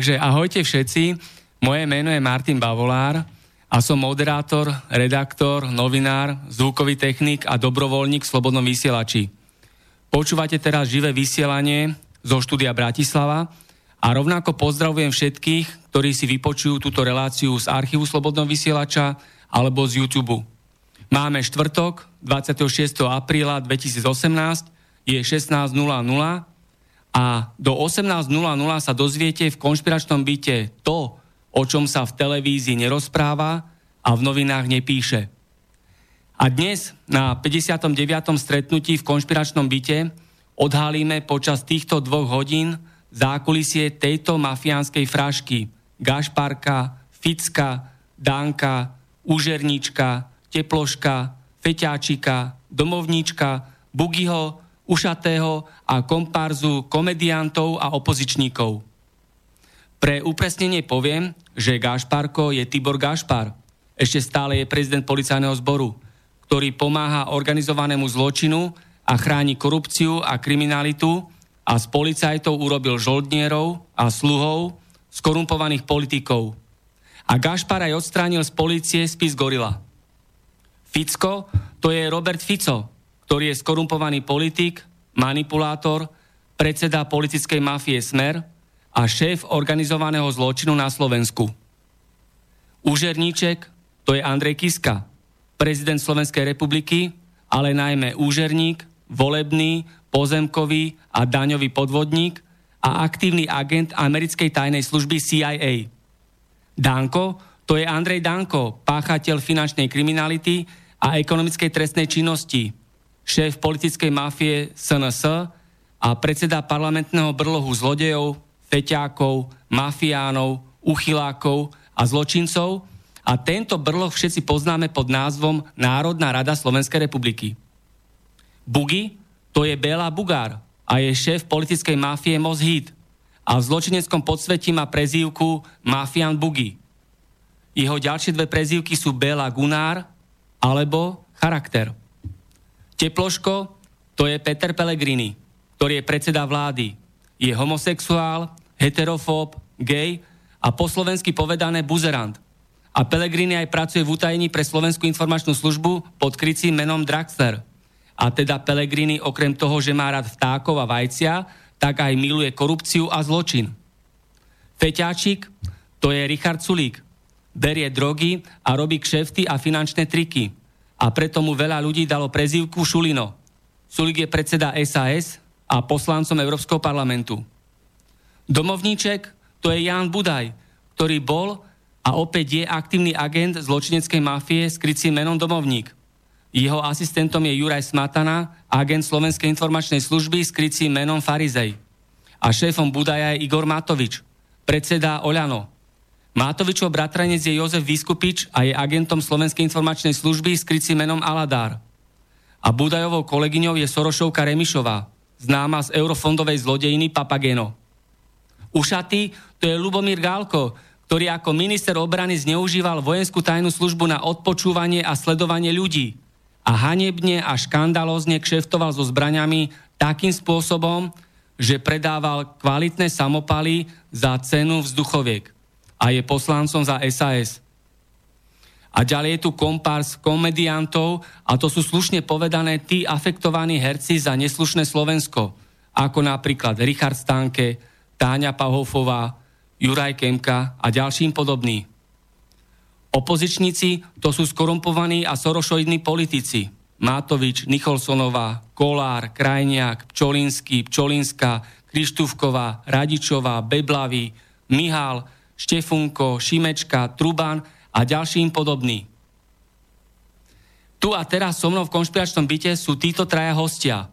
Takže ahojte všetci, moje meno je Martin Bavolár a som moderátor, redaktor, novinár, zvukový technik a dobrovoľník v Slobodnom vysielači. Počúvate teraz živé vysielanie zo štúdia Bratislava a rovnako pozdravujem všetkých, ktorí si vypočujú túto reláciu z archívu Slobodného vysielača alebo z YouTube. Máme štvrtok, 26. apríla 2018, je 16.00 a do 18.00 sa dozviete v konšpiračnom byte to, o čom sa v televízii nerozpráva a v novinách nepíše. A dnes na 59. stretnutí v konšpiračnom byte odhalíme počas týchto dvoch hodín zákulisie tejto mafiánskej frašky Gašparka, Ficka, Dánka, Užerníčka, Teploška, Feťáčika, Domovníčka, Bugiho, ušatého a komparzu komediantov a opozičníkov. Pre upresnenie poviem, že Gašparko je Tibor Gašpar. Ešte stále je prezident policajného zboru, ktorý pomáha organizovanému zločinu a chráni korupciu a kriminalitu a z policajtov urobil žoldnierov a sluhov skorumpovaných politikov. A Gašpar aj odstránil z policie spis Gorila. Ficko to je Robert Fico, ktorý je skorumpovaný politik, manipulátor, predseda politickej mafie Smer a šéf organizovaného zločinu na Slovensku. Úžerníček to je Andrej Kiska, prezident Slovenskej republiky, ale najmä úžerník, volebný, pozemkový a daňový podvodník a aktívny agent americkej tajnej služby CIA. Danko to je Andrej Danko, páchateľ finančnej kriminality a ekonomickej trestnej činnosti, šéf politickej mafie SNS a predseda parlamentného brlohu zlodejov, feťákov, mafiánov, uchylákov a zločincov a tento brloh všetci poznáme pod názvom Národná rada Slovenskej republiky. Bugi to je Béla Bugár a je šéf politickej mafie Mozhid a v zločineckom podsvetí má prezývku Mafian Bugi. Jeho ďalšie dve prezývky sú Béla Gunár alebo Charakter. Teploško, to je Peter Pellegrini, ktorý je predseda vlády. Je homosexuál, heterofób, gay a po slovensky povedané buzerant. A Pellegrini aj pracuje v utajení pre Slovenskú informačnú službu pod krycím menom Draxler. A teda Pellegrini okrem toho, že má rád vtákov a vajcia, tak aj miluje korupciu a zločin. Feťáčik, to je Richard Sulík. Berie drogy a robí kšefty a finančné triky a preto mu veľa ľudí dalo prezývku Šulino. Sulik je predseda SAS a poslancom Európskeho parlamentu. Domovníček to je Jan Budaj, ktorý bol a opäť je aktívny agent zločineckej mafie s krycím menom Domovník. Jeho asistentom je Juraj Smatana, agent Slovenskej informačnej služby s krycím menom Farizej. A šéfom Budaja je Igor Matovič, predseda Oľano, Mátovičov bratranec je Jozef Vyskupič a je agentom Slovenskej informačnej služby s krycím menom Aladár. A Budajovou kolegyňou je Sorošovka Remišová, známa z eurofondovej zlodejiny Papageno. Ušatý to je Lubomír Gálko, ktorý ako minister obrany zneužíval vojenskú tajnú službu na odpočúvanie a sledovanie ľudí. a hanebne a škandalózne kšeftoval so zbraňami takým spôsobom, že predával kvalitné samopaly za cenu vzduchoviek a je poslancom za SAS. A ďalej je tu kompárs komediantov a to sú slušne povedané tí afektovaní herci za neslušné Slovensko, ako napríklad Richard Stanke, Táňa Pahofová, Juraj Kemka a ďalším podobní. Opozičníci to sú skorumpovaní a sorošoidní politici. Mátovič, Nicholsonová, Kolár, Krajniak, Pčolinský, Pčolinská, Krištúvková, Radičová, Beblavý, Mihal, Štefunko, Šimečka, Truban a ďalším podobní. Tu a teraz so mnou v konšpiračnom byte sú títo traja hostia.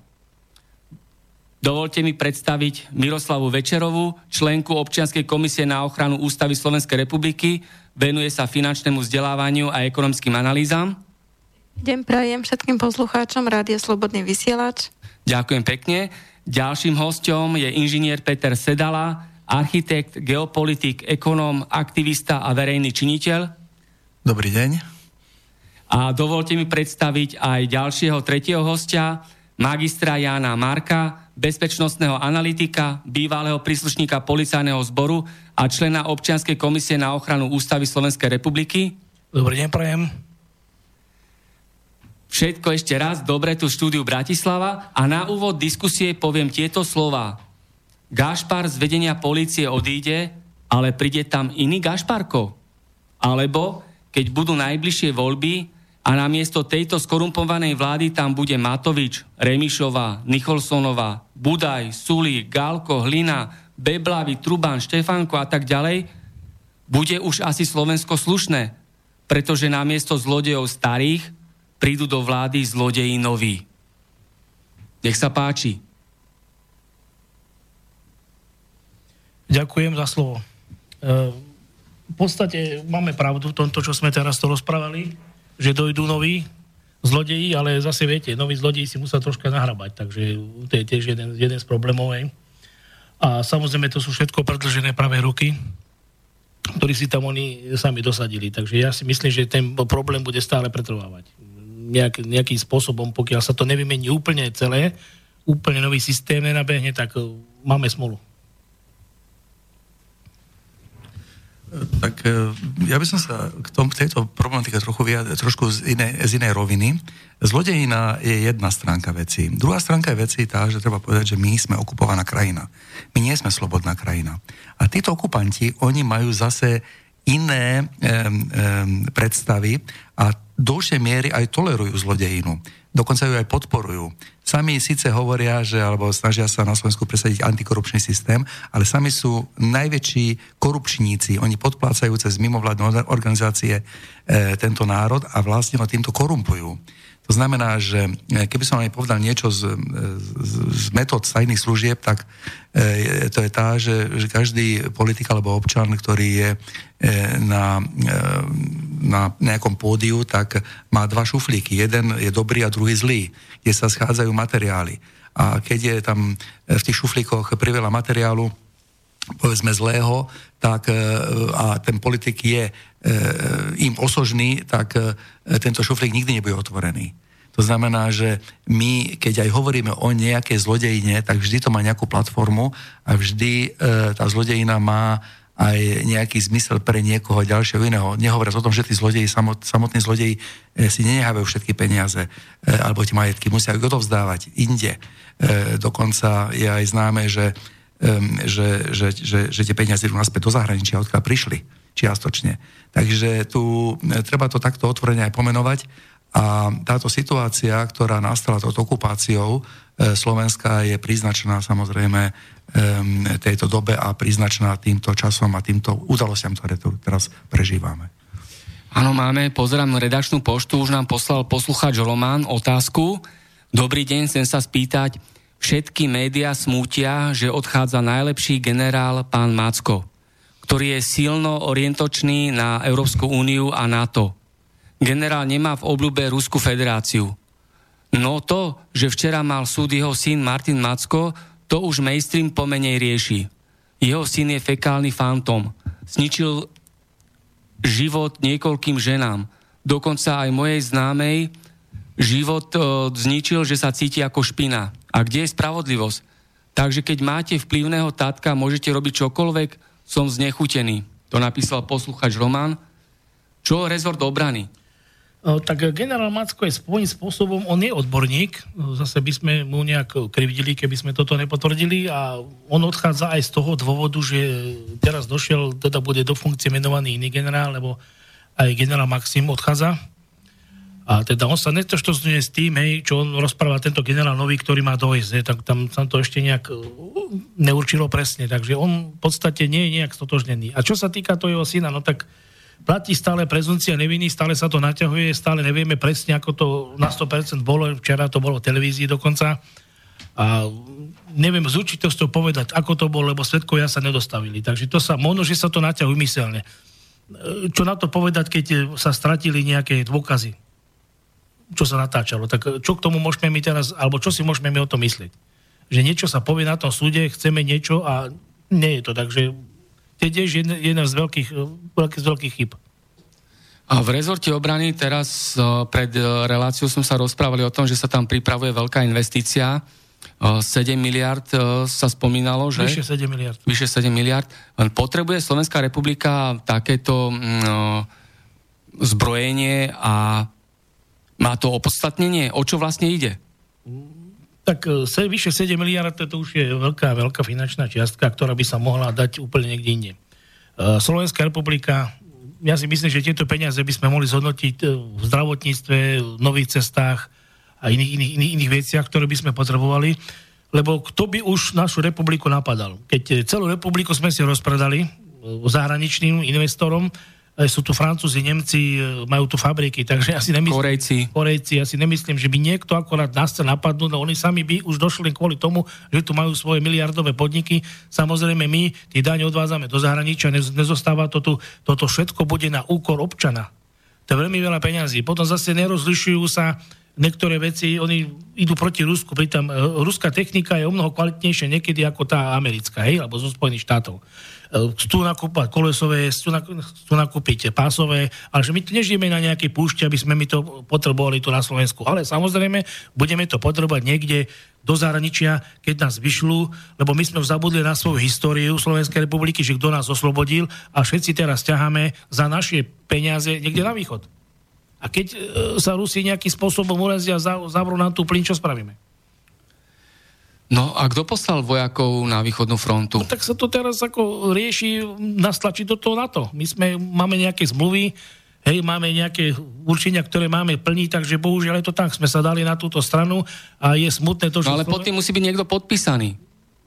Dovolte mi predstaviť Miroslavu Večerovú, členku občianskej komisie na ochranu Ústavy Slovenskej republiky, venuje sa finančnému vzdelávaniu a ekonomickým analýzam. Deň prajem všetkým poslucháčom Rádia Slobodný vysielač. Ďakujem pekne. Ďalším hostom je inžinier Peter Sedala, architekt, geopolitik, ekonóm, aktivista a verejný činiteľ. Dobrý deň. A dovolte mi predstaviť aj ďalšieho tretieho hostia, magistra Jána Marka, bezpečnostného analytika, bývalého príslušníka policajného zboru a člena občianskej komisie na ochranu Ústavy Slovenskej republiky. Dobrý deň, prajem. Všetko ešte raz, dobre tu štúdiu Bratislava a na úvod diskusie poviem tieto slova. Gašpar z vedenia policie odíde, ale príde tam iný Gašparko. Alebo, keď budú najbližšie voľby a namiesto tejto skorumpovanej vlády tam bude Matovič, Remišová, Nicholsonová, Budaj, Suli, Galko, Hlina, Beblavy, Truban, Štefanko a tak ďalej, bude už asi Slovensko slušné, pretože namiesto zlodejov starých prídu do vlády zlodeji noví. Nech sa páči. Ďakujem za slovo. E, v podstate máme pravdu v tomto, čo sme teraz to rozprávali, že dojdú noví zlodeji, ale zase viete, noví zlodeji si musia troška nahrabať, takže to je tiež jeden, jeden z problémov. Aj. A samozrejme to sú všetko predlžené pravé ruky, ktorí si tam oni sami dosadili. Takže ja si myslím, že ten problém bude stále pretrvávať. Nejak, nejakým spôsobom, pokiaľ sa to nevymení úplne celé, úplne nový systém nenabehne, tak uh, máme smolu. Tak e, ja by som sa k tom, tejto problematike trochu vyjadril, trošku z inej, z inej roviny. Zlodejina je jedna stránka veci. Druhá stránka je veci tá, že treba povedať, že my sme okupovaná krajina. My nie sme slobodná krajina. A títo okupanti, oni majú zase iné um, um, predstavy a do miery aj tolerujú zlodejinu dokonca ju aj podporujú. Sami síce hovoria, že, alebo snažia sa na Slovensku presadiť antikorupčný systém, ale sami sú najväčší korupčníci. Oni podplácajú cez mimovládne organizácie e, tento národ a vlastne ho týmto korumpujú. To znamená, že e, keby som aj povedal niečo z, z, z metód tajných služieb, tak e, to je tá, že, že každý politik alebo občan, ktorý je e, na, e, na nejakom pódiu, tak má dva šuflíky. Jeden je dobrý a druhý zlý, kde sa schádzajú materiály. A keď je tam v tých šuflíkoch priveľa materiálu, povedzme zlého, tak e, a ten politik je E, im osožný, tak e, tento šuflík nikdy nebude otvorený. To znamená, že my, keď aj hovoríme o nejakej zlodejine, tak vždy to má nejakú platformu a vždy e, tá zlodejina má aj nejaký zmysel pre niekoho ďalšieho iného. Nehovoriac o tom, že tí zlodeji, samot, samotní zlodeji si nenehávajú všetky peniaze alebo tie majetky, musia ich odovzdávať inde. Dokonca je aj známe, že, že, že, že, že tie peniaze idú naspäť do zahraničia, odkiaľ prišli čiastočne. Takže tu e, treba to takto otvorene aj pomenovať a táto situácia, ktorá nastala touto okupáciou e, Slovenska je príznačná samozrejme tejto dobe a príznačná týmto časom a týmto udalostiam, ktoré tu teraz prežívame. Áno, máme, pozerám redakčnú poštu, už nám poslal poslucháč Román otázku. Dobrý deň, chcem sa spýtať, všetky médiá smútia, že odchádza najlepší generál pán Macko ktorý je silno orientočný na Európsku úniu a NATO. Generál nemá v obľúbe Rusku federáciu. No to, že včera mal súd jeho syn Martin Macko, to už mainstream pomenej rieši. Jeho syn je fekálny fantom. Zničil život niekoľkým ženám. Dokonca aj mojej známej život e, zničil, že sa cíti ako špina. A kde je spravodlivosť? Takže keď máte vplyvného tatka, môžete robiť čokoľvek, som znechutený. To napísal posluchač Roman. Čo rezort obrany? Tak generál Macko je svojím spôsobom, on je odborník, zase by sme mu nejak krivdili, keby sme toto nepotvrdili a on odchádza aj z toho dôvodu, že teraz došiel, teda bude do funkcie menovaný iný generál, lebo aj generál Maxim odchádza. A teda on sa netoštosňuje s tým, hej, čo on rozpráva tento generál nový, ktorý má dojsť, hej, tak tam sa to ešte nejak neurčilo presne, takže on v podstate nie je nejak stotožnený. A čo sa týka toho jeho syna, no tak platí stále prezuncia neviny, stále sa to naťahuje, stále nevieme presne, ako to na 100% bolo, včera to bolo v televízii dokonca. A neviem s určitosťou povedať, ako to bolo, lebo svetkovia sa nedostavili. Takže to sa, možno, že sa to naťahuje umyselne. Čo na to povedať, keď sa stratili nejaké dôkazy, čo sa natáčalo. Tak čo k tomu môžeme my teraz, alebo čo si môžeme my o tom myslieť? Že niečo sa povie na tom súde, chceme niečo a nie je to. Takže to je tiež jedna, jedna z veľkých, z veľkých chyb. A v rezorte obrany teraz uh, pred uh, reláciou som sa rozprávali o tom, že sa tam pripravuje veľká investícia. Uh, 7 miliard sa spomínalo, že? Vyše 7 miliard. Vyše 7 miliard. Potrebuje Slovenská republika takéto mm, zbrojenie a má to opodstatnenie? O čo vlastne ide? Tak e, vyše 7 miliard, to už je veľká, veľká finančná čiastka, ktorá by sa mohla dať úplne niekde inde. E, Slovenská republika, ja si myslím, že tieto peniaze by sme mohli zhodnotiť e, v zdravotníctve, v nových cestách a iných, iných, iných, iných veciach, ktoré by sme potrebovali. Lebo kto by už našu republiku napadal? Keď celú republiku sme si rozpredali zahraničným investorom, sú tu Francúzi, Nemci, e, majú tu fabriky, takže asi nemyslím... Korejci. Korejci, asi nemyslím, že by niekto akorát nás chce napadnúť, no oni sami by už došli kvôli tomu, že tu majú svoje miliardové podniky. Samozrejme my tie daň odvádzame do zahraničia, nezostáva to tu, toto všetko bude na úkor občana. To je veľmi veľa peňazí. Potom zase nerozlišujú sa niektoré veci, oni idú proti Rusku, pritom e, ruská technika je o mnoho kvalitnejšia niekedy ako tá americká, hej, alebo zo Spojených štátov. E, chcú nakúpať kolesové, chcú, nakúpiť pásové, ale že my tu nežijeme na nejakej púšti, aby sme my to potrebovali tu na Slovensku. Ale samozrejme, budeme to potrebovať niekde do zahraničia, keď nás vyšľú, lebo my sme zabudli na svoju históriu Slovenskej republiky, že kto nás oslobodil a všetci teraz ťaháme za naše peniaze niekde na východ. A keď e, sa Rusi nejakým spôsobom urazia a zavrú nám tú plyn, čo spravíme? No a kto poslal vojakov na východnú frontu? No, tak sa to teraz ako rieši, nastlačí do toho NATO. My sme, máme nejaké zmluvy, hej, máme nejaké určenia, ktoré máme plniť, takže bohužiaľ je to tak. Sme sa dali na túto stranu a je smutné to, že... No ale pod tým musí byť niekto podpísaný.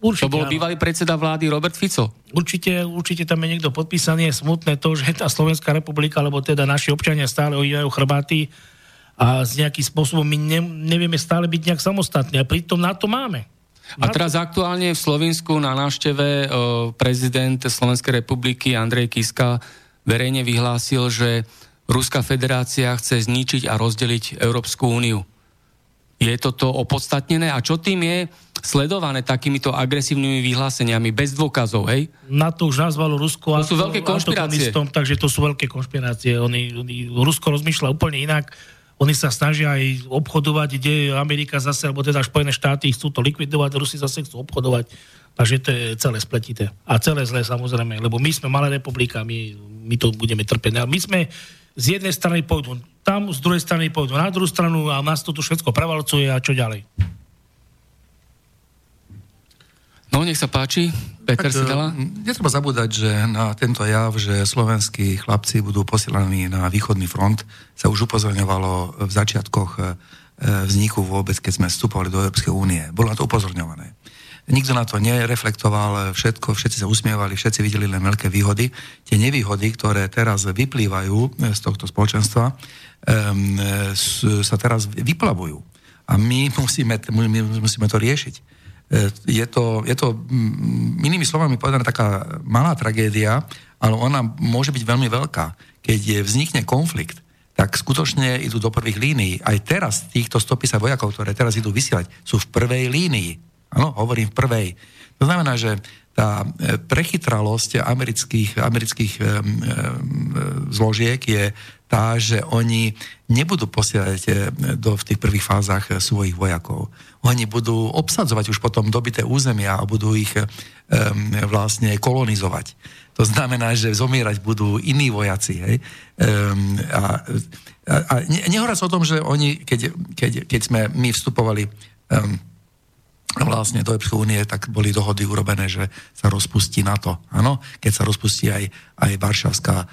Určite, to bol áno. bývalý predseda vlády Robert Fico. Určite, určite tam je niekto podpísaný. Je smutné to, že tá Slovenská republika, alebo teda naši občania stále ojívajú chrbáty a z nejakým spôsobom my ne, nevieme stále byť nejak samostatní. A pritom na to máme. A teraz aktuálne v Slovensku na návšteve prezident Slovenskej republiky Andrej Kiska verejne vyhlásil, že Ruská federácia chce zničiť a rozdeliť Európsku úniu. Je toto opodstatnené? A čo tým je sledované takýmito agresívnymi vyhláseniami bez dôkazov, hej? Na to už nazvalo Rusko to sú veľké konšpirácie. takže to sú veľké konšpirácie. Oni, oni, Rusko rozmýšľa úplne inak oni sa snažia aj obchodovať, kde Amerika zase, alebo teda Spojené štáty chcú to likvidovať, Rusi zase chcú obchodovať. Takže to je celé spletité. A celé zlé samozrejme, lebo my sme malá republika, my, my to budeme trpeť. A my sme z jednej strany pôjdu tam, z druhej strany pôjdu na druhú stranu a nás to tu všetko prevalcuje a čo ďalej. No, nech sa páči. Peter tak, Sidela? E, netreba zabúdať, že na tento jav, že slovenskí chlapci budú posielaní na východný front, sa už upozorňovalo v začiatkoch e, vzniku vôbec, keď sme vstupovali do Európskej únie. Bolo na to upozorňované. Nikto na to nereflektoval, všetko, všetci sa usmievali, všetci videli len veľké výhody. Tie nevýhody, ktoré teraz vyplývajú z tohto spoločenstva, um, sa teraz vyplavujú. A my musíme, my musíme to riešiť je to, je to inými slovami povedané taká malá tragédia, ale ona môže byť veľmi veľká. Keď vznikne konflikt, tak skutočne idú do prvých línií. Aj teraz týchto 150 vojakov, ktoré teraz idú vysielať, sú v prvej línii. Áno, hovorím v prvej. To znamená, že tá tá prechytralosť amerických, amerických zložiek je tá, že oni nebudú posielať do, v tých prvých fázach svojich vojakov. Oni budú obsadzovať už potom dobité územia a budú ich um, vlastne kolonizovať. To znamená, že zomierať budú iní vojaci. Hej? Um, a, a, a nehovorím o tom, že oni, keď, keď, keď sme my vstupovali um, vlastne do Európskej únie, tak boli dohody urobené, že sa rozpustí NATO. Áno? Keď sa rozpustí aj, aj Varšavská e,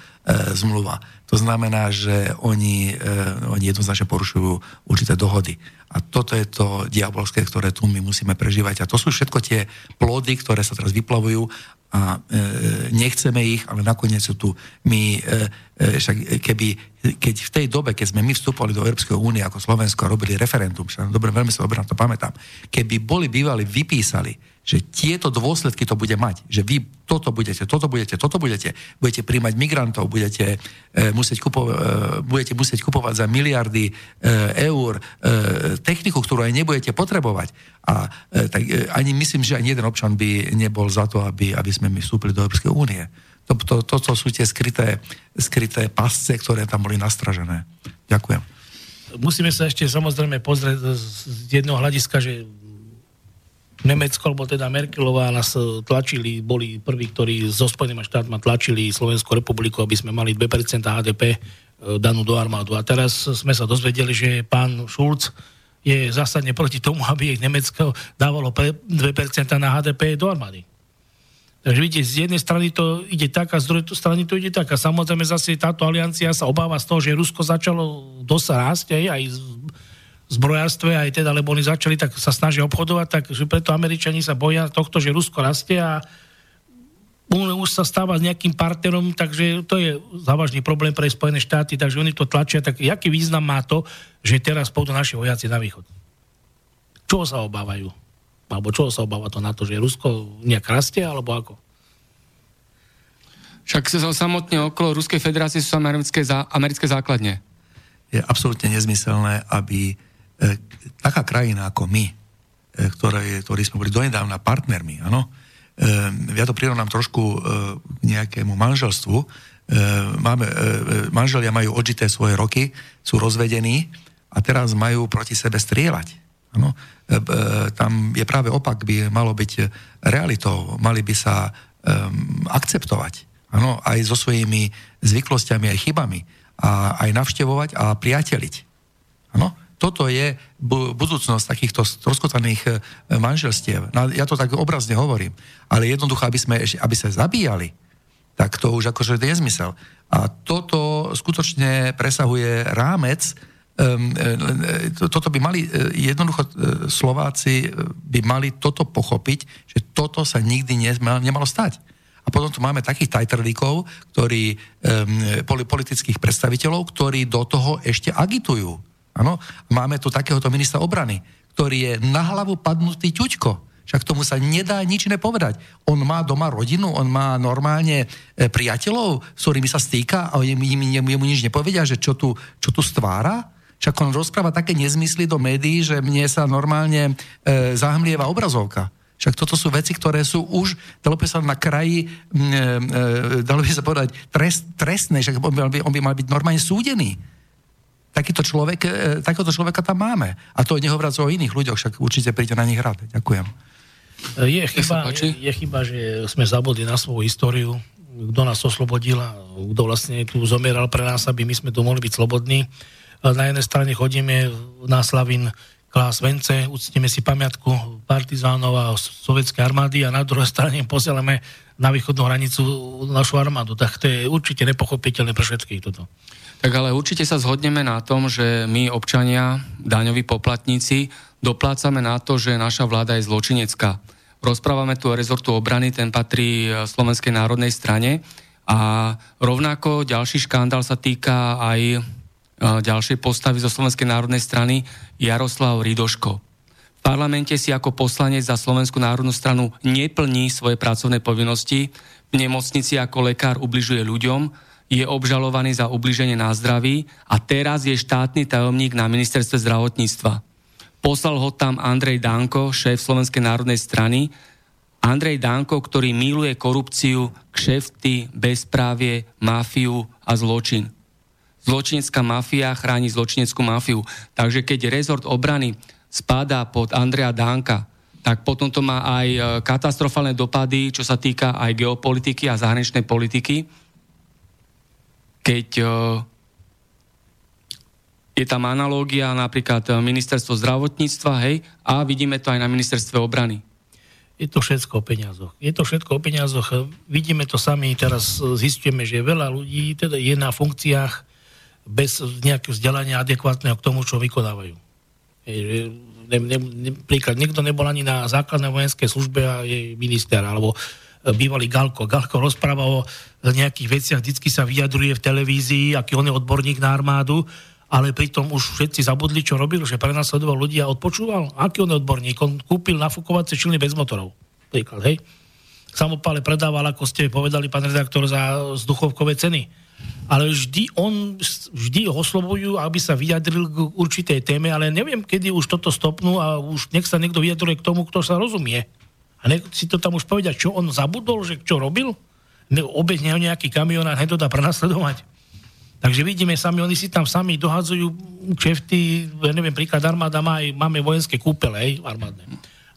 zmluva. To znamená, že oni, e, oni jednoznačne porušujú určité dohody. A toto je to diabolské, ktoré tu my musíme prežívať. A to sú všetko tie plody, ktoré sa teraz vyplavujú a e, nechceme ich, ale nakoniec sú tu my, e, e, však keby, keď v tej dobe, keď sme my vstupovali do Európskej únie ako Slovensko robili referendum, však dobre, veľmi sa dobre na to pamätám, keby boli bývali, vypísali, že tieto dôsledky to bude mať, že vy toto budete, toto budete, toto budete, budete príjmať migrantov, budete, e, musieť, kupo, e, budete musieť kupovať za miliardy e, eur e, techniku, ktorú aj nebudete potrebovať. A e, tak, e, ani myslím, že ani jeden občan by nebol za to, aby, aby sme my vstúpili do Európskej únie. To, to, toto sú tie skryté, skryté pasce, ktoré tam boli nastražené. Ďakujem. Musíme sa ešte samozrejme pozrieť z jedného hľadiska, že Nemecko, alebo teda Merkelová nás e, tlačili, boli prví, ktorí so Spojenými štátmi tlačili Slovenskú republiku, aby sme mali 2% HDP e, danú do armádu. A teraz sme sa dozvedeli, že pán Schulz je zásadne proti tomu, aby Nemecko dávalo 2% na HDP do armády. Takže vidíte, z jednej strany to ide tak a z druhej strany to ide tak. A samozrejme zase táto aliancia sa obáva z toho, že Rusko začalo dosť rásť aj, aj zbrojárstve, aj teda, lebo oni začali, tak sa snažia obchodovať, tak že preto Američani sa boja tohto, že Rusko rastie a už sa stáva s nejakým partnerom, takže to je závažný problém pre Spojené štáty, takže oni to tlačia. Tak aký význam má to, že teraz pôjdu naši vojaci na východ? Čo sa obávajú? Alebo čo sa obáva to na to, že Rusko nejak rastie, alebo ako? Však samotne okolo Ruskej federácie sú americké, americké základne. Je absolútne nezmyselné, aby taká krajina ako my, e, ktoré, ktorí sme boli donedávna partnermi, áno, e, ja to prirovnám trošku k nejakému manželstvu. Máme, manželia majú odžité svoje roky, sú rozvedení a teraz majú proti sebe strieľať. Ano? Tam je práve opak, by malo byť realitou. Mali by sa um, akceptovať. Ano? Aj so svojimi zvyklostiami, aj chybami. A aj navštevovať a priateliť. Ano? Toto je budúcnosť takýchto rozkotaných e, manželstiev. No, ja to tak obrazne hovorím. Ale jednoducho, aby, sme, aby sa zabíjali, tak to už akože je nezmysel. A toto skutočne presahuje rámec Um, toto by mali, jednoducho Slováci by mali toto pochopiť, že toto sa nikdy nemalo stať. A potom tu máme takých tajtrlíkov, ktorí, politických predstaviteľov, ktorí do toho ešte agitujú. Ano? Máme tu takéhoto ministra obrany, ktorý je na hlavu padnutý ťuďko. Však tomu sa nedá nič iné povedať. On má doma rodinu, on má normálne e, priateľov, s ktorými sa stýka a im nič nepovedia, že čo tu, čo tu stvára. Však on rozpráva také nezmysly do médií, že mne sa normálne e, zahmlieva obrazovka. Však toto sú veci, ktoré sú už, dalo by sa na kraji, e, e, dalo by sa povedať, trest, trestné, však on by, on by mal byť normálne súdený takýto človek, e, takéhoto človeka tam máme. A to nehovoriac o iných ľuďoch, však určite príde na nich rád. Ďakujem. Je chyba, je, je chyba, že sme zabudli na svoju históriu, kto nás oslobodil a kto vlastne tu zomieral pre nás, aby my sme tu mohli byť slobodní. Na jednej strane chodíme na Slavín klás vence, uctíme si pamiatku partizánov a sovietskej armády a na druhej strane posielame na východnú hranicu našu armádu. Tak to je určite nepochopiteľné pre všetkých toto. Tak ale určite sa zhodneme na tom, že my občania, daňoví poplatníci, doplácame na to, že naša vláda je zločinecká. Rozprávame tu o rezortu obrany, ten patrí e, Slovenskej národnej strane a rovnako ďalší škandál sa týka aj e, ďalšej postavy zo Slovenskej národnej strany Jaroslav Ridoško. V parlamente si ako poslanec za Slovenskú národnú stranu neplní svoje pracovné povinnosti, v nemocnici ako lekár ubližuje ľuďom, je obžalovaný za ubliženie na zdraví a teraz je štátny tajomník na ministerstve zdravotníctva. Poslal ho tam Andrej Danko, šéf Slovenskej národnej strany Andrej Danko, ktorý miluje korupciu, kšefty, bezprávie, mafiu a zločin. Zločinecká mafia chráni zločineckú mafiu. Takže keď rezort obrany spadá pod Andreja Danka, tak potom to má aj e, katastrofálne dopady, čo sa týka aj geopolitiky a zahraničnej politiky. Keď e, je tam analógia napríklad e, ministerstvo zdravotníctva, hej, a vidíme to aj na ministerstve obrany. Je to všetko o peniazoch. Je to všetko o peniazoch. Vidíme to sami, teraz zistíme, že veľa ľudí teda je na funkciách bez nejakého vzdelania adekvátneho k tomu, čo vykonávajú. Ne, ne, ne, príklad, niekto nebol ani na základnej vojenskej službe a je minister, alebo bývalý Galko. Galko rozpráva o nejakých veciach, vždy sa vyjadruje v televízii, aký on je odborník na armádu ale pritom už všetci zabudli, čo robil, že prenasledoval ľudí a odpočúval. Aký on je odborník? On kúpil nafukovacie čilny bez motorov. Príklad, hej? Samopále predával, ako ste povedali, pán redaktor, za vzduchovkové ceny. Ale vždy on, vždy ho oslovujú, aby sa vyjadril k určitej téme, ale neviem, kedy už toto stopnú a už nech sa niekto vyjadruje k tomu, kto sa rozumie. A nech si to tam už povedať, čo on zabudol, že čo robil? Ne, obehne ho nejaký kamión a nedodá prenasledovať. Takže vidíme sami, oni si tam sami dohadzujú čefty, ja neviem, príklad armáda má aj, máme vojenské kúpele, hej, armádne.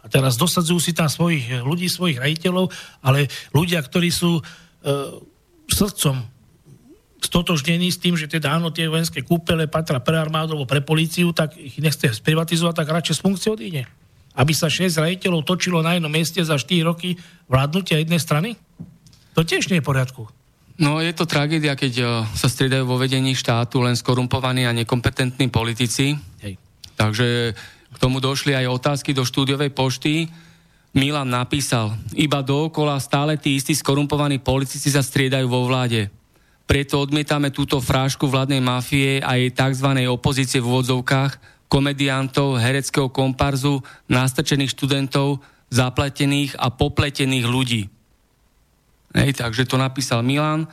A teraz dosadzujú si tam svojich ľudí, svojich rejiteľov, ale ľudia, ktorí sú e, srdcom stotožnení s tým, že teda áno, tie vojenské kúpele patria pre armádu alebo pre políciu, tak ich nechce sprivatizovať, tak radšej z funkcie odíde. Aby sa 6 rejiteľov točilo na jednom mieste za 4 roky vládnutia jednej strany? To tiež nie je v poriadku. No je to tragédia, keď uh, sa striedajú vo vedení štátu len skorumpovaní a nekompetentní politici. Hej. Takže k tomu došli aj otázky do štúdiovej pošty. Milan napísal, iba dookola stále tí istí skorumpovaní politici sa striedajú vo vláde. Preto odmietame túto frášku vládnej mafie a jej tzv. opozície v úvodzovkách, komediantov, hereckého komparzu, nastrčených študentov, zapletených a popletených ľudí. Hej, takže to napísal Milan.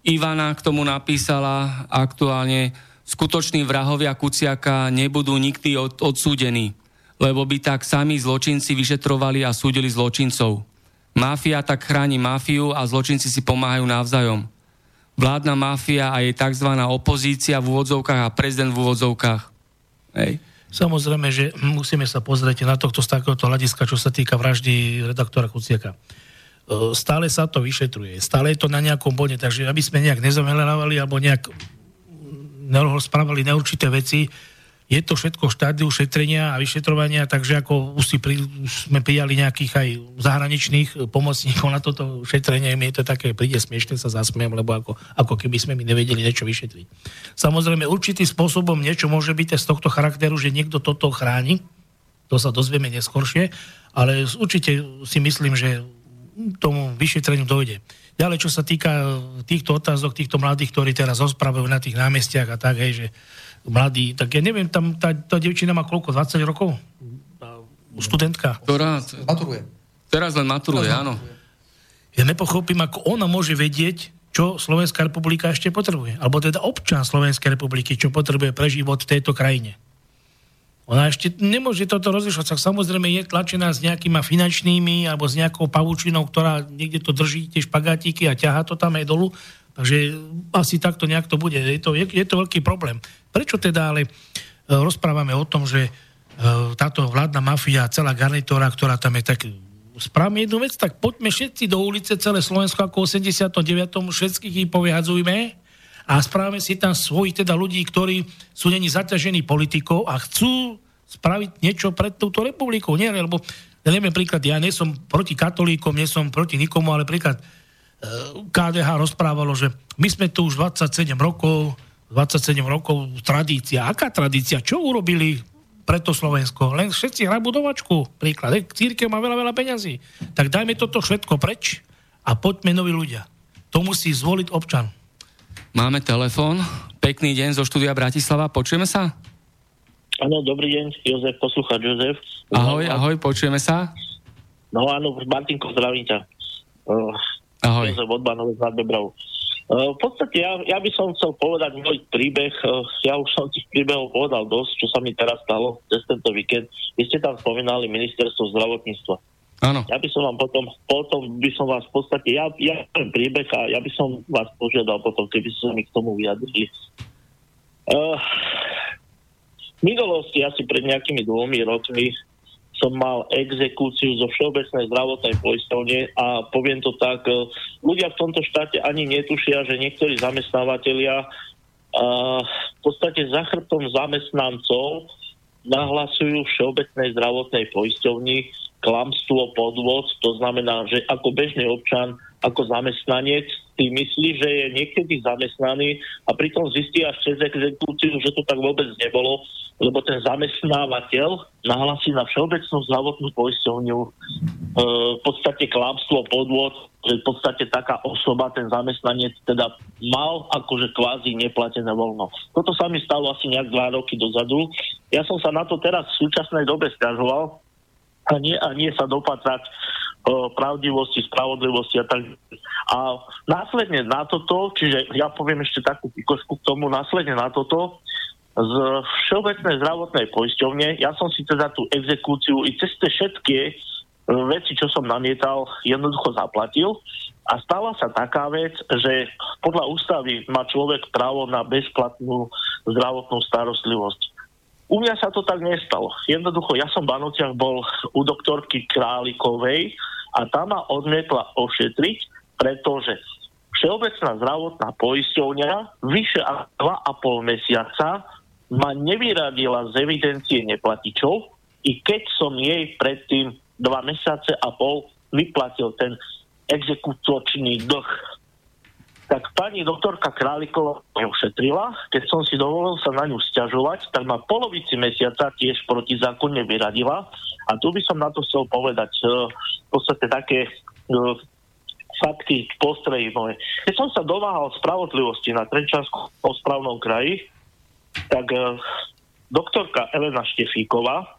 Ivana k tomu napísala aktuálne, skutoční vrahovia Kuciaka nebudú nikdy od, odsúdení, lebo by tak sami zločinci vyšetrovali a súdili zločincov. Mafia tak chráni mafiu a zločinci si pomáhajú navzájom. Vládna mafia a jej tzv. opozícia v úvodzovkách a prezident v úvodzovkách. Hej. Samozrejme, že musíme sa pozrieť na tohto z takéhoto hľadiska, čo sa týka vraždy redaktora Kuciaka. E, stále sa to vyšetruje, stále je to na nejakom bode, takže aby sme nejak nezamelovali alebo nejak správali neurčité veci, je to všetko štádiu šetrenia a vyšetrovania, takže ako už, si pri, už sme prijali nejakých aj zahraničných pomocníkov na toto šetrenie, mi je to také, príde smiešne, sa zasmiem, lebo ako, ako keby sme mi nevedeli niečo vyšetriť. Samozrejme, určitým spôsobom niečo môže byť z tohto charakteru, že niekto toto chráni, to sa dozvieme neskôršie, ale určite si myslím, že tomu vyšetreniu dojde. Ďalej, čo sa týka týchto otázok, týchto mladých, ktorí teraz rozprávajú na tých námestiach a tak, hej, že mladí, tak ja neviem, tam tá, tá devčina má koľko, 20 rokov? Študentka. Ktorá? Maturuje. Teraz len maturuje, teraz áno. Ja nepochopím, ako ona môže vedieť, čo Slovenská republika ešte potrebuje. Alebo teda občan Slovenskej republiky, čo potrebuje pre život v tejto krajine. Ona ešte nemôže toto rozlišovať. Tak samozrejme je tlačená s nejakými finančnými alebo s nejakou pavučinou, ktorá niekde to drží, tie špagátiky a ťaha to tam aj dolu. Takže asi takto nejak to bude. Je to, je, je to veľký problém. Prečo teda ale e, rozprávame o tom, že e, táto vládna mafia, celá garnitúra, ktorá tam je tak správame jednu vec, tak poďme všetci do ulice, celé Slovensko ako 89. všetkých ich povyhadzujme a správame si tam svojich teda ľudí, ktorí sú není zaťažení politikou a chcú spraviť niečo pred touto republikou. Nie, lebo neviem, príklad, ja nie som proti katolíkom, nie som proti nikomu, ale príklad e, KDH rozprávalo, že my sme tu už 27 rokov, 27 rokov tradícia. Aká tradícia? Čo urobili preto Slovensko? Len všetci hrajú budovačku. Príklad. Církev má veľa, veľa peňazí. Tak dajme toto všetko preč a poďme noví ľudia. To musí zvoliť občan. Máme telefón. Pekný deň zo štúdia Bratislava. Počujeme sa? Áno, dobrý deň, Jozef, poslúchať Jozef. Ahoj, ahoj, počujeme sa? No áno, Martinko, zdravím ťa. Uh, ahoj. Jozef od Banové z Uh, v podstate ja, ja by som chcel povedať môj príbeh. Uh, ja už som tých príbehov povedal dosť, čo sa mi teraz stalo cez tento víkend. Vy ste tam spomínali ministerstvo zdravotníctva. Áno. Ja by som vám potom, potom by som vás v podstate, ja, ja ten príbeh a ja by som vás požiadal potom, keby ste mi k tomu vyjadrili. Uh, v minulosti, asi pred nejakými dvomi rokmi, som mal exekúciu zo Všeobecnej zdravotnej poistovne a poviem to tak, e, ľudia v tomto štáte ani netušia, že niektorí zamestnávateľia uh, v podstate za chrbtom zamestnancov nahlasujú Všeobecnej zdravotnej poisťovni klamstvo, podvod, to znamená, že ako bežný občan, ako zamestnanec si myslí, že je niekedy zamestnaný a pritom zistí až cez exekúciu, že to tak vôbec nebolo, lebo ten zamestnávateľ nahlasí na Všeobecnú zdravotnú poisťovňu e, v podstate klamstvo, podvod, že v podstate taká osoba, ten zamestnanec teda mal akože kvázi neplatené voľno. Toto sa mi stalo asi nejak dva roky dozadu. Ja som sa na to teraz v súčasnej dobe stiažoval, a nie, a nie sa dopatrať pravdivosti, spravodlivosti a tak. A následne na toto, čiže ja poviem ešte takú pikošku k tomu, následne na toto, z Všeobecnej zdravotnej poisťovne, ja som si teda tú exekúciu i cez tie všetky e, veci, čo som namietal, jednoducho zaplatil. A stala sa taká vec, že podľa ústavy má človek právo na bezplatnú zdravotnú starostlivosť. U mňa sa to tak nestalo. Jednoducho, ja som v Banociach bol u doktorky Králikovej a tá ma odmietla ošetriť, pretože Všeobecná zdravotná poisťovňa vyše 2,5 mesiaca ma nevyradila z evidencie neplatičov, i keď som jej predtým dva mesiace a pol vyplatil ten exekutočný dlh tak pani doktorka Králiková ušetrila, keď som si dovolil sa na ňu stiažovať, tak ma polovici mesiaca tiež protizákonne vyradila. A tu by som na to chcel povedať uh, v podstate také uh, fakty, postrehy moje. Keď som sa dováhal spravodlivosti na Trenčanskom správnom kraji, tak uh, doktorka Elena Štefíková,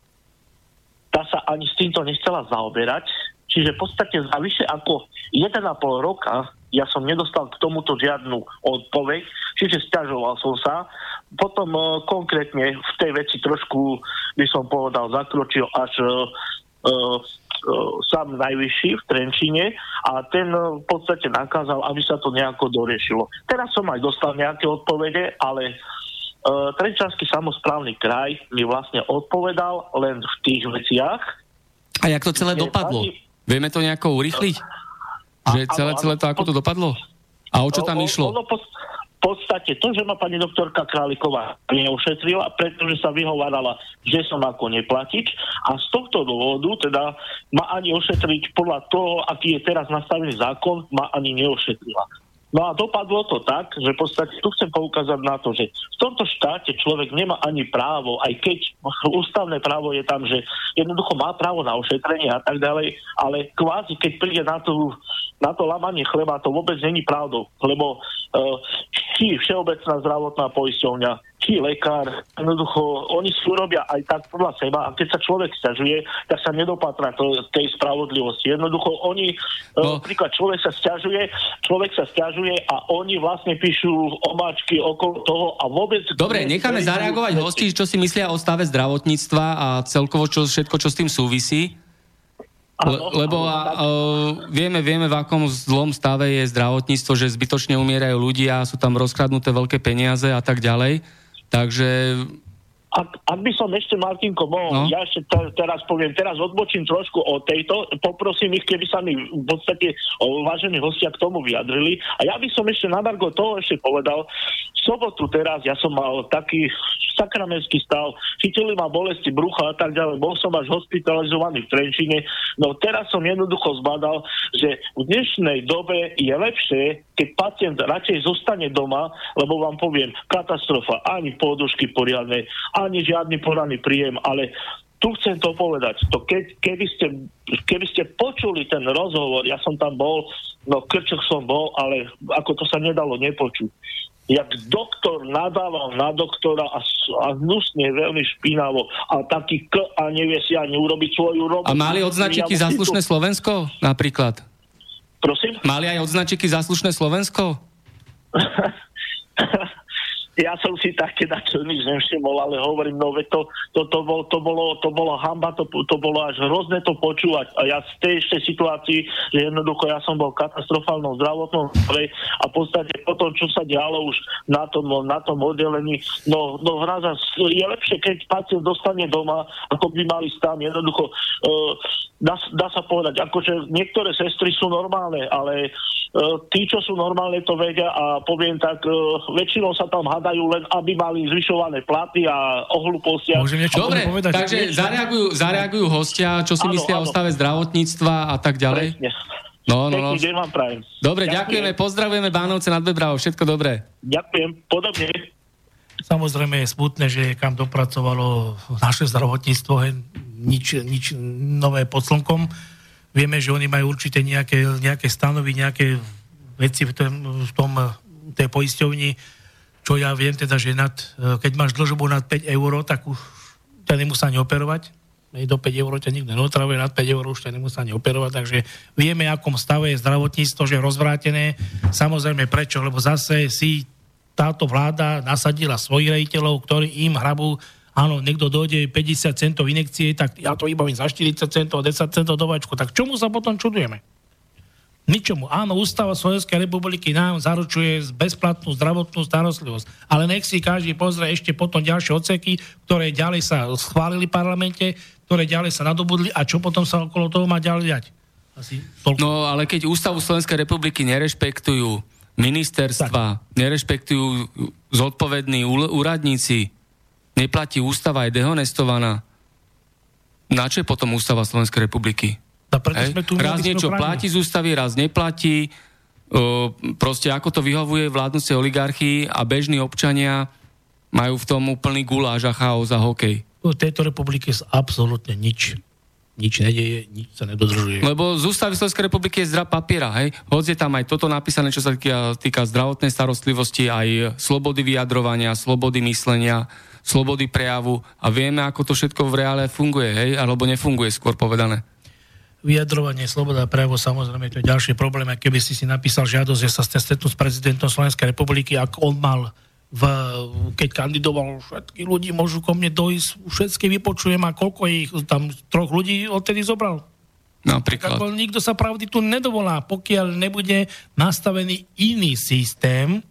tá sa ani s týmto nechcela zaoberať, čiže v podstate za vyše ako 1,5 roka ja som nedostal k tomuto žiadnu odpoveď, čiže stiažoval som sa. Potom uh, konkrétne v tej veci trošku, by som povedal, zakročil až uh, uh, sám najvyšší v Trenčine a ten v podstate nakázal, aby sa to nejako doriešilo. Teraz som aj dostal nejaké odpovede, ale uh, Trenčanský samozprávny kraj mi vlastne odpovedal len v tých veciach. A jak to celé dopadlo? Pani... Vieme to nejako urychliť? Že celé, celé to, ako to dopadlo? A o čo tam išlo? Ono v podstate to, že ma pani doktorka Králiková neušetrila, pretože sa vyhovárala, že som ako neplatič a z tohto dôvodu teda ma ani ošetriť podľa toho, aký je teraz nastavený zákon, ma ani neošetrila. No a dopadlo to tak, že v podstate tu chcem poukázať na to, že v tomto štáte človek nemá ani právo, aj keď ústavné právo je tam, že jednoducho má právo na ošetrenie a tak ďalej, ale kvázi, keď príde na, tú, na to lamanie chleba, to vôbec není pravdou, lebo uh, či Všeobecná zdravotná poisťovňa, či lekár, jednoducho, oni si urobia aj tak podľa seba a keď sa človek stiažuje, tak sa nedopatra to, tej spravodlivosti. Jednoducho, oni, e, no. napríklad človek sa stiažuje, človek sa stiažuje a oni vlastne píšu omáčky okolo toho a vôbec... Dobre, necháme zareagovať hosti, čo si myslia o stave zdravotníctva a celkovo čo, všetko, čo s tým súvisí. Le, lebo a, a, vieme, vieme, v akom zlom stave je zdravotníctvo, že zbytočne umierajú ľudia, sú tam rozkradnuté veľké peniaze a tak ďalej. Takže ak, ak by som ešte, Martinko, mohol, no. ja ešte te, teraz poviem, teraz odbočím trošku o tejto, poprosím ich, keby sa mi v podstate o, vážení hostia k tomu vyjadrili. A ja by som ešte na Margo toho ešte povedal, v sobotu teraz ja som mal taký sakramenský stav, chytili ma bolesti brucha a tak ďalej, bol som až hospitalizovaný v Trenčine, no teraz som jednoducho zbadal, že v dnešnej dobe je lepšie, keď pacient radšej zostane doma, lebo vám poviem, katastrofa, ani podušky poriadne, ani žiadny poradný príjem, ale tu chcem to povedať. To keď, keby, ste, keby ste počuli ten rozhovor, ja som tam bol, no krčok som bol, ale ako to sa nedalo nepočuť. Jak doktor nadával na doktora a, a hnusne, veľmi špinavo a taký k a nevie si ani urobiť svoju robotu. A mali odznačiky ja Zaslušné Slovensko napríklad? Prosím? Mali aj odznačiky Zaslušné Slovensko? ja som si také na čo nič nevšimol, ale hovorím, no to, to, to, bol, to, bolo, to bolo hamba, to, to bolo až hrozné to počúvať. A ja z tej ešte situácii, že jednoducho ja som bol katastrofálnou zdravotnou a v podstate po tom, čo sa dialo už na tom, na tom oddelení, no, no hraza, je lepšie, keď pacient dostane doma, ako by mali tam jednoducho. Uh, dá, dá sa povedať, akože niektoré sestry sú normálne, ale uh, tí, čo sú normálne, to vedia a poviem tak, uh, väčšinou sa tam hádajú len, aby mali zvyšované platy a o. Môžem niečo Dobre, povedať? takže zareagujú, zareagujú hostia, čo si áno, myslia áno. o stave zdravotníctva a tak ďalej. Presne. No, no, no. deň vám prajem. Dobre, ďakujem. ďakujeme, pozdravujeme Bánovce nad Bebravo, všetko dobré. Ďakujem, podobne. Samozrejme je smutné, že kam dopracovalo naše zdravotníctvo, nič, nič nové pod slnkom. Vieme, že oni majú určite nejaké, nejaké stanovy, nejaké veci v tom, v tom tej poisťovni, čo ja viem teda, že nad, keď máš dlžobu nad 5 eur, tak už ťa nemusí ani operovať. Do 5 eur ťa nikto neotravuje, nad 5 eur už ťa nemusí ani operovať, takže vieme, akom stave je zdravotníctvo, že je rozvrátené. Samozrejme prečo, lebo zase si táto vláda nasadila svojich rejiteľov, ktorí im hrabú áno, niekto dojde 50 centov inekcie, tak ja to vybavím za 40 centov, 10 centov do vačku. Tak čomu sa potom čudujeme? Ničomu. Áno, Ústava Slovenskej republiky nám zaručuje bezplatnú zdravotnú starostlivosť, ale nech si každý pozrie ešte potom ďalšie odseky, ktoré ďalej sa schválili v parlamente, ktoré ďalej sa nadobudli a čo potom sa okolo toho má ďalej. Asi No, ale keď Ústavu Slovenskej republiky nerešpektujú ministerstva, tak. nerešpektujú zodpovední úradníci, neplatí ústava, je dehonestovaná, na čo je potom ústava Slovenskej republiky? Tu raz niečo platí z ústavy, raz neplatí. O, proste ako to vyhovuje vládnúcej oligarchii a bežní občania majú v tom úplný guláš a chaos a hokej. V tejto republike sa absolútne nič nič nedeje, nič sa nedodržuje. Lebo z ústavy Slovenskej republiky je zdra papiera, hej? Hoď je tam aj toto napísané, čo sa týka, týka zdravotnej starostlivosti, aj slobody vyjadrovania, slobody myslenia, slobody prejavu a vieme, ako to všetko v reále funguje, hej? Alebo nefunguje, skôr povedané. Vyjadrovanie, sloboda prejavu, samozrejme, to je ďalší problém. A keby si si napísal žiadosť, že sa stretnú s prezidentom Slovenskej republiky, ak on mal v, keď kandidoval, všetky ľudí môžu ko mne dojsť, všetky vypočujem a koľko ich tam troch ľudí odtedy zobral. Napríklad. Tak, nikto sa pravdy tu nedovolá, pokiaľ nebude nastavený iný systém,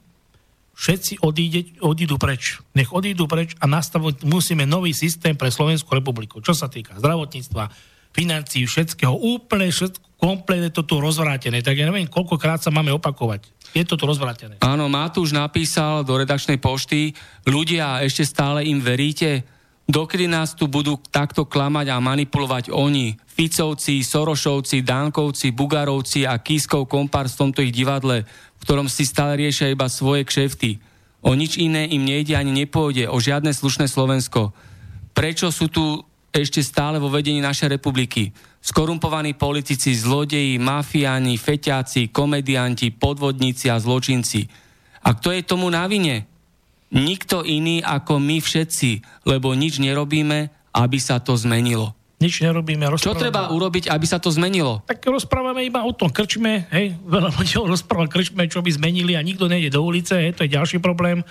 všetci odíde, odídu preč. Nech odídu preč a nastaviť musíme nový systém pre Slovenskú republiku. Čo sa týka zdravotníctva, financií, všetkého, úplne všetko, kompletne to tu rozvrátené. Tak ja neviem, koľkokrát sa máme opakovať. Je to tu rozvrátené. Áno, Matúš napísal do redakčnej pošty, ľudia, ešte stále im veríte? Dokedy nás tu budú takto klamať a manipulovať oni? Ficovci, Sorošovci, Dankovci, Bugarovci a Kiskov kompárs v tomto ich divadle v ktorom si stále riešia iba svoje kšefty. O nič iné im nejde ani nepôjde, o žiadne slušné Slovensko. Prečo sú tu ešte stále vo vedení našej republiky? Skorumpovaní politici, zlodeji, mafiáni, feťáci, komedianti, podvodníci a zločinci. A kto je tomu na vine? Nikto iný ako my všetci, lebo nič nerobíme, aby sa to zmenilo nič nerobíme. Čo treba urobiť, aby sa to zmenilo? Tak rozprávame iba o tom krčme, hej, veľa ľudí rozpráva krčme, čo by zmenili a nikto nejde do ulice, hej, to je ďalší problém.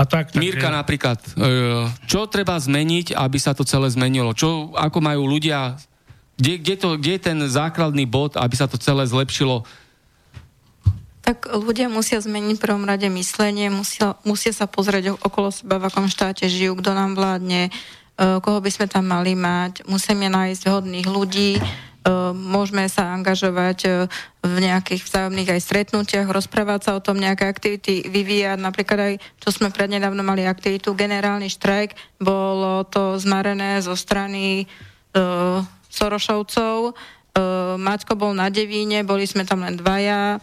A tak, tak, Mírka napríklad, e, čo treba zmeniť, aby sa to celé zmenilo? Čo, ako majú ľudia, kde, kde, to, kde je ten základný bod, aby sa to celé zlepšilo? Tak ľudia musia zmeniť v prvom rade myslenie, musia, musia sa pozrieť okolo seba, v akom štáte žijú, kto nám vládne, E, koho by sme tam mali mať. Musíme nájsť hodných ľudí, môžeme sa angažovať e, v nejakých vzájomných aj stretnutiach, rozprávať sa o tom, nejaké aktivity vyvíjať. Napríklad aj, čo sme prednedávno mali aktivitu, generálny štrajk, bolo to zmarené zo strany uh, Sorošovcov. Uh, Maťko bol na Devíne, boli sme tam len dvaja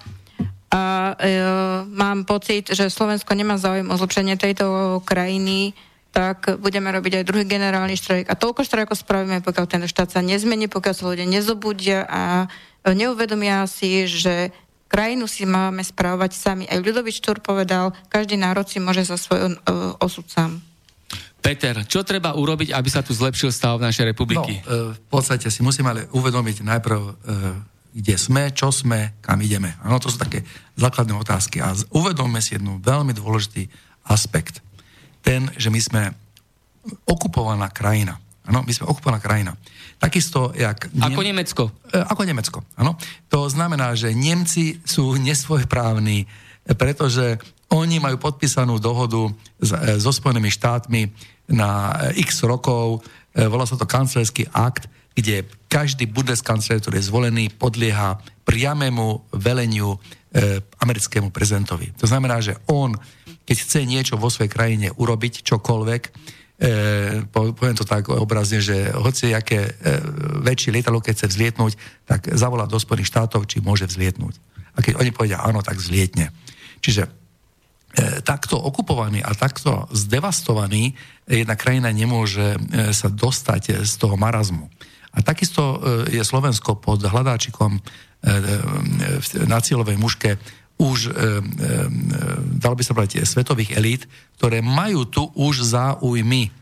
a uh, mám pocit, že Slovensko nemá záujem o zlepšenie tejto krajiny tak budeme robiť aj druhý generálny štrajk. A toľko štrajkov spravíme, pokiaľ ten štát sa nezmení, pokiaľ sa ľudia nezobudia a neuvedomia si, že krajinu si máme správať sami. Aj Ľudovič Štúr povedal, každý národ si môže za svoj uh, osud sám. Peter, čo treba urobiť, aby sa tu zlepšil stav v našej republiky? No, e, v podstate si musíme ale uvedomiť najprv, e, kde sme, čo sme, kam ideme. Ano, to sú také základné otázky. A uvedomme si jednu veľmi dôležitý aspekt. Ten, že my sme okupovaná krajina. Ano, my sme okupovaná krajina. Takisto, jak... Ako Nemecko. E, ako Nemecko, áno. To znamená, že Nemci sú nesvojprávni, pretože oni majú podpísanú dohodu e, so Spojenými štátmi na x rokov, e, volá sa to kancelársky akt, kde každý bundeskancler, ktorý je zvolený, podlieha priamému veleniu e, americkému prezidentovi. To znamená, že on, keď chce niečo vo svojej krajine urobiť, čokoľvek, e, poviem to tak obrazne, že hoci aké e, väčšie lietadlo, keď chce vzlietnúť, tak zavolá do Spojených štátov, či môže vzlietnúť. A keď oni povedia áno, tak vzlietne. Čiže e, takto okupovaný a takto zdevastovaný jedna krajina nemôže e, sa dostať z toho marazmu. A takisto e, je Slovensko pod hľadáčikom E, e, na cieľovej muške už, e, dalo by sa povedať, svetových elít, ktoré majú tu už záujmy.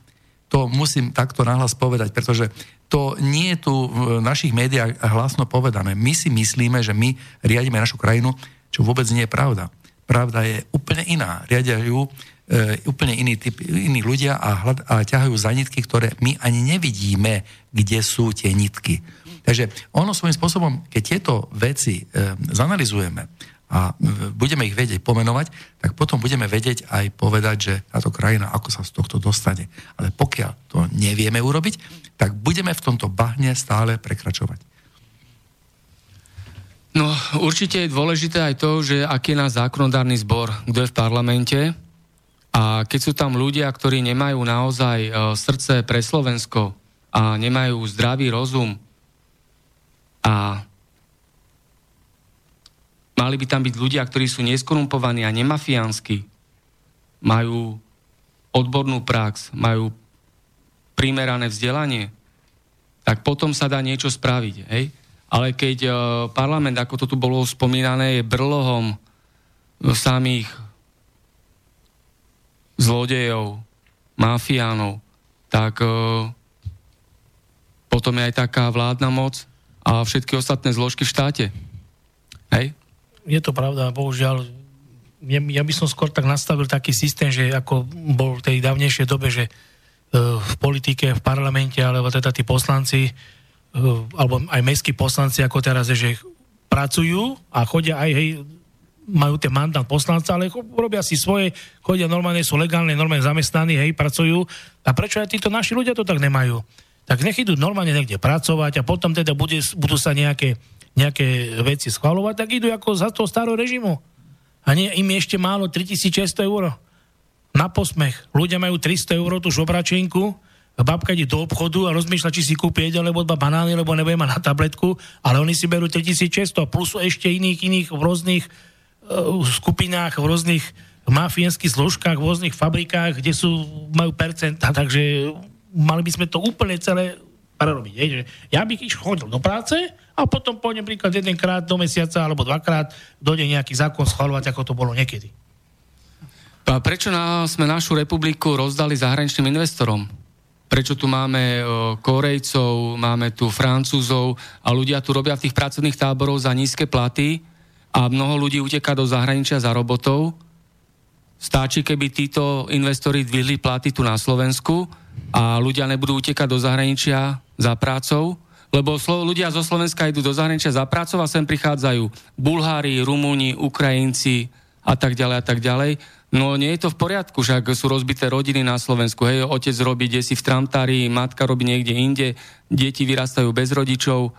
To musím takto nahlas povedať, pretože to nie je tu v našich médiách hlasno povedané. My si myslíme, že my riadíme našu krajinu, čo vôbec nie je pravda. Pravda je úplne iná. Riadia ju e, úplne iný typ, iní ľudia a, hľad, a ťahajú za nitky, ktoré my ani nevidíme, kde sú tie nitky. Takže ono svojím spôsobom, keď tieto veci e, zanalizujeme a e, budeme ich vedieť pomenovať, tak potom budeme vedieť aj povedať, že táto krajina ako sa z tohto dostane. Ale pokiaľ to nevieme urobiť, tak budeme v tomto bahne stále prekračovať. No, určite je dôležité aj to, že aký je náš zákonodárny zbor, kto je v parlamente. A keď sú tam ľudia, ktorí nemajú naozaj e, srdce pre Slovensko a nemajú zdravý rozum, a mali by tam byť ľudia, ktorí sú neskorumpovaní a nemafiánsky, majú odbornú prax, majú primerané vzdelanie, tak potom sa dá niečo spraviť. Hej? Ale keď uh, parlament, ako to tu bolo spomínané, je brlohom samých zlodejov, mafiánov, tak uh, potom je aj taká vládna moc, a všetky ostatné zložky v štáte. Hej? Je to pravda, bohužiaľ. Ja by som skôr tak nastavil taký systém, že ako bol v tej dávnejšej dobe, že e, v politike, v parlamente, alebo teda tí poslanci, e, alebo aj mestskí poslanci, ako teraz je, že pracujú a chodia aj, hej, majú ten mandát poslanca, ale robia si svoje, chodia normálne, sú legálne, normálne zamestnaní, hej, pracujú. A prečo aj títo naši ľudia to tak nemajú? tak nech idú normálne niekde pracovať a potom teda bude, budú sa nejaké, nejaké veci schvalovať, tak idú ako za toho starého režimu. A nie, im je ešte málo 3600 eur. Na posmech. Ľudia majú 300 eur tú žobračenku, babka ide do obchodu a rozmýšľa, či si kúpi jeden alebo dva banány, lebo nebude mať na tabletku, ale oni si berú 3600 plus ešte iných, iných v rôznych uh, skupinách, v rôznych mafiánskych zložkách, v rôznych fabrikách, kde sú, majú percenta, takže mali by sme to úplne celé prerobiť. Ja bych iš chodil do práce a potom po napríklad jedenkrát do mesiaca alebo dvakrát dojde nejaký zákon schvalovať, ako to bolo niekedy. A prečo na, sme našu republiku rozdali zahraničným investorom? Prečo tu máme o, Korejcov, máme tu Francúzov a ľudia tu robia v tých pracovných táboroch za nízke platy a mnoho ľudí uteká do zahraničia za robotov? Stáči, keby títo investori dvihli platy tu na Slovensku, a ľudia nebudú utekať do zahraničia za prácou, lebo ľudia zo Slovenska idú do zahraničia za prácou a sem prichádzajú Bulhári, Rumúni, Ukrajinci a tak ďalej a tak ďalej. No nie je to v poriadku, však sú rozbité rodiny na Slovensku. Hej, otec robí desi v Tramtári, matka robí niekde inde, deti vyrastajú bez rodičov.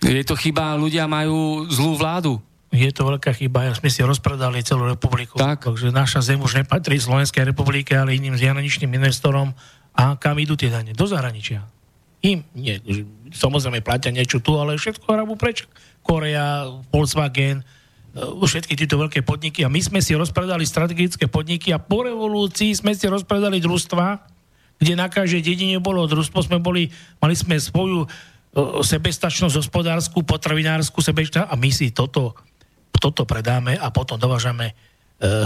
Je to chyba, ľudia majú zlú vládu je to veľká chyba, ja sme si rozpredali celú republiku. Tak. Takže naša zem už nepatrí Slovenskej republike, ale iným zahraničným investorom. A kam idú tie dane? Do zahraničia. Im nie, samozrejme platia niečo tu, ale všetko hrabu preč. Korea, Volkswagen, e, všetky tieto veľké podniky. A my sme si rozpredali strategické podniky a po revolúcii sme si rozpredali družstva, kde na každej dedine bolo družstvo, sme boli, mali sme svoju e, sebestačnosť hospodárskú, potravinárskú sebestačnosť a my si toto toto predáme a potom dovážame e,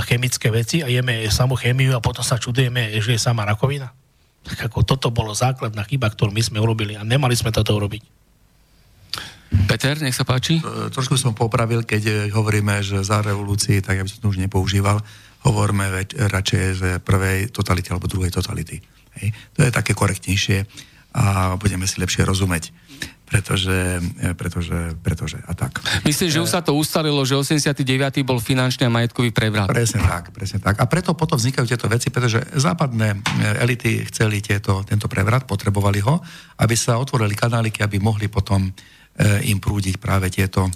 chemické veci a jeme samú chemiu a potom sa čudujeme, že je sama rakovina. Tak ako toto bolo základná chyba, ktorú my sme urobili a nemali sme toto urobiť. Peter, nech sa páči. E, trošku som popravil, keď e, hovoríme, že za revolúcii, tak ja by som to už nepoužíval, hovorme veď, radšej z prvej totality alebo druhej totality. Hej. To je také korektnejšie a budeme si lepšie rozumieť pretože, pretože, pretože a tak. Myslíš, že už sa to ustalilo, že 89. bol finančný a majetkový prevrat? Presne tak, presne tak. A preto potom vznikajú tieto veci, pretože západné elity chceli tieto, tento prevrat, potrebovali ho, aby sa otvorili kanáliky, aby mohli potom e, im prúdiť práve tieto,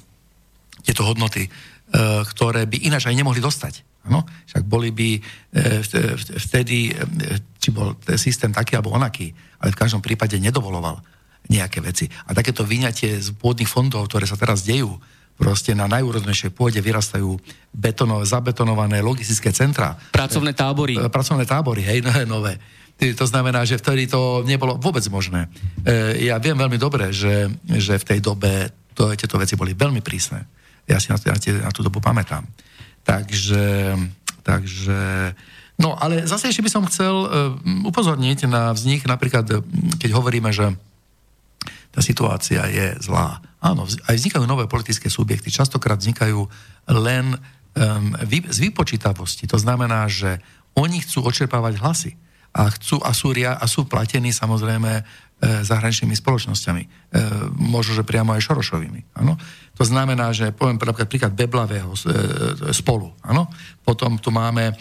tieto hodnoty, e, ktoré by ináč aj nemohli dostať. Ano? Však boli by e, vtedy, či bol systém taký alebo onaký, ale v každom prípade nedovoloval nejaké veci. A takéto vyňatie z pôdnych fondov, ktoré sa teraz dejú, proste na najúrodnejšej pôde vyrastajú betono, zabetonované logistické centra. Pracovné tábory. E, pracovné tábory, hej, nové, nové. To znamená, že vtedy to nebolo vôbec možné. E, ja viem veľmi dobre, že, že v tej dobe to, tieto veci boli veľmi prísne. Ja si na, na, na tú dobu pamätám. Takže, takže No, ale zase ešte by som chcel uh, upozorniť na vznik, napríklad, keď hovoríme, že tá situácia je zlá. Áno, aj vznikajú nové politické subjekty. Častokrát vznikajú len um, vy, z vypočítavosti. To znamená, že oni chcú očerpávať hlasy a, chcú, a, sú, a sú platení samozrejme zahraničnými spoločnosťami. E, možno, že priamo aj Šorošovými. Ano? To znamená, že poviem napríklad príklad Beblavého e, spolu. Ano? Potom tu máme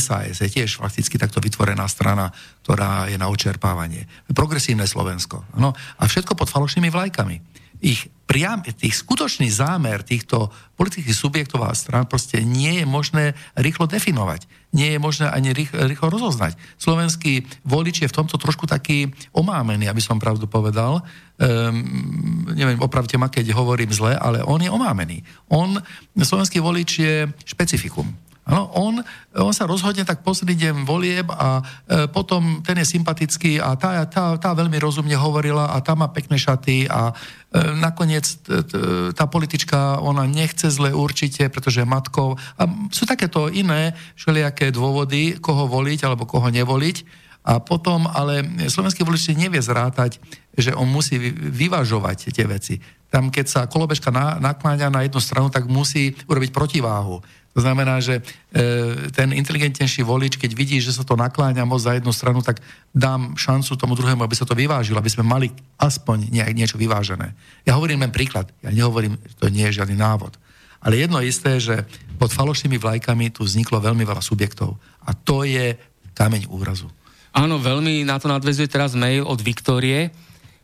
SAS, je tiež fakticky takto vytvorená strana, ktorá je na očerpávanie. Progresívne Slovensko. Ano? A všetko pod falošnými vlajkami ich priam, tých skutočný zámer týchto politických subjektov a strán proste nie je možné rýchlo definovať. Nie je možné ani rýchlo, rýchlo rozoznať. Slovenský volič je v tomto trošku taký omámený, aby som pravdu povedal. Um, neviem, opravte ma, keď hovorím zle, ale on je omámený. On, slovenský volič je špecifikum. Ano, on, on sa rozhodne tak posledný deň volieb a e, potom ten je sympatický a tá, tá, tá veľmi rozumne hovorila a tá má pekné šaty a e, nakoniec t, t, tá politička, ona nechce zle určite, pretože je matkou. A sú takéto iné všelijaké dôvody, koho voliť alebo koho nevoliť. A potom ale slovenský volič nevie zrátať, že on musí vyvažovať tie veci. Tam, keď sa kolobežka na, nakláňa na jednu stranu, tak musí urobiť protiváhu. To znamená, že e, ten inteligentnejší volič, keď vidí, že sa to nakláňa moc za jednu stranu, tak dám šancu tomu druhému, aby sa to vyvážilo, aby sme mali aspoň nejak niečo vyvážené. Ja hovorím len príklad, ja nehovorím, že to nie je žiadny návod. Ale jedno isté, že pod falošnými vlajkami tu vzniklo veľmi veľa subjektov. A to je kameň úrazu. Áno, veľmi na to nadvezuje teraz mail od Viktórie.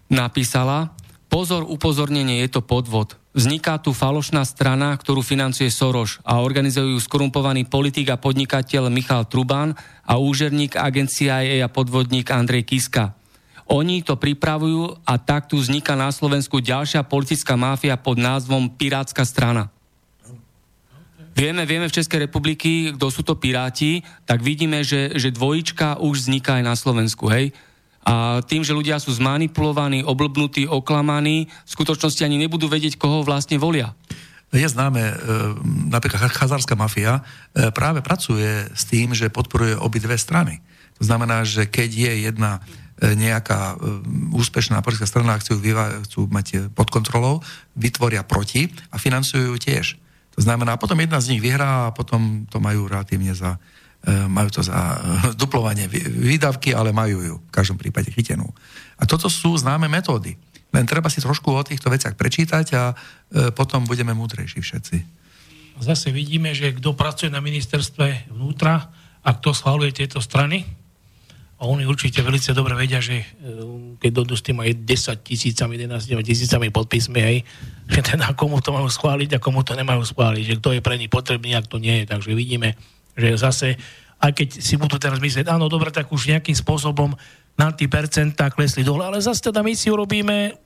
Napísala, pozor, upozornenie, je to podvod Vzniká tu falošná strana, ktorú financuje Soros a organizujú skorumpovaný politik a podnikateľ Michal Truban a úžerník agencia CIA a podvodník Andrej Kiska. Oni to pripravujú a tak tu vzniká na Slovensku ďalšia politická máfia pod názvom Pirátska strana. Vieme, vieme v Českej republiky, kto sú to piráti, tak vidíme, že, že dvojička už vzniká aj na Slovensku, hej? A tým, že ľudia sú zmanipulovaní, oblbnutí, oklamaní, v skutočnosti ani nebudú vedieť, koho vlastne volia. Je známe, e, napríklad chazárska mafia e, práve pracuje s tým, že podporuje obidve strany. To znamená, že keď je jedna e, nejaká úspešná politická strana, chcú, chcú mať pod kontrolou, vytvoria proti a financujú tiež. To znamená, potom jedna z nich vyhrá a potom to majú relatívne za, majú to za e, duplovanie výdavky, ale majú ju v každom prípade chytenú. A toto sú známe metódy. Len treba si trošku o týchto veciach prečítať a e, potom budeme múdrejší všetci. Zase vidíme, že kto pracuje na ministerstve vnútra a kto schváluje tieto strany, a oni určite veľmi dobre vedia, že keď dojdu s tým aj 10 tisícami, 11 tisícami podpismi, hej, že teda komu to majú schváliť a komu to nemajú schváliť, že kto je pre nich potrebný, ak to nie je. Takže vidíme, že zase, aj keď si budú teraz myslieť, áno, dobre, tak už nejakým spôsobom na tí percentá klesli dole, ale zase teda my si urobíme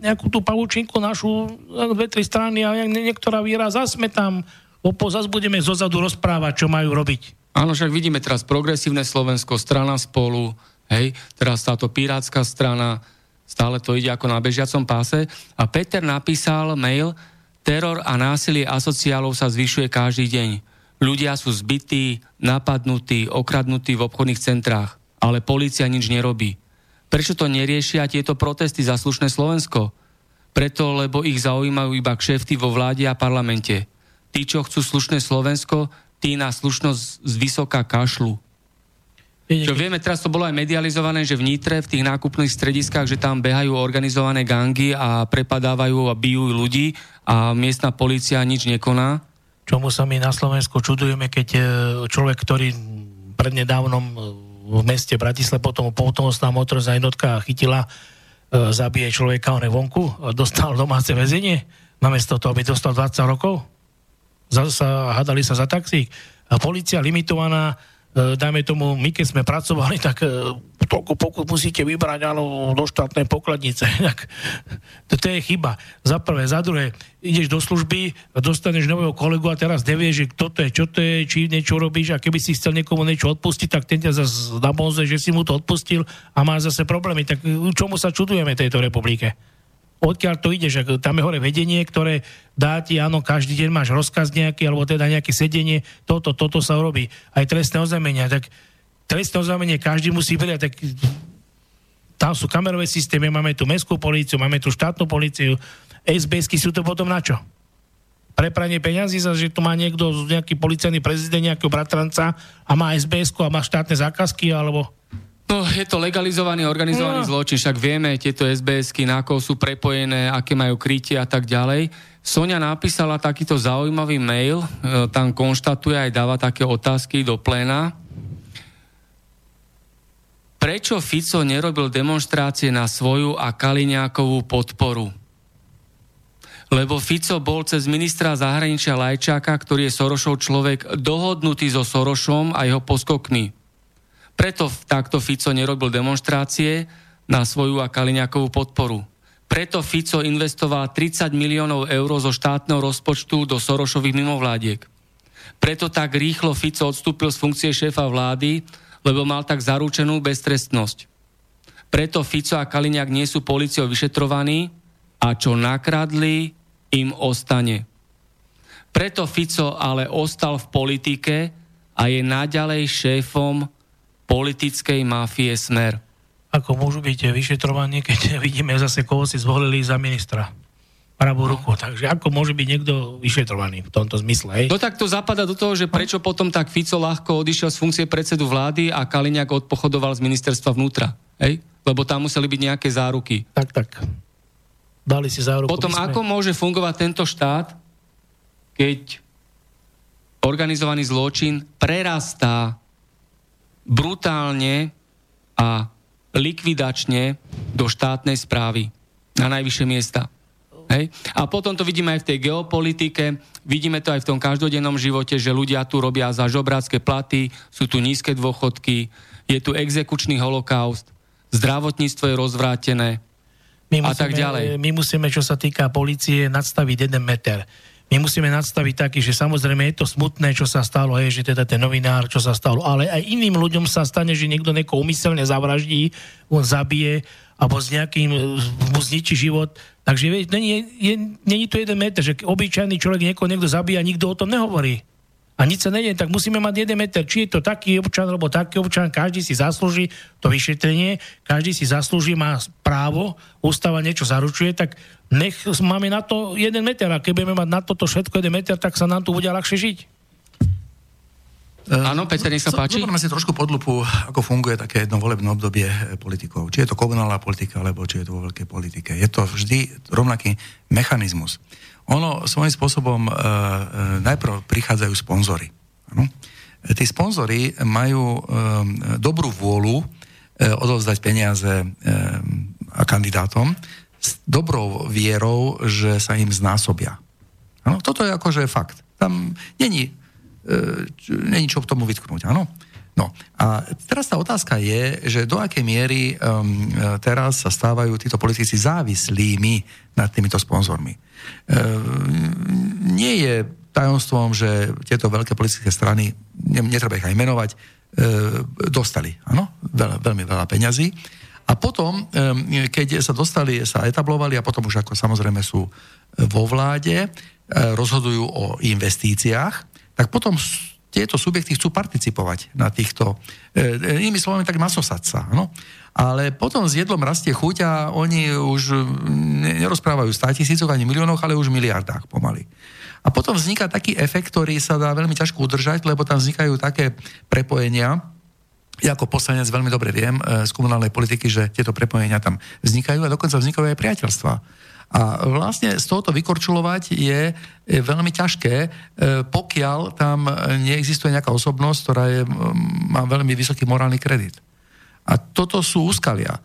nejakú tú pavučinku našu, dve, tri strany a niektorá výra, zase sme tam, opo, zase budeme zozadu rozprávať, čo majú robiť. Áno, však vidíme teraz progresívne Slovensko, strana spolu, hej, teraz táto pirátska strana, stále to ide ako na bežiacom páse. A Peter napísal mail, teror a násilie asociálov sa zvyšuje každý deň. Ľudia sú zbytí, napadnutí, okradnutí v obchodných centrách, ale policia nič nerobí. Prečo to neriešia tieto protesty za slušné Slovensko? Preto, lebo ich zaujímajú iba kšefty vo vláde a parlamente. Tí, čo chcú slušné Slovensko, tí na slušnosť z vysoká kašlu. Čo vieme, teraz to bolo aj medializované, že v Nitre, v tých nákupných strediskách, že tam behajú organizované gangy a prepadávajú a bijú ľudí a miestna policia nič nekoná. Čomu sa my na Slovensku čudujeme, keď e, človek, ktorý prednedávnom e, v meste Bratislave potom pohotovostná motorizná jednotka chytila, e, zabije človeka, on je vonku, dostal domáce väzenie, namiesto toho, aby dostal 20 rokov. Zasa, hadali sa za taxík. A policia limitovaná dajme tomu, my keď sme pracovali, tak e, toľko pokut musíte vybrať áno, do štátnej pokladnice. Tak, to, to je chyba. Za prvé. Za druhé, ideš do služby, dostaneš nového kolegu a teraz nevieš, že kto to je, čo to je, či niečo robíš a keby si chcel niekomu niečo odpustiť, tak ten ťa zase nabonze, že si mu to odpustil a má zase problémy. Tak čomu sa čudujeme tejto republike? Odkiaľ to ide, že tam je hore vedenie, ktoré dá ti, áno, každý deň máš rozkaz nejaký, alebo teda nejaké sedenie, toto, toto sa robí. Aj trestné oznámenia, tak trestné oznámenie každý musí vedieť, tak tam sú kamerové systémy, máme tu mestskú políciu, máme tu štátnu políciu, SBSky sú to potom na čo? Prepranie peňazí za, že tu má niekto, nejaký policajný prezident, nejakého bratranca a má SBS a má štátne zákazky, alebo No, je to legalizovaný, organizovaný no. zločin, však vieme, tieto SBS-ky, na koho sú prepojené, aké majú krytie a tak ďalej. Sonia napísala takýto zaujímavý mail, e, tam konštatuje aj dáva také otázky do pléna. Prečo Fico nerobil demonstrácie na svoju a Kaliňákovú podporu? Lebo Fico bol cez ministra zahraničia Lajčáka, ktorý je Sorošov človek, dohodnutý so Sorošom a jeho poskokmi preto takto Fico nerobil demonstrácie na svoju a Kaliňakovú podporu. Preto Fico investoval 30 miliónov eur zo štátneho rozpočtu do Sorošových mimovládiek. Preto tak rýchlo Fico odstúpil z funkcie šéfa vlády, lebo mal tak zaručenú beztrestnosť. Preto Fico a Kaliňák nie sú policiou vyšetrovaní a čo nakradli, im ostane. Preto Fico ale ostal v politike a je naďalej šéfom politickej mafie Smer. Ako môžu byť vyšetrovaní, keď vidíme zase, koho si zvolili za ministra? pravú no. ruku. Takže ako môže byť niekto vyšetrovaný v tomto zmysle? Hej? No tak to zapadá do toho, že prečo potom tak Fico ľahko odišiel z funkcie predsedu vlády a Kaliňák odpochodoval z ministerstva vnútra. Hej? Lebo tam museli byť nejaké záruky. Tak, tak. Dali si záruku. Potom sme... ako môže fungovať tento štát, keď organizovaný zločin prerastá brutálne a likvidačne do štátnej správy na najvyššie miesta. Hej? A potom to vidíme aj v tej geopolitike, vidíme to aj v tom každodennom živote, že ľudia tu robia za žobrácké platy, sú tu nízke dôchodky, je tu exekučný holokaust, zdravotníctvo je rozvrátené my musíme, a tak ďalej. My musíme, čo sa týka policie, nadstaviť jeden meter my musíme nadstaviť taký, že samozrejme je to smutné, čo sa stalo, je, že teda ten novinár, čo sa stalo, ale aj iným ľuďom sa stane, že niekto niekoho umyselne zavraždí, on zabije, alebo s nejakým mu zničí život. Takže není, je, není to jeden meter, že obyčajný človek niekoho niekto zabíja, nikto o tom nehovorí a nič sa nedie, tak musíme mať jeden meter. Či je to taký občan, alebo taký občan, každý si zaslúži to vyšetrenie, každý si zaslúži, má právo, ústava niečo zaručuje, tak nech máme na to jeden meter. A keď budeme mať na toto všetko jeden meter, tak sa nám tu bude ľahšie žiť. Áno, Peter, nech sa páči. Zoberme si trošku podlupu, ako funguje také jedno volebné obdobie eh, politikov. Či je to komunálna politika, alebo či je to vo veľkej politike. Je to vždy rovnaký mechanizmus ono svojím spôsobom e, e, najprv prichádzajú sponzory. Ano? Tí sponzory majú e, dobrú vôľu e, odovzdať peniaze e, a kandidátom s dobrou vierou, že sa im znásobia. Ano? Toto je akože fakt. Tam není, není čo k tomu vytknúť. Áno? No a teraz tá otázka je, že do akej miery um, teraz sa stávajú títo politici závislými nad týmito sponzormi. Um, nie je tajomstvom, že tieto veľké politické strany, netreba ich aj menovať, um, dostali, áno, veľ, veľmi veľa peňazí. A potom, um, keď sa dostali, sa etablovali a potom už ako samozrejme sú vo vláde, rozhodujú o investíciách, tak potom tieto subjekty chcú participovať na týchto, e, e, inými slovami, tak nasosať sa. No? Ale potom s jedlom rastie chuť a oni už nerozprávajú 100 tisícoch ani miliónoch, ale už miliardách pomaly. A potom vzniká taký efekt, ktorý sa dá veľmi ťažko udržať, lebo tam vznikajú také prepojenia, ja ako poslanec veľmi dobre viem e, z komunálnej politiky, že tieto prepojenia tam vznikajú a dokonca vznikajú aj priateľstva. A vlastne z tohoto vykorčulovať je veľmi ťažké, e, pokiaľ tam neexistuje nejaká osobnosť, ktorá je, má veľmi vysoký morálny kredit. A toto sú úskalia. E,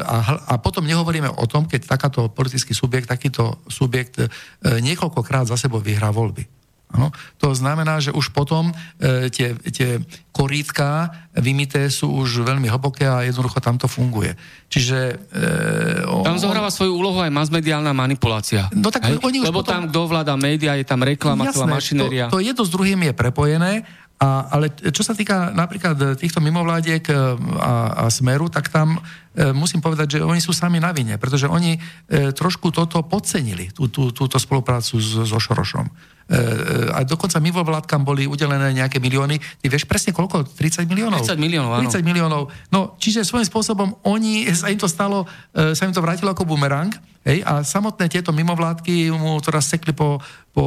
a, a potom nehovoríme o tom, keď takáto politický subjekt, takýto subjekt niekoľkokrát za sebou vyhrá voľby. Ano? To znamená, že už potom e, tie, tie korítka vymité sú už veľmi hlboké a jednoducho tam to funguje. Čiže... E, on, tam zohráva svoju úlohu aj masmediálna manipulácia. No tak Hej? oni už Lebo potom... tam kto ovláda média, je tam reklama, Jasné, mašinéria. To, to jedno s druhým je prepojené a, ale čo sa týka napríklad týchto mimovládiek e, a, a Smeru, tak tam e, musím povedať, že oni sú sami na vine, pretože oni e, trošku toto podcenili, tú, tú, túto spoluprácu so, so Šorošom. E, a dokonca mimovládkam boli udelené nejaké milióny. Ty vieš presne koľko? 30 miliónov? 30 miliónov, áno. 30 miliónov. No, čiže svojím spôsobom oni, sa im to stalo, e, sa im to vrátilo ako bumerang, Hej, a samotné tieto mimovládky mu teraz sekli po, po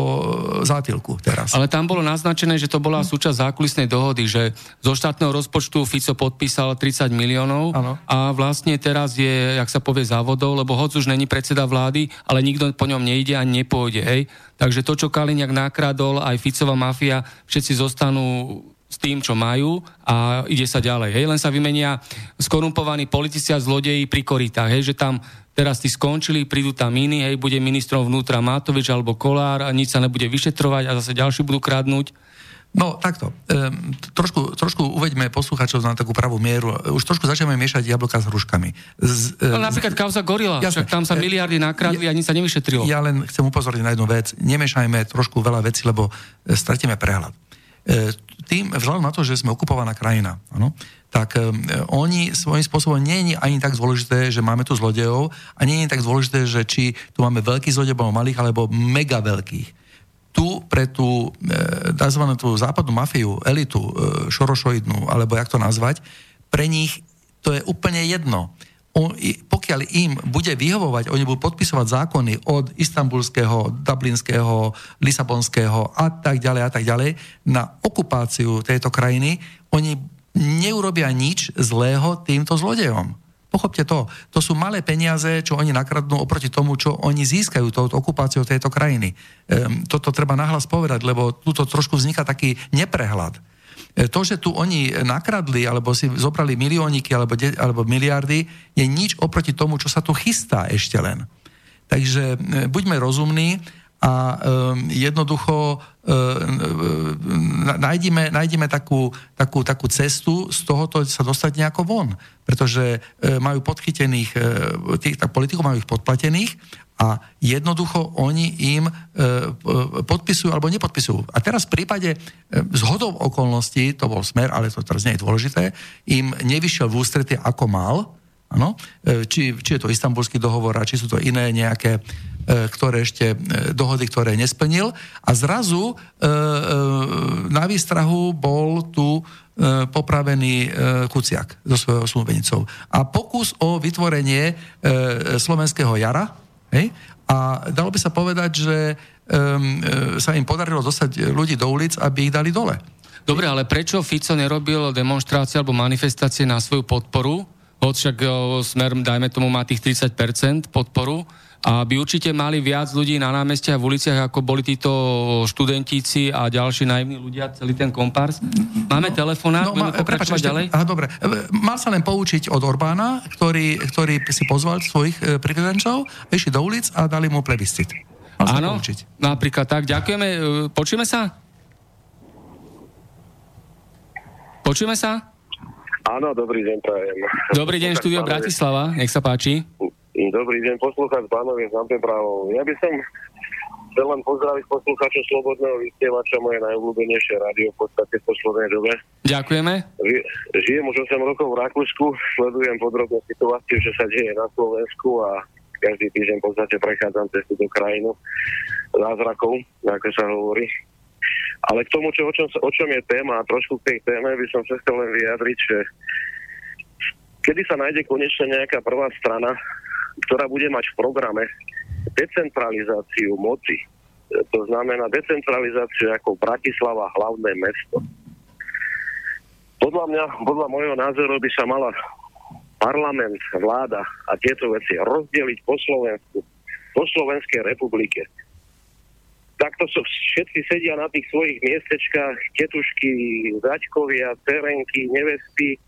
zátilku teraz. Ale tam bolo naznačené, že to bola súčasť zákulisnej dohody, že zo štátneho rozpočtu Fico podpísal 30 miliónov ano. a vlastne teraz je, jak sa povie, závodov, lebo hoď už není predseda vlády, ale nikto po ňom nejde a nepôjde. Hej. Takže to, čo Kaliňák nakradol, aj Ficová mafia, všetci zostanú s tým, čo majú a ide sa ďalej. Hej, len sa vymenia skorumpovaní politici a zlodeji pri koritách. Hej, že tam teraz tí skončili, prídu tam iní, hej, bude ministrom vnútra Matovič alebo Kolár a nič sa nebude vyšetrovať a zase ďalší budú kradnúť. No, takto. Ehm, trošku, trošku uveďme posluchačov na takú pravú mieru. Už trošku začneme miešať jablka s hruškami. Z, e, no, napríklad kauza Gorila, jasne. však tam sa miliardy nakradli ja, a nič sa nevyšetrilo. Ja len chcem upozorniť na jednu vec. Nemiešajme trošku veľa vecí, lebo e, stratíme prehľad. E, tým, vzhľadom na to, že sme okupovaná krajina, ano, tak e, oni svojím spôsobom nie je ani tak dôležité, že máme tu zlodejov a nie je tak dôležité, že či tu máme veľkých zlodejov, alebo malých, alebo mega veľkých tu pre tú e, tzv. tú západnú mafiu, elitu, e, šorošoidnú, alebo jak to nazvať, pre nich to je úplne jedno. O, pokiaľ im bude vyhovovať, oni budú podpisovať zákony od istambulského, dublinského, lisabonského a tak ďalej a tak ďalej na okupáciu tejto krajiny, oni neurobia nič zlého týmto zlodejom. Pochopte to. To sú malé peniaze, čo oni nakradnú oproti tomu, čo oni získajú touto okupáciou tejto krajiny. Ehm, toto treba nahlas povedať, lebo tuto trošku vzniká taký neprehľad. E, to, že tu oni nakradli, alebo si zobrali milióniky, alebo, de, alebo miliardy, je nič oproti tomu, čo sa tu chystá ešte len. Takže e, buďme rozumní a um, jednoducho um, nájdime, nájdime takú, takú, takú cestu z tohoto sa dostať nejako von. Pretože um, majú podchytených, um, tých, tak politikov majú ich podplatených a jednoducho oni im um, podpisujú alebo nepodpisujú. A teraz v prípade zhodov okolností, to bol smer, ale to teraz nie je dôležité, im nevyšiel v ústrety ako mal, Ano? Či, či je to istambulský dohovor, a či sú to iné nejaké E, ktoré ešte, e, dohody, ktoré nesplnil a zrazu e, na výstrahu bol tu popravený Kuciak so svojou slúbenicou. A pokus o vytvorenie slovenského jara, hej, a dalo by sa povedať, že sa im podarilo dostať ľudí do ulic, aby ich dali dole. Dobre, ale prečo Fico nerobil demonstrácie alebo manifestácie na svoju podporu? Hoď však smer, dajme tomu, má tých 30% podporu a by určite mali viac ľudí na námestiach v uliciach, ako boli títo študentíci a ďalší naivní ľudia, celý ten kompárs. Máme no, telefonát, no, budeme pokračovať ďalej? Aha, dobre. Mal sa len poučiť od Orbána, ktorý, ktorý si pozval svojich e, privilencov, išli do ulic a dali mu plebiscit. Áno, napríklad tak. Ďakujeme. E, počujeme sa? Počujeme sa? Áno, dobrý deň, prajem. Dobrý deň, štúdio Bratislava, nech sa páči. Dobrý deň, poslúchať pánovi z Právo. Ja by som chcel len pozdraviť poslucháčov Slobodného vysielača, moje najobľúbenejšie rádio v podstate v poslednej dobe. Ďakujeme. Žijem už 8 rokov v Rakúsku, sledujem podrobne situáciu, čo sa deje na Slovensku a každý týždeň v podstate prechádzam cez túto krajinu zázrakov, ako sa hovorí. Ale k tomu, čo, o, čom, o čom je téma, a trošku k tej téme by som sa chcel len vyjadriť, že kedy sa nájde konečne nejaká prvá strana, ktorá bude mať v programe decentralizáciu moci. to znamená decentralizáciu ako Bratislava hlavné mesto. Podľa mňa, podľa môjho názoru by sa mala parlament, vláda a tieto veci rozdeliť po Slovensku, po Slovenskej republike. Takto so všetci sedia na tých svojich miestečkách, tetušky, zaďkovia, terenky, nevesty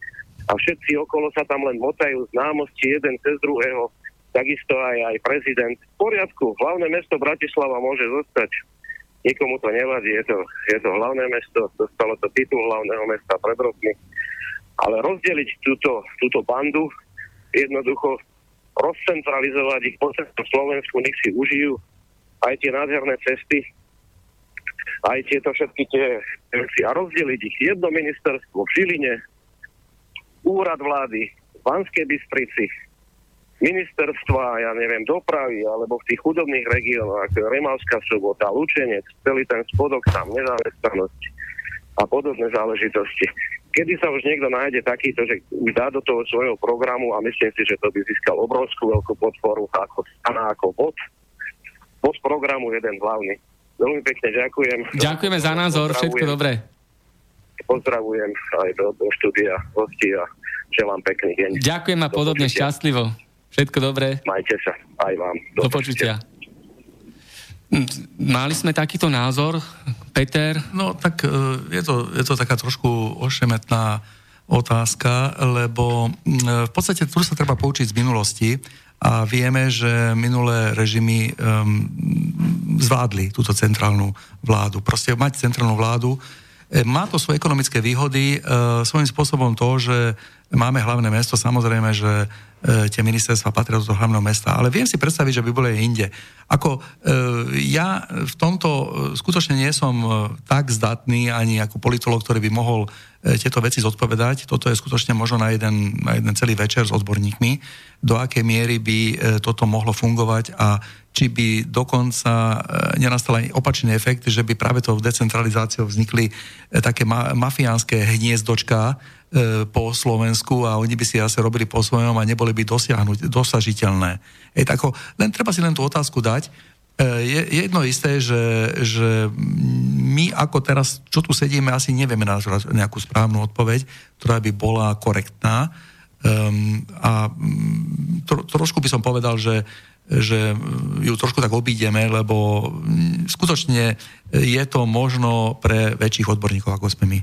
a všetci okolo sa tam len motajú známosti jeden cez druhého, takisto aj, aj prezident. V poriadku, hlavné mesto Bratislava môže zostať. Nikomu to nevadí, je to, je to hlavné mesto, dostalo to titul hlavného mesta pred rokmi ale rozdeliť túto, túto bandu, jednoducho rozcentralizovať ich po celom Slovensku, nech si užijú aj tie nádherné cesty, aj tieto všetky tie veci a rozdeliť ich jedno ministerstvo v Žiline, úrad vlády v Banskej Bystrici, ministerstva, ja neviem, dopravy, alebo v tých chudobných regiónoch, ako Remavská sobota, Lučenec, celý ten spodok tam, nezamestnanosť a podobné záležitosti kedy sa už niekto nájde takýto, že už dá do toho svojho programu a myslím si, že to by získal obrovskú veľkú podporu ako strana, ako bod. Bod programu jeden hlavný. Veľmi pekne ďakujem. Ďakujeme za názor, všetko dobré. Pozdravujem aj do, do štúdia hostí a želám pekný deň. Ďakujem a podobne šťastlivo. Všetko dobré. Majte sa, aj vám. Do, do počutia. Mali sme takýto názor, Peter? No tak e, je to, je to taká trošku ošemetná otázka, lebo v podstate tu sa treba poučiť z minulosti a vieme, že minulé režimy um, zvládli túto centrálnu vládu. Proste mať centrálnu vládu e, má to svoje ekonomické výhody, uh, svojím spôsobom to, že máme hlavné mesto, samozrejme, že E, tie ministerstva patria do hlavného mesta. Ale viem si predstaviť, že by boli inde. Ako e, ja v tomto e, skutočne nie som tak zdatný ani ako politolog, ktorý by mohol tieto veci zodpovedať. Toto je skutočne možno na jeden, na jeden celý večer s odborníkmi, do akej miery by toto mohlo fungovať a či by dokonca nenastal aj opačný efekt, že by práve tou decentralizáciou vznikli také ma- mafiánske hniezdočka, po Slovensku a oni by si asi robili po svojom a neboli by dosiahnuť, dosažiteľné. Ej, tako, len treba si len tú otázku dať. E, je, jedno isté, že, že my ako teraz, čo tu sedíme, asi nevieme na nejakú správnu odpoveď, ktorá by bola korektná. Um, a mm, tro, trošku by som povedal, že že ju trošku tak obídeme, lebo mm, skutočne je to možno pre väčších odborníkov, ako sme my.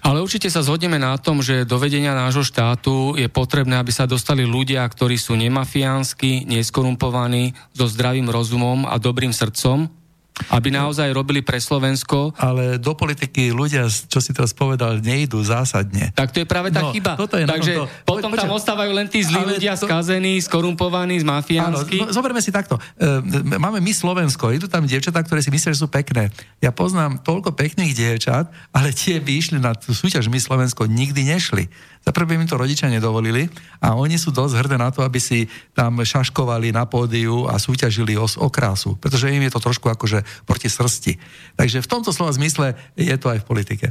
Ale určite sa zhodneme na tom, že do vedenia nášho štátu je potrebné, aby sa dostali ľudia, ktorí sú nemafiánsky, neskorumpovaní, so zdravým rozumom a dobrým srdcom, aby naozaj robili pre Slovensko. Ale do politiky ľudia, čo si teraz povedal, nejdú zásadne. Tak to je práve tá no, chyba. Toto je Takže to... potom Poďa... tam ostávajú len tí zlí ľudia, to... skazení, skorumpovaní, mafiánsky. Áno, zoberme si takto. E, máme my Slovensko, idú tam dievčatá, ktoré si myslia, že sú pekné. Ja poznám toľko pekných dievčat, ale tie by išli na tú súťaž My Slovensko, nikdy nešli. Za prvé im to rodičia nedovolili a oni sú dosť hrdé na to, aby si tam šaškovali na pódiu a súťažili o, o krásu, pretože im je to trošku akože proti srsti. Takže v tomto slova zmysle je to aj v politike.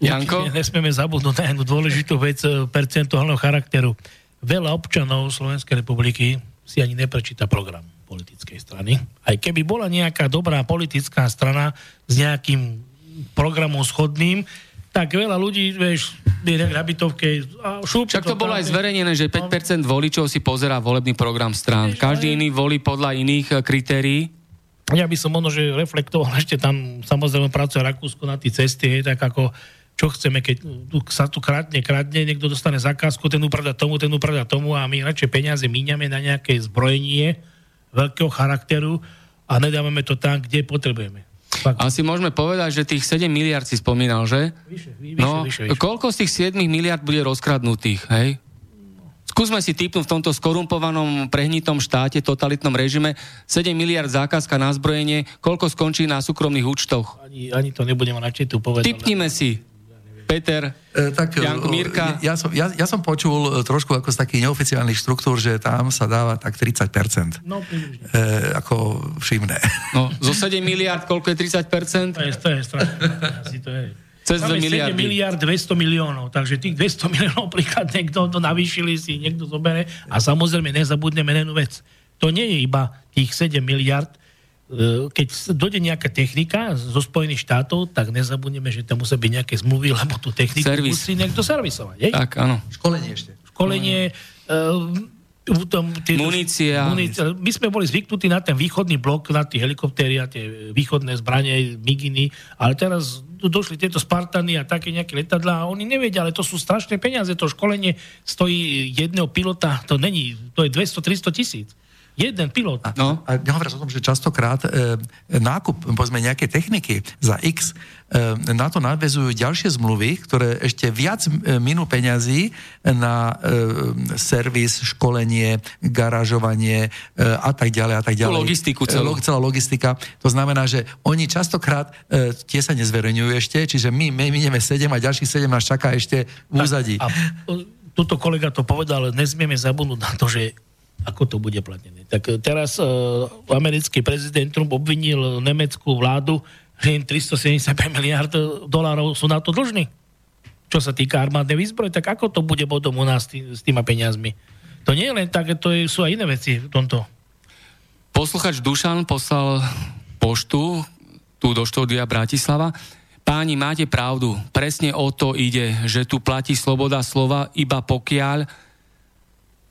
Janko? Nesmieme zabudnúť na jednu dôležitú vec eh, percentuálneho charakteru. Veľa občanov Slovenskej republiky si ani neprečíta program politickej strany. Aj keby bola nejaká dobrá politická strana s nejakým programom schodným, tak veľa ľudí, vieš, a šup, Však to, bolo aj zverejnené, že 5% voličov si pozerá volebný program strán. Každý iný volí podľa iných eh, kritérií. Ja by som možno, že reflektoval ešte tam, samozrejme pracuje Rakúsko na tie cesty, hej, tak ako čo chceme, keď tu, sa tu kradne, kradne, niekto dostane zakázku, ten upravda tomu, ten upravda tomu a my radšej peniaze míňame na nejaké zbrojenie veľkého charakteru a nedávame to tam, kde potrebujeme. Fakt. Asi môžeme povedať, že tých 7 miliard si spomínal, že? Vyše, vyše, no, vyše, vyše. Koľko z tých 7 miliard bude rozkradnutých, hej? Skúsme si typnúť v tomto skorumpovanom, prehnitom štáte, totalitnom režime 7 miliard zákazka na zbrojenie, koľko skončí na súkromných účtoch? Ani, ani to nebudeme radšej tu povedať. Typnime si. Peter, e, tak, Janko Mirka. Ja, ja, som, ja, ja som počul e, trošku ako z takých neoficiálnych štruktúr, že tam sa dáva tak 30%. No, e, ako všimné. No, zo 7 miliard, koľko je 30%? To je, to je strašné. Asi to je. Cez 2 miliardy. 7 miliard 200 miliónov, takže tých 200 miliónov príklad niekto to navýšili si, niekto zobere a samozrejme nezabudneme jednu vec. To nie je iba tých 7 miliard, E, keď dojde nejaká technika zo Spojených štátov, tak nezabudneme, že tam musí byť nejaké zmluvy, lebo tú techniku Servis. musí niekto servisovať. Je? Tak, áno. Školenie ešte. Školenie, uh, tom, tie, Munícia. munícia. My sme boli zvyknutí na ten východný blok, na tie helikoptéry a tie východné zbranie, miginy, ale teraz došli tieto Spartany a také nejaké letadlá a oni nevedia, ale to sú strašné peniaze. To školenie stojí jedného pilota, to není, to je 200-300 tisíc. Jeden pilot. No. A nehovoriac o tom, že častokrát e, nákup, povedzme, nejakej techniky za X, e, na to nadvezujú ďalšie zmluvy, ktoré ešte viac e, minú peňazí na e, servis, školenie, garážovanie e, a tak ďalej a tak ďalej. logistiku E, celú. lo- celá logistika. To znamená, že oni častokrát e, tie sa nezverejňujú ešte, čiže my my minieme 7 a ďalších 7 nás čaká ešte v úzadí. A e, tuto kolega to povedal, ale nesmieme zabudnúť na to, že ako to bude platené. Tak e, teraz uh, americký prezident Trump obvinil nemeckú vládu, že im 375 miliard dolárov sú na to dlžní. Čo sa týka armádnej výzbroje, tak ako to bude potom u nás tý, s týma peniazmi? To nie je len tak, to je, sú aj iné veci v tomto. Posluchač Dušan poslal poštu tu do štúdia Bratislava. Páni, máte pravdu. Presne o to ide, že tu platí sloboda slova iba pokiaľ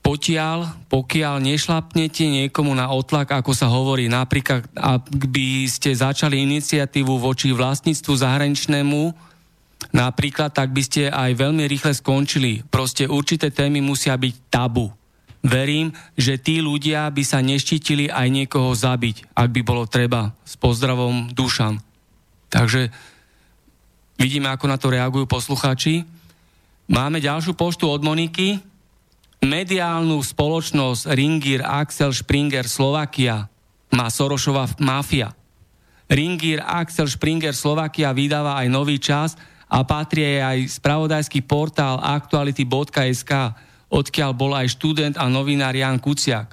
potiaľ, pokiaľ nešlapnete niekomu na otlak, ako sa hovorí, napríklad, ak by ste začali iniciatívu voči vlastníctvu zahraničnému, napríklad, tak by ste aj veľmi rýchle skončili. Proste určité témy musia byť tabu. Verím, že tí ľudia by sa neštítili aj niekoho zabiť, ak by bolo treba. S pozdravom Dušan. Takže vidíme, ako na to reagujú poslucháči. Máme ďalšiu poštu od Moniky. Mediálnu spoločnosť Ringir Axel Springer Slovakia má Sorošová mafia. Ringir Axel Springer Slovakia vydáva aj nový čas a patrí aj spravodajský portál aktuality.sk, odkiaľ bol aj študent a novinár Jan Kuciak.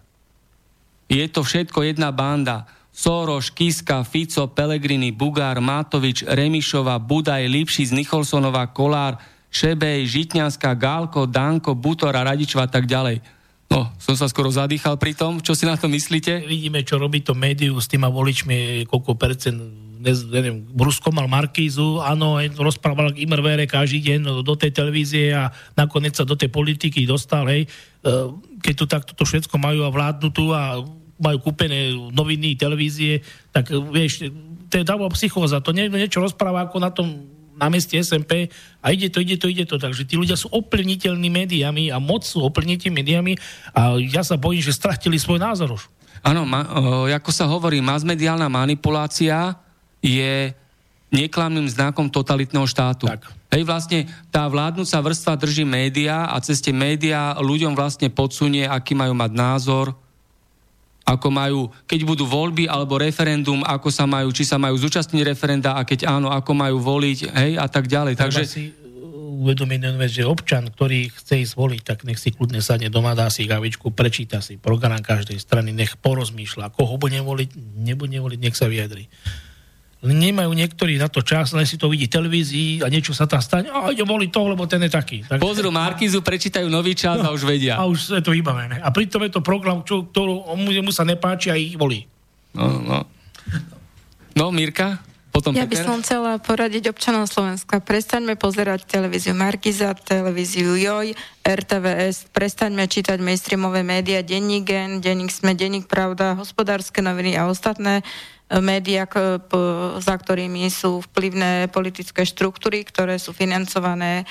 Je to všetko jedna banda. Soroš, Kiska, Fico, Pelegrini, Bugár, Matovič, Remišova, Budaj, Lipšic, Nicholsonová, Kolár, Šebej, Žitňanská, Gálko, Danko, Butor a Radičova a tak ďalej. No, som sa skoro zadýchal pri tom. Čo si na to myslíte? Vidíme, čo robí to médiu s týma voličmi, koľko percent ne, neviem, Rusko mal Markízu, áno, rozprával k Imrvere každý deň do tej televízie a nakoniec sa do tej politiky dostal, hej. E, Keď tu takto to všetko majú a vládnu tu a majú kúpené noviny, televízie, tak vieš, to je dávno psychóza. To niekto niečo rozpráva ako na tom na meste SMP a ide to, ide to, ide to. Takže tí ľudia sú oplniteľní médiami a moc sú oplnití médiami a ja sa bojím, že stratili svoj názor už. Áno, ma, o, ako sa hovorí, masmediálna manipulácia je neklamným znakom totalitného štátu. Tak. Hej, vlastne tá vládnúca vrstva drží média a cez tie médiá ľuďom vlastne podsunie, aký majú mať názor, ako majú, keď budú voľby alebo referendum, ako sa majú, či sa majú zúčastniť referenda a keď áno, ako majú voliť, hej, a tak ďalej. Takže Takže si uh, uvedomiť že občan, ktorý chce ísť voliť, tak nech si kľudne sadne doma, dá si kavičku, prečíta si program každej strany, nech porozmýšľa, koho bude voliť, nebude voliť, nech sa vyjadri. Nemajú niektorí na to čas, len si to vidí v televízii a niečo sa tam stane, a ide voliť toho, lebo ten je taký. Tak, pozrú Markizu, prečítajú nový čas a už vedia. a už je to vybavené. A pritom je to program, čo, ktorú mu, mu sa nepáči a ich volí. No, no. no Mirka? Potom Ja by Peter? som chcela poradiť občanom Slovenska. Prestaňme pozerať televíziu Markiza, televíziu Joj, RTVS, prestaňme čítať mainstreamové médiá, denník Gen, denník Sme, denník Pravda, hospodárske noviny a ostatné médiá, za ktorými sú vplyvné politické štruktúry, ktoré sú financované e,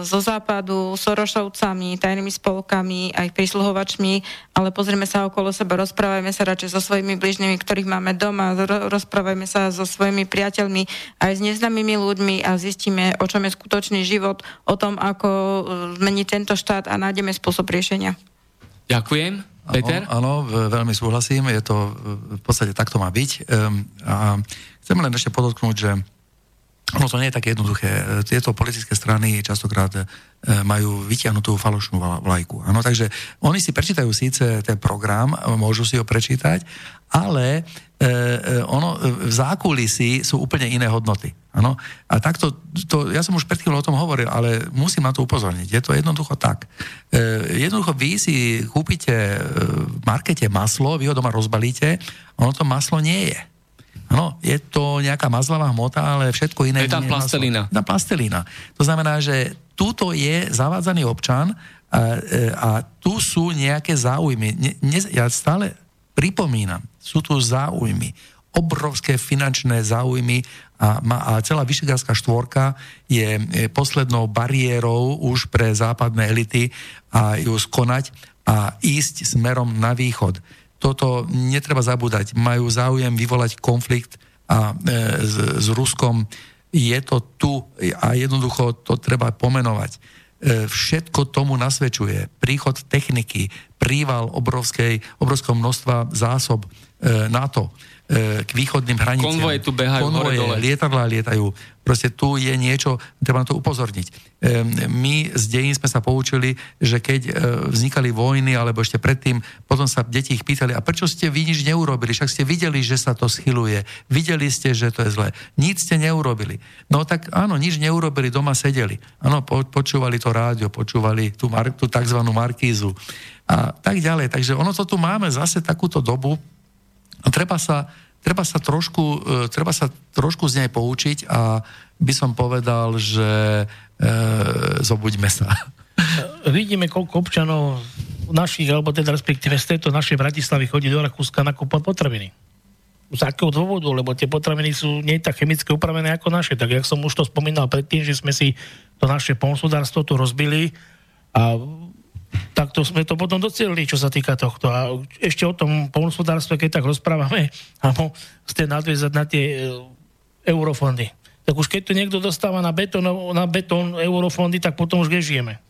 zo západu, Sorošovcami, tajnými spolkami, aj prísluhovačmi, ale pozrieme sa okolo seba, rozprávajme sa radšej so svojimi bližnými, ktorých máme doma, ro- rozprávajme sa so svojimi priateľmi, aj s neznámymi ľuďmi a zistíme, o čom je skutočný život, o tom, ako e, zmeniť tento štát a nájdeme spôsob riešenia. Ďakujem. Peter? Áno, veľmi súhlasím, je to v podstate takto má byť. Um, a chcem len ešte podotknúť, že ono to nie je také jednoduché. Tieto politické strany častokrát e, majú vytiahnutú falošnú vla- vlajku. Áno, takže oni si prečítajú síce ten program, môžu si ho prečítať, ale e, e, ono v zákulisí sú úplne iné hodnoty. Ano? A takto, to, ja som už pred chvíľou o tom hovoril, ale musím na to upozorniť. Je to jednoducho tak. E, jednoducho vy si kúpite e, v markete maslo, vy ho doma rozbalíte, ono to maslo nie je. Ano, je to nejaká mazlavá hmota, ale všetko iné... Je tam plastelina. Na plastelina. To znamená, že túto je zavádzaný občan a, e, a tu sú nejaké záujmy. Ne, ne, ja stále pripomínam, sú tu záujmy obrovské finančné záujmy a, a celá Vyšegárska štvorka je poslednou bariérou už pre západné elity a ju skonať a ísť smerom na východ. Toto netreba zabúdať. Majú záujem vyvolať konflikt a, e, s, s Ruskom. Je to tu a jednoducho to treba pomenovať. E, všetko tomu nasvedčuje. Príchod techniky, príval obrovskej, obrovského množstva zásob e, NATO k východným hraniciam. Konvoje tu behajú Konvoje, hore dole. lietadlá lietajú. Proste tu je niečo, treba na to upozorniť. E, my z dejín sme sa poučili, že keď e, vznikali vojny, alebo ešte predtým, potom sa deti ich pýtali, a prečo ste vy nič neurobili? Však ste videli, že sa to schyluje. Videli ste, že to je zlé. Nic ste neurobili. No tak áno, nič neurobili, doma sedeli. Áno, po, počúvali to rádio, počúvali tú, mar, tú tzv. markízu a tak ďalej. Takže ono to tu máme zase takúto dobu, treba sa, treba sa, trošku, e, treba sa trošku z nej poučiť a by som povedal, že e, zobuďme sa. Vidíme, koľko občanov našich, alebo teda respektíve z tejto našej Bratislavy chodí do Rakúska nakúpať potraviny. Z akého dôvodu? Lebo tie potraviny sú nie tak chemicky upravené ako naše. Tak jak som už to spomínal predtým, že sme si to naše polnospodárstvo tu rozbili a tak to sme to potom docelili, čo sa týka tohto. A ešte o tom polnospodárstve, keď tak rozprávame, alebo ste nadviezať na tie e, eurofondy. Tak už keď to niekto dostáva na betón, na betón eurofondy, tak potom už žijeme.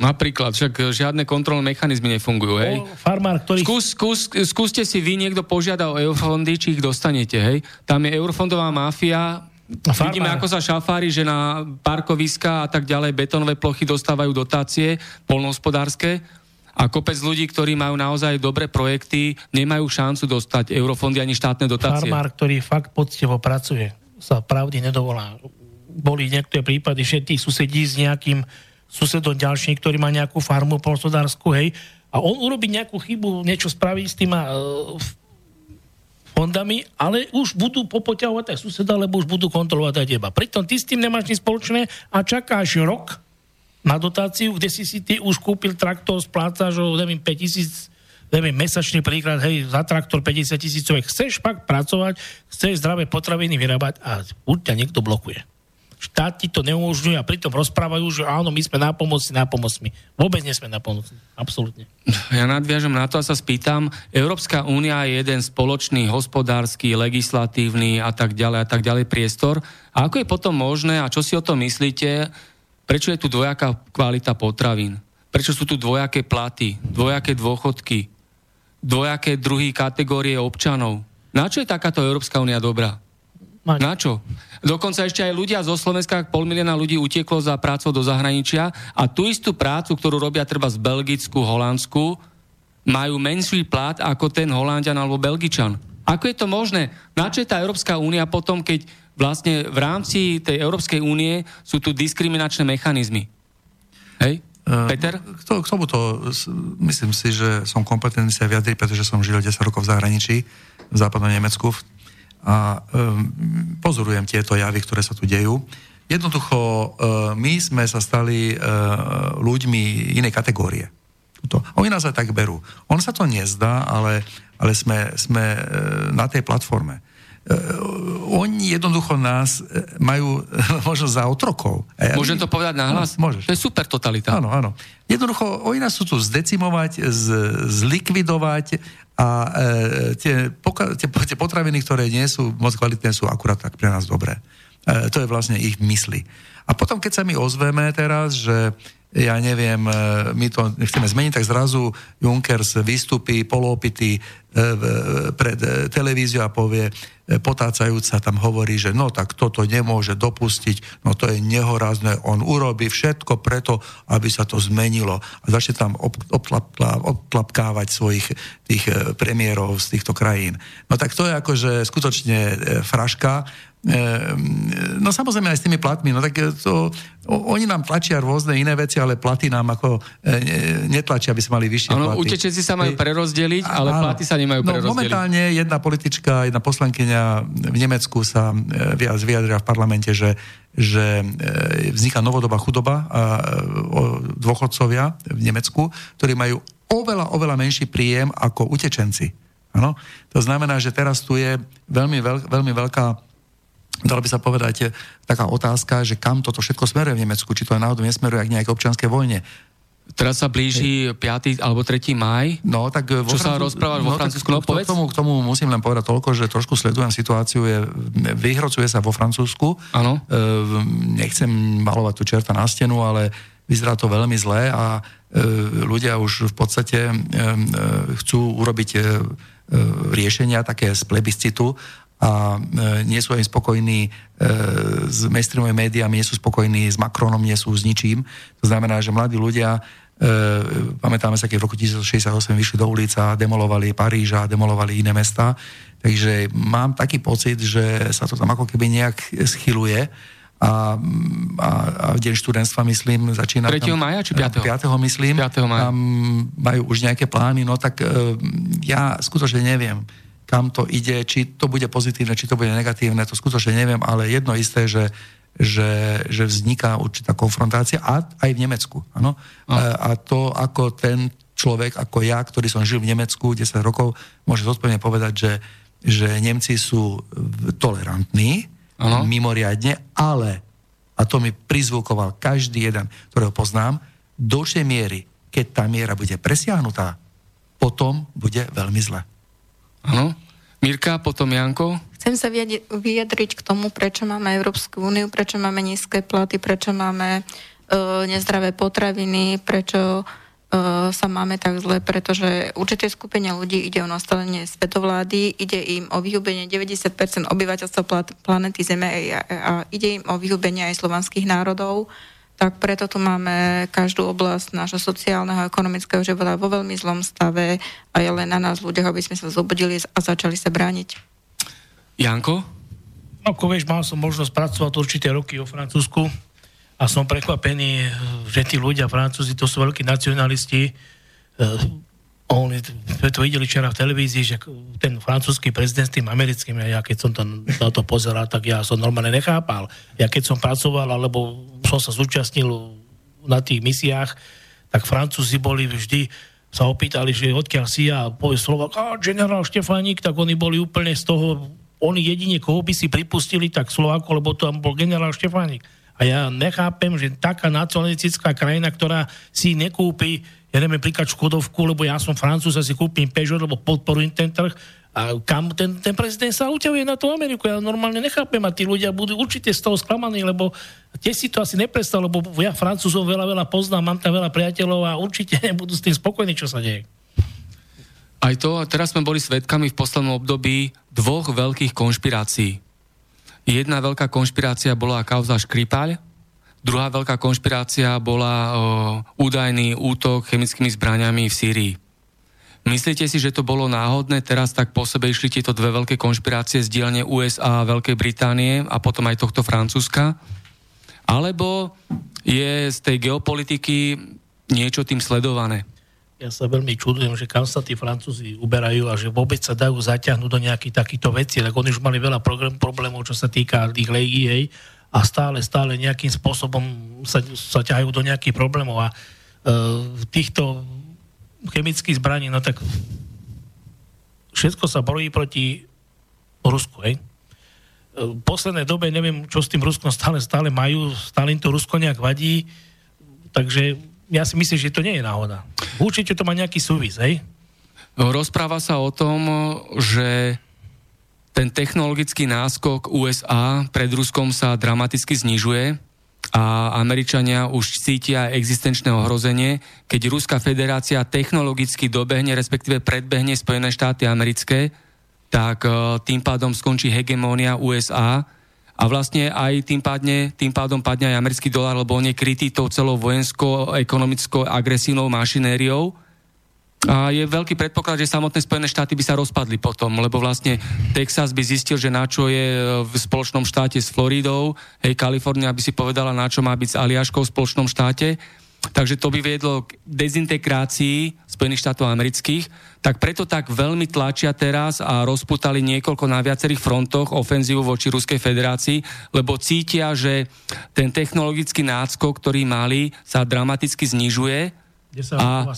Napríklad, však žiadne kontrolné mechanizmy nefungujú, hej? O, farmár, ktorý... Skús, skús, skúste si vy, niekto požiada o eurofondy, či ich dostanete, hej? Tam je eurofondová mafia, Farmár. Vidíme, ako sa šafári, že na parkoviska a tak ďalej betónové plochy dostávajú dotácie polnohospodárske a kopec ľudí, ktorí majú naozaj dobré projekty, nemajú šancu dostať eurofondy ani štátne dotácie. Farmár, ktorý fakt poctivo pracuje, sa pravdy nedovolá. Boli niektoré prípady, že tí susedí s nejakým susedom ďalším, ktorý má nejakú farmu polnohospodárskú, hej, a on urobí nejakú chybu, niečo spraví s tým a uh, fondami, ale už budú popoťahovať aj suseda, lebo už budú kontrolovať aj teba. Pritom ty s tým nemáš nič spoločné a čakáš rok na dotáciu, kde si si ty už kúpil traktor, splácaš o, neviem, 5 tisíc neviem, mesačný príklad, hej, za traktor 50 tisícovek, chceš pak pracovať, chceš zdravé potraviny vyrábať a buď ťa niekto blokuje štát ti to neumožňuje a pritom rozprávajú, že áno, my sme na pomoci, na pomocmi. Vôbec nie sme na pomoci. Absolútne. Ja nadviažem na to a sa spýtam, Európska únia je jeden spoločný hospodársky, legislatívny a tak ďalej a tak ďalej priestor. A ako je potom možné a čo si o tom myslíte, prečo je tu dvojaká kvalita potravín? Prečo sú tu dvojaké platy, dvojaké dôchodky, dvojaké druhý kategórie občanov? Na čo je takáto Európska únia dobrá? Na čo? Dokonca ešte aj ľudia zo Slovenska, pol milióna ľudí utieklo za prácou do zahraničia a tú istú prácu, ktorú robia treba z Belgicku, Holandsku, majú menší plat ako ten Holandian alebo Belgičan. Ako je to možné? Na čo je tá Európska únia potom, keď vlastne v rámci tej Európskej únie sú tu diskriminačné mechanizmy? Hej? Uh, Peter? K, to, k tomuto myslím si, že som kompetentný sa vyjadriť, pretože som žil 10 rokov v zahraničí, v západnom Nemecku, a um, pozorujem tieto javy, ktoré sa tu dejú. Jednoducho, uh, my sme sa stali uh, ľuďmi inej kategórie. To. Oni nás aj tak berú. On sa to nezdá, ale, ale sme, sme uh, na tej platforme. Uh, oni jednoducho nás majú možno za otrokov. Môžem to povedať nahlas? No, môžeš. To je super totalita. Áno, áno. Jednoducho, oni nás sú tu zdecimovať, z, zlikvidovať a e, tie, poka- tie, tie potraviny, ktoré nie sú moc kvalitné, sú akurát tak pre nás dobré. E, to je vlastne ich mysli. A potom, keď sa my ozveme teraz, že ja neviem, e, my to chceme zmeniť, tak zrazu Junkers vystupí polopity e, pred televíziu a povie, potácajúc sa tam hovorí, že no tak toto nemôže dopustiť, no to je nehorázne, on urobí všetko preto, aby sa to zmenilo. A začne tam obtlapkávať svojich tých e, premiérov z týchto krajín. No tak to je akože skutočne e, fraška. No samozrejme aj s tými platmi, no tak to, oni nám tlačia rôzne iné veci, ale platy nám ako netlačia, aby sme mali vyššie ano, platy. utečenci sa majú prerozdeliť, ale áno. platy sa nemajú no, prerozdeliť. Momentálne jedna politička, jedna poslankyňa v Nemecku sa vyjadrila v parlamente, že, že vzniká novodobá chudoba a dôchodcovia v Nemecku, ktorí majú oveľa, oveľa menší príjem ako utečenci. Ano? To znamená, že teraz tu je veľmi, veľ, veľmi veľká dalo by sa povedať, taká otázka, že kam toto všetko smeruje v Nemecku, či to aj náhodou nesmeruje k nejakej občianskej vojne. Teraz sa blíži 5. alebo 3. maj. No, tak vo Čo Francúz... sa rozpráva vo no, Francúzsku? No, k, tomu, k tomu musím len povedať toľko, že trošku sledujem situáciu, je, vyhrocuje sa vo Francúzsku. Áno. E, nechcem malovať tú čerta na stenu, ale vyzerá to veľmi zle a e, ľudia už v podstate e, e, chcú urobiť e, e riešenia také z plebiscitu a e, nie sú aj spokojní e, s mainstreamovými médiami, nie sú spokojní s Macronom, nie sú s ničím. To znamená, že mladí ľudia, e, pamätáme sa, keď v roku 1968 vyšli do ulica, demolovali Paríž a demolovali iné mesta. Takže mám taký pocit, že sa to tam ako keby nejak schyluje a, a, a deň študentstva, myslím, začína 3. Tam, maja či 5. 5. myslím. 5. maja. Tam majú už nejaké plány, no tak ja skutočne neviem kam to ide, či to bude pozitívne, či to bude negatívne, to skutočne neviem, ale jedno isté, že, že, že vzniká určitá konfrontácia a aj v Nemecku. Ano? A, a to, ako ten človek, ako ja, ktorý som žil v Nemecku 10 rokov, môže zodpovedne povedať, že, že Nemci sú tolerantní, ano. mimoriadne, ale, a to mi prizvukoval každý jeden, ktorého poznám, do určitej miery, keď tá miera bude presiahnutá, potom bude veľmi zle. Áno. Mirka, potom Janko. Chcem sa vyjadriť k tomu, prečo máme Európsku úniu, prečo máme nízke platy, prečo máme uh, nezdravé potraviny, prečo uh, sa máme tak zle, pretože určité skupine ľudí ide o nastavenie svetovlády, ide im o vyhubenie 90% obyvateľstva planety Zeme a, a ide im o vyhubenie aj slovanských národov tak preto tu máme každú oblasť nášho sociálneho a ekonomického života vo veľmi zlom stave a je len na nás ľuďoch, aby sme sa zobudili a začali sa brániť. Janko? No, ako vieš, mal som možnosť pracovať určité roky vo Francúzsku a som prekvapený, že tí ľudia, Francúzi, to sú veľkí nacionalisti, oni, sme to videli včera v televízii, že ten francúzsky prezident s tým americkým, ja keď som to, na to pozeral, tak ja som normálne nechápal. Ja keď som pracoval, alebo som sa zúčastnil na tých misiách, tak Francúzi boli vždy, sa opýtali, že odkiaľ si ja, povie Slovak, a generál Štefánik, tak oni boli úplne z toho, oni jedine, koho by si pripustili, tak Slováko, lebo tam bol generál Štefánik. A ja nechápem, že taká nacionalistická krajina, ktorá si nekúpi ja neviem, príklad Škodovku, lebo ja som Francúz a si kúpim Peugeot, lebo podporujem ten trh. A kam ten, ten prezident sa uťahuje na tú Ameriku? Ja normálne nechápem a tí ľudia budú určite z toho sklamaní, lebo tie si to asi nepredstav, lebo ja Francúzov veľa, veľa poznám, mám tam veľa priateľov a určite nebudú s tým spokojní, čo sa deje. Aj to, a teraz sme boli svedkami v poslednom období dvoch veľkých konšpirácií. Jedna veľká konšpirácia bola kauza Škripáľ, Druhá veľká konšpirácia bola o, údajný útok chemickými zbraniami v Sýrii. Myslíte si, že to bolo náhodné? Teraz tak po sebe išli tieto dve veľké konšpirácie z dielne USA a Veľkej Británie a potom aj tohto Francúzska? Alebo je z tej geopolitiky niečo tým sledované? Ja sa veľmi čudujem, že kam sa tí Francúzi uberajú a že vôbec sa dajú zaťahnuť do nejakých takýchto vecí, lebo oni už mali veľa problémov, čo sa týka tých hej, a stále, stále nejakým spôsobom sa, sa ťahajú do nejakých problémov a e, týchto chemických zbraní, no tak všetko sa bojí proti Rusku, hej. E, v poslednej dobe neviem, čo s tým Ruskom stále, stále majú, stále im to Rusko nejak vadí, takže ja si myslím, že to nie je náhoda. Určite to má nejaký súvis, hej? Rozpráva sa o tom, že ten technologický náskok USA pred Ruskom sa dramaticky znižuje a Američania už cítia existenčné ohrozenie, keď Ruská federácia technologicky dobehne, respektíve predbehne Spojené štáty americké tak tým pádom skončí hegemónia USA a vlastne aj tým, padne, tým pádom padne aj americký dolar, lebo on je krytý tou celou vojensko-ekonomickou agresívnou mašinériou. A je veľký predpoklad, že samotné Spojené štáty by sa rozpadli potom, lebo vlastne Texas by zistil, že na čo je v spoločnom štáte s Floridou, hej, Kalifornia by si povedala, na čo má byť s Aliaškou v spoločnom štáte Takže to by viedlo k dezintegrácii Spojených štátov amerických, tak preto tak veľmi tlačia teraz a rozputali niekoľko na viacerých frontoch ofenzívu voči Ruskej federácii, lebo cítia, že ten technologický nácko, ktorý mali, sa dramaticky znižuje. a,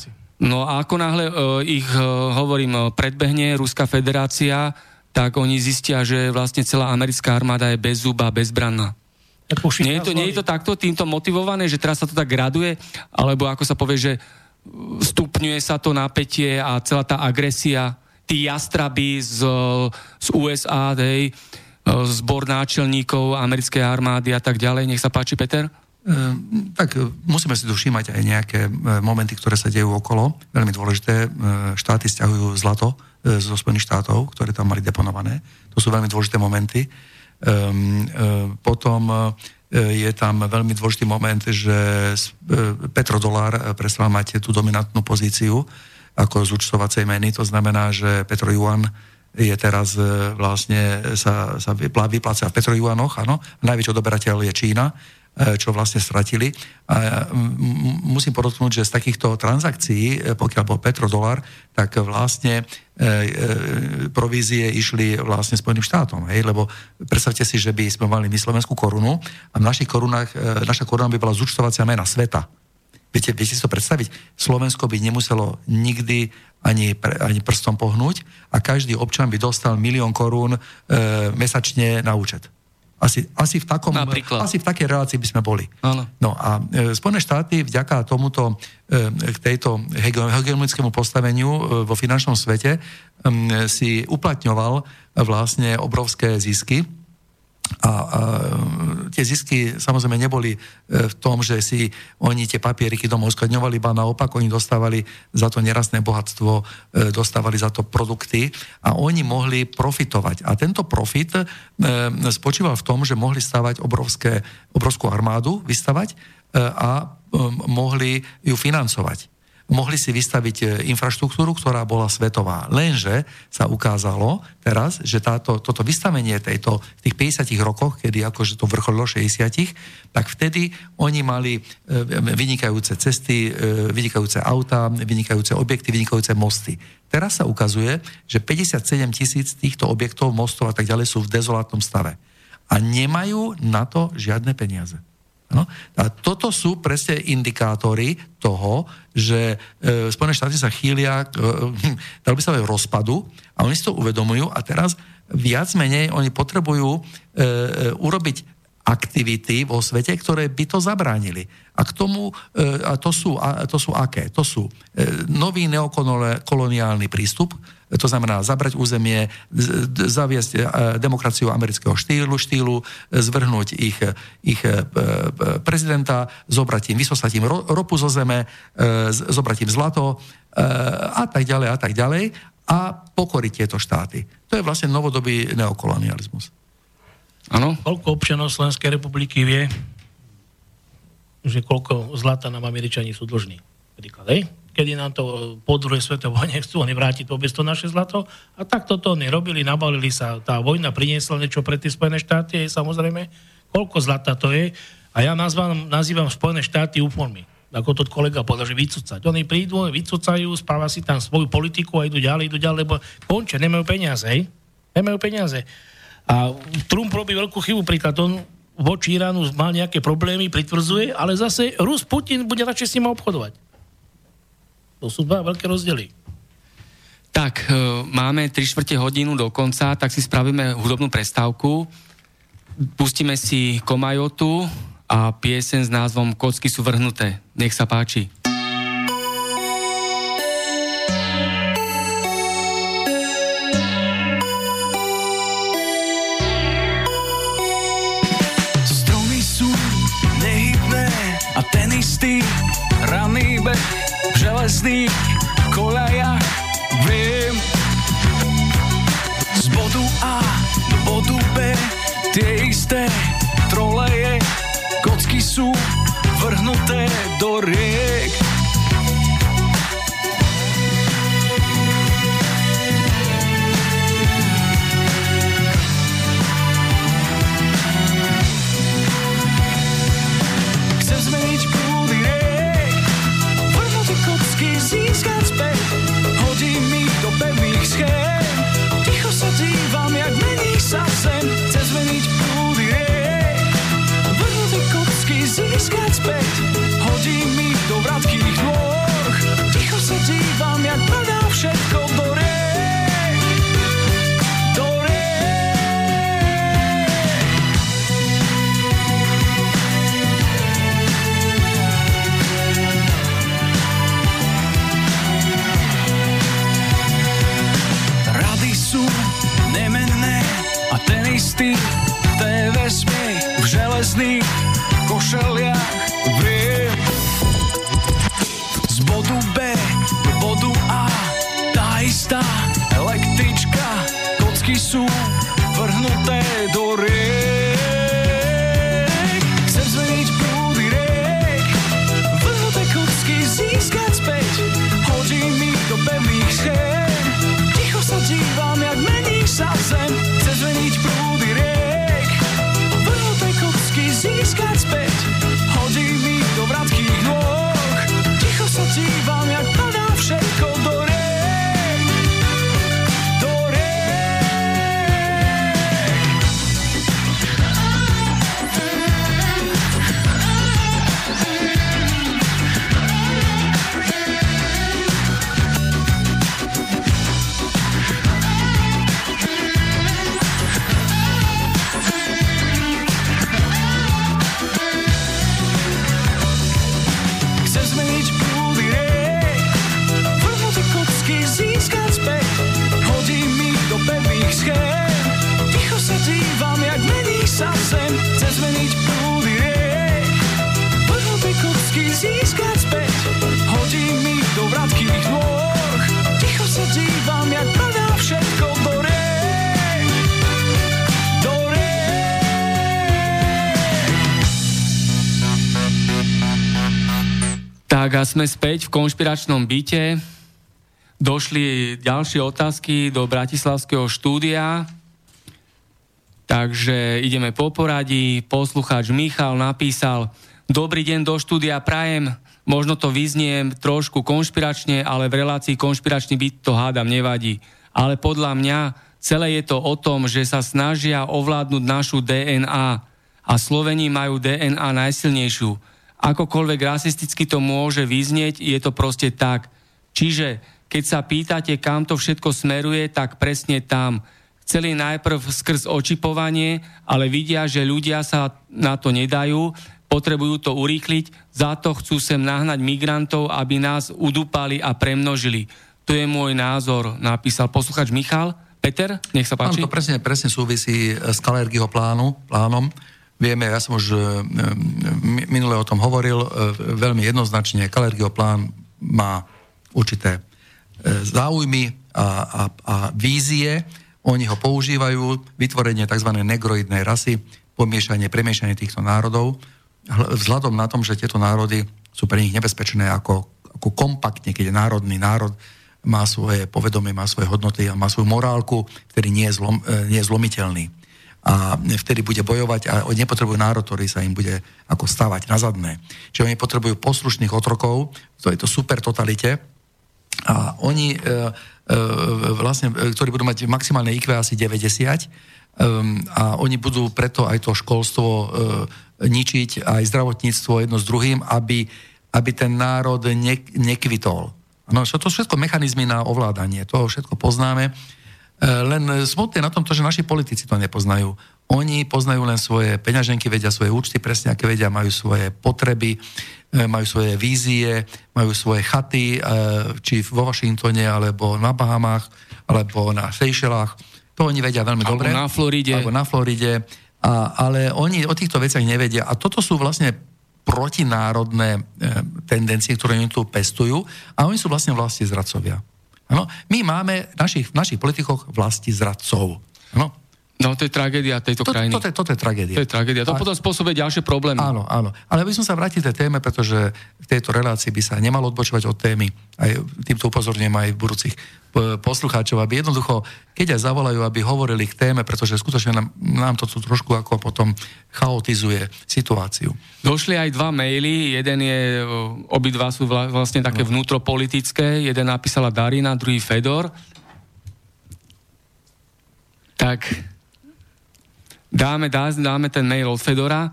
no a ako náhle uh, ich, uh, hovorím, uh, predbehne Ruská federácia, tak oni zistia, že vlastne celá americká armáda je bez zuba, bezbranná. Nie je, to, nie je to takto týmto motivované, že teraz sa to tak graduje, alebo ako sa povie, že stupňuje sa to napätie a celá tá agresia, tí jastraby z, z USA, dej, zbor náčelníkov americkej armády a tak ďalej. Nech sa páči, Peter. Ehm, tak musíme si tu všímať aj nejaké e, momenty, ktoré sa dejú okolo. Veľmi dôležité, e, štáty stiahujú zlato e, zo Spojených štátov, ktoré tam mali deponované. To sú veľmi dôležité momenty. Um, potom je tam veľmi dôležitý moment, že petrodolár prestal mať tú dominantnú pozíciu ako z účtovacej meny. To znamená, že petrojuan je teraz vlastne sa, sa vypláca v petrojuanoch, áno. Najväčší odoberateľ je Čína E, čo vlastne stratili. A musím podotknúť, že z takýchto transakcií, e, pokiaľ bol petrodolar, tak vlastne e, e, provízie išli vlastne Spojeným štátom. Hej? Lebo predstavte si, že by sme mali my slovenskú korunu a v našich korunách, e, naša koruna by bola zúčtovacia mena sveta. Viete, viete si to predstaviť? Slovensko by nemuselo nikdy ani, ani prstom pohnúť a každý občan by dostal milión korún e, mesačne na účet. Asi, asi, v takom, asi v takej relácii by sme boli. Áno. No a e, Spojené štáty vďaka tomuto, e, k tejto hegemonickému postaveniu e, vo finančnom svete e, si uplatňoval vlastne obrovské zisky a, a tie zisky samozrejme neboli e, v tom, že si oni tie papieriky domov uskladňovali, iba naopak oni dostávali za to nerastné bohatstvo, e, dostávali za to produkty a oni mohli profitovať. A tento profit e, spočíval v tom, že mohli stavať obrovské, obrovskú armádu, vystavať a mohli ju financovať mohli si vystaviť e, infraštruktúru, ktorá bola svetová. Lenže sa ukázalo teraz, že táto, toto vystavenie tejto, v tých 50 rokoch, kedy akože to vrcholilo 60 tak vtedy oni mali e, vynikajúce cesty, e, vynikajúce auta, vynikajúce objekty, vynikajúce mosty. Teraz sa ukazuje, že 57 tisíc týchto objektov, mostov a tak ďalej sú v dezolátnom stave. A nemajú na to žiadne peniaze. No? A toto sú presne indikátory toho, že e, Spojené štáty sa chýlia, e, dal by sa aj rozpadu a oni si to uvedomujú a teraz viac menej oni potrebujú e, e, urobiť aktivity vo svete, ktoré by to zabránili. A k tomu, e, a to sú, a to sú aké? To sú e, nový neokoloniálny prístup, to znamená zabrať územie, zaviesť e, demokraciu amerického štýlu, štýlu zvrhnúť ich, ich prezidenta, zobrať im, vysosať im ropu zo zeme, zobrať im zlato a tak ďalej a tak ďalej a pokoriť tieto štáty. To je vlastne novodobý neokolonializmus. Áno. Koľko občanov Slovenskej republiky vie, že koľko zlata nám Američani sú dlžní? Príklad, hej? Kedy nám to po druhej svetovej vojne chcú oni vrátiť vôbec to naše zlato. A tak toto oni robili, nabalili sa. Tá vojna priniesla niečo pre tie Spojené štáty, je samozrejme, koľko zlata to je. A ja nazvám, nazývam Spojené štáty úformy ako to kolega povedal, že vycúcať. Oni prídu, vycúcajú, spáva si tam svoju politiku a idú ďalej, idú ďalej, lebo končia, nemajú peniaze, hej? Nemajú peniaze. A Trump robí veľkú chybu, príklad on voči Iránu mal nejaké problémy, pritvrdzuje, ale zase Rus Putin bude radšej s ním obchodovať. To sú dva veľké rozdiely. Tak, e, máme 3 čtvrte hodinu do konca, tak si spravíme hudobnú prestávku. Pustíme si Komajotu a piesen s názvom Kocky sú vrhnuté. Nech sa páči. Železných koľajach viem Z bodu A do bodu B tie isté troleje, kocky sú vrhnuté do riek. Sme späť v konšpiračnom byte. Došli ďalšie otázky do Bratislavského štúdia. Takže ideme po poradí. Poslucháč Michal napísal Dobrý deň do štúdia Prajem. Možno to vyzniem trošku konšpiračne, ale v relácii konšpiračný byt to hádam nevadí. Ale podľa mňa celé je to o tom, že sa snažia ovládnuť našu DNA a Slovení majú DNA najsilnejšiu akokoľvek rasisticky to môže vyznieť, je to proste tak. Čiže keď sa pýtate, kam to všetko smeruje, tak presne tam. Chceli najprv skrz očipovanie, ale vidia, že ľudia sa na to nedajú, potrebujú to urýchliť, za to chcú sem nahnať migrantov, aby nás udúpali a premnožili. To je môj názor, napísal posluchač Michal. Peter, nech sa páči. Áno, to presne, presne súvisí s Kalergyho plánu, plánom. Vieme, ja som už e, minule o tom hovoril, e, veľmi jednoznačne, Kalergio plán má určité e, záujmy a, a, a vízie, oni ho používajú, vytvorenie tzv. negroidnej rasy, pomiešanie, premiešanie týchto národov, vzhľadom na tom, že tieto národy sú pre nich nebezpečné ako, ako kompaktne, keď je národný národ, má svoje povedomie, má svoje hodnoty a má svoju morálku, ktorý nie je, zlom, nie je zlomiteľný a vtedy bude bojovať a oni nepotrebujú národ, ktorý sa im bude ako stávať na zadné. Čiže oni potrebujú poslušných otrokov, to je to super totalite a oni e, e, vlastne, e, ktorí budú mať maximálne IQ asi 90 e, a oni budú preto aj to školstvo e, ničiť, aj zdravotníctvo jedno s druhým, aby, aby ten národ ne, nekvitol. No, to sú všetko mechanizmy na ovládanie, toho všetko poznáme. E, len smutné na tom to, že naši politici to nepoznajú. Oni poznajú len svoje peňaženky, vedia svoje účty presne, aké vedia, majú svoje potreby, e, majú svoje vízie, majú svoje chaty, e, či vo Washingtone, alebo na Bahamách, alebo na Seychellách. To oni vedia veľmi alebo dobre. na Floride. Alebo na Floride. A, ale oni o týchto veciach nevedia. A toto sú vlastne protinárodné tendencie, ktoré oni tu pestujú. A oni sú vlastne vlasti zradcovia. Ano? My máme našich, našich politikoch vlasti zradcov. Ano? No, to je tragédia tejto To, krajiny. toto, je, toto je tragédia. To je tragédia. To A- potom spôsobuje ďalšie problémy. Áno, áno. Ale aby som sa vrátil k tej téme, pretože v tejto relácii by sa nemalo odbočovať od témy. Aj týmto upozorňujem aj budúcich p- poslucháčov, aby jednoducho, keď aj zavolajú, aby hovorili k téme, pretože skutočne nám, nám to tu trošku ako potom chaotizuje situáciu. Došli aj dva maily, jeden je, o, obidva sú vla, vlastne také vnútropolitické, jeden napísala Darina, druhý Fedor. Tak dáme, dá, dáme ten mail od Fedora.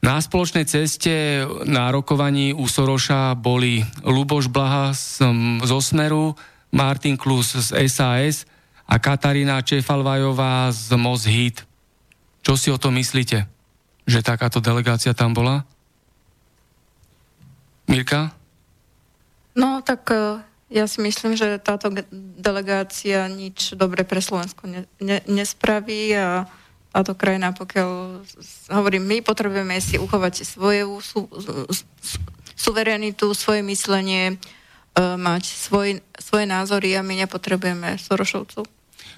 Na spoločnej ceste na rokovaní u Soroša boli Luboš Blaha z, zo Smeru, Martin Klus z SAS a Katarína Čefalvajová z Mozhit. Čo si o tom myslíte? Že takáto delegácia tam bola? Mirka? No tak e, ja si myslím, že táto delegácia nič dobre pre Slovensko ne, ne, nespraví a táto krajina, pokiaľ hovorím, my potrebujeme si uchovať si svoje sú, sú, suverenitu, svoje myslenie, e, mať svoj, svoje názory a my nepotrebujeme Sorošovcov.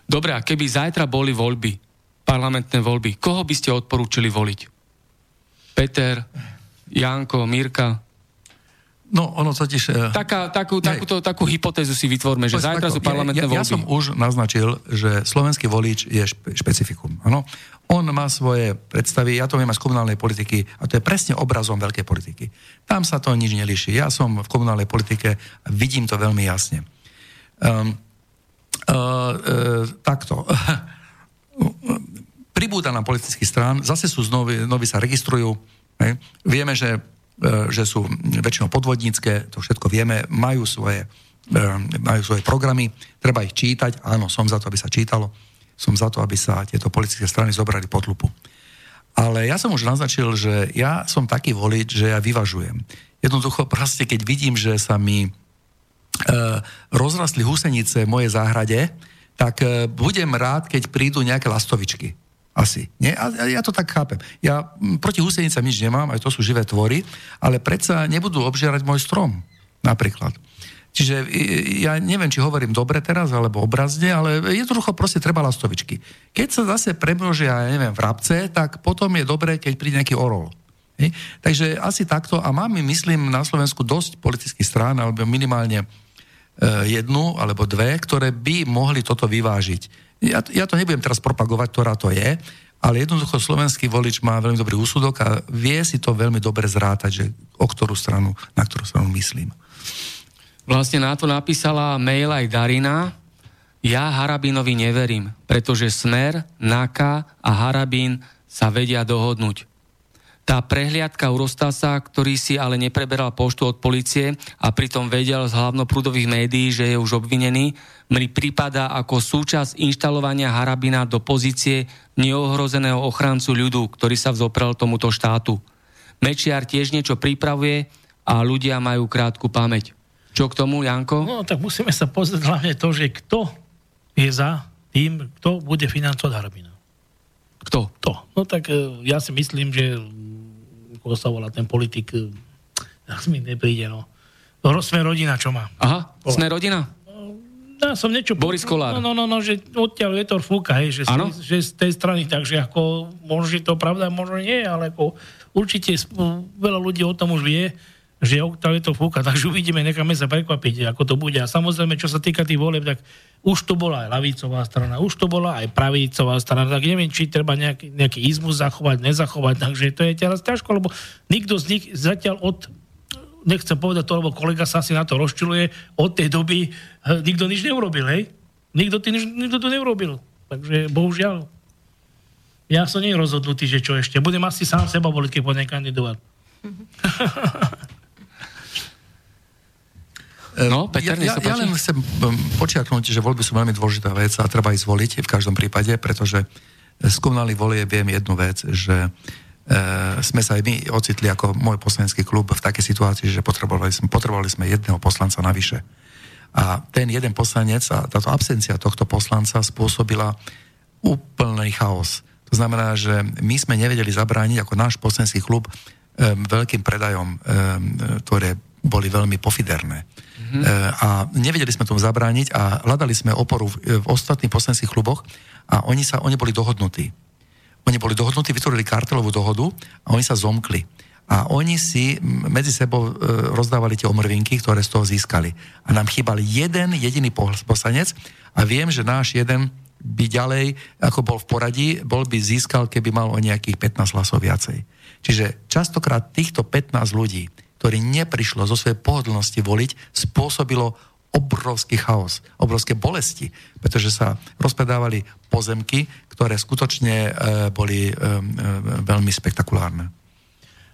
Dobre, a keby zajtra boli voľby, parlamentné voľby, koho by ste odporúčili voliť? Peter, Janko, Mirka? No, ono totiž... e, Taká, takú, takúto, takú hypotézu si vytvorme, že zajtra takto, sú parlamentné ja, ja, ja voľby. som už naznačil, že slovenský volič je špe, špecifikum. Ano? On má svoje predstavy, ja to viem aj z komunálnej politiky, a to je presne obrazom veľkej politiky. Tam sa to nič nelíši. Ja som v komunálnej politike a vidím to veľmi jasne. Um, uh, uh, takto. Pribúda nám politických strán, zase sú znovu, noví sa registrujú. Hej. Vieme, že, že sú väčšinou podvodnícke, to všetko vieme, majú svoje, e, majú svoje programy, treba ich čítať, áno, som za to, aby sa čítalo, som za to, aby sa tieto politické strany zobrali pod lupu. Ale ja som už naznačil, že ja som taký volič, že ja vyvažujem. Jednoducho proste, keď vidím, že sa mi e, rozrastli húsenice v mojej záhrade, tak e, budem rád, keď prídu nejaké lastovičky. Asi. Nie? A ja to tak chápem. Ja proti húsenicám nič nemám, aj to sú živé tvory, ale predsa nebudú obžierať môj strom. Napríklad. Čiže ja neviem, či hovorím dobre teraz, alebo obrazne, ale jednoducho proste treba lastovičky. Keď sa zase premnožia, ja neviem, vrabce, tak potom je dobré, keď príde nejaký orol. Hej? Takže asi takto. A máme, myslím, na Slovensku dosť politických strán, alebo minimálne e, jednu alebo dve, ktoré by mohli toto vyvážiť. Ja, ja to nebudem teraz propagovať, ktorá to je, ale jednoducho slovenský volič má veľmi dobrý úsudok a vie si to veľmi dobre zrátať, že o ktorú stranu, na ktorú stranu myslím. Vlastne na to napísala mail aj Darina. Ja Harabinovi neverím, pretože Smer, Naka a Harabín sa vedia dohodnúť. Tá prehliadka Urostasa, ktorý si ale nepreberal poštu od policie a pritom vedel z hlavnoprúdových médií, že je už obvinený, mi prípada ako súčasť inštalovania Harabina do pozície neohrozeného ochrancu ľudu, ktorý sa vzoprel tomuto štátu. Mečiar tiež niečo pripravuje a ľudia majú krátku pamäť. Čo k tomu, Janko? No tak musíme sa pozrieť hlavne to, že kto je za tým, kto bude financovať Harabina. Kto? To. No tak e, ja si myslím, že ako sa volá ten politik, e, tak mi nepríde, no. No, Sme rodina, čo má. Aha, sme rodina? Ja som niečo... Boris Kolár. No, no, no, no že odtiaľ vietor fúka, hej, že, z Áno? tej, že z tej strany, takže ako, možno, že to pravda, možno nie, ale ako určite veľa ľudí o tom už vie, že odtiaľ vietor fúka, takže uvidíme, necháme sa prekvapiť, ako to bude. A samozrejme, čo sa týka tých volieb, tak už to bola aj lavicová strana, už to bola aj pravicová strana, tak neviem, či treba nejaký, nejaký izmus zachovať, nezachovať, takže to je teraz ťažko, lebo nikto z nich zatiaľ od nechcem povedať to, lebo kolega sa asi na to rozčiluje, od tej doby eh, nikto nič neurobil, hej? Nikto, tý, nikto to neurobil. Takže bohužiaľ. Ja som nie rozhodnutý, že čo ešte. Budem asi sám seba voliť, keď budem kandidovať. No, Peter, ja, ja, ja len chcem um, počiarknúť, že voľby sú veľmi dôležitá vec a treba ich zvoliť v každom prípade, pretože z komunálnych volieb viem jednu vec, že e, sme sa aj my ocitli ako môj poslanecký klub v takej situácii, že potrebovali sme, potrebovali sme jedného poslanca navyše. A ten jeden poslanec a táto absencia tohto poslanca spôsobila úplný chaos. To znamená, že my sme nevedeli zabrániť ako náš poslanecký klub um, veľkým predajom, um, ktoré boli veľmi pofiderné. Mm-hmm. A nevedeli sme tomu zabrániť a hľadali sme oporu v, v ostatných poslaneckých kluboch a oni, sa, oni boli dohodnutí. Oni boli dohodnutí, vytvorili kartelovú dohodu a oni sa zomkli. A oni si medzi sebou e, rozdávali tie omrvinky, ktoré z toho získali. A nám chýbal jeden jediný poslanec a viem, že náš jeden by ďalej, ako bol v poradí, bol by získal, keby mal o nejakých 15 hlasov viacej. Čiže častokrát týchto 15 ľudí, ktorí neprišlo zo svojej pohodlnosti voliť, spôsobilo obrovský chaos, obrovské bolesti, pretože sa rozpredávali pozemky, ktoré skutočne e, boli e, e, veľmi spektakulárne.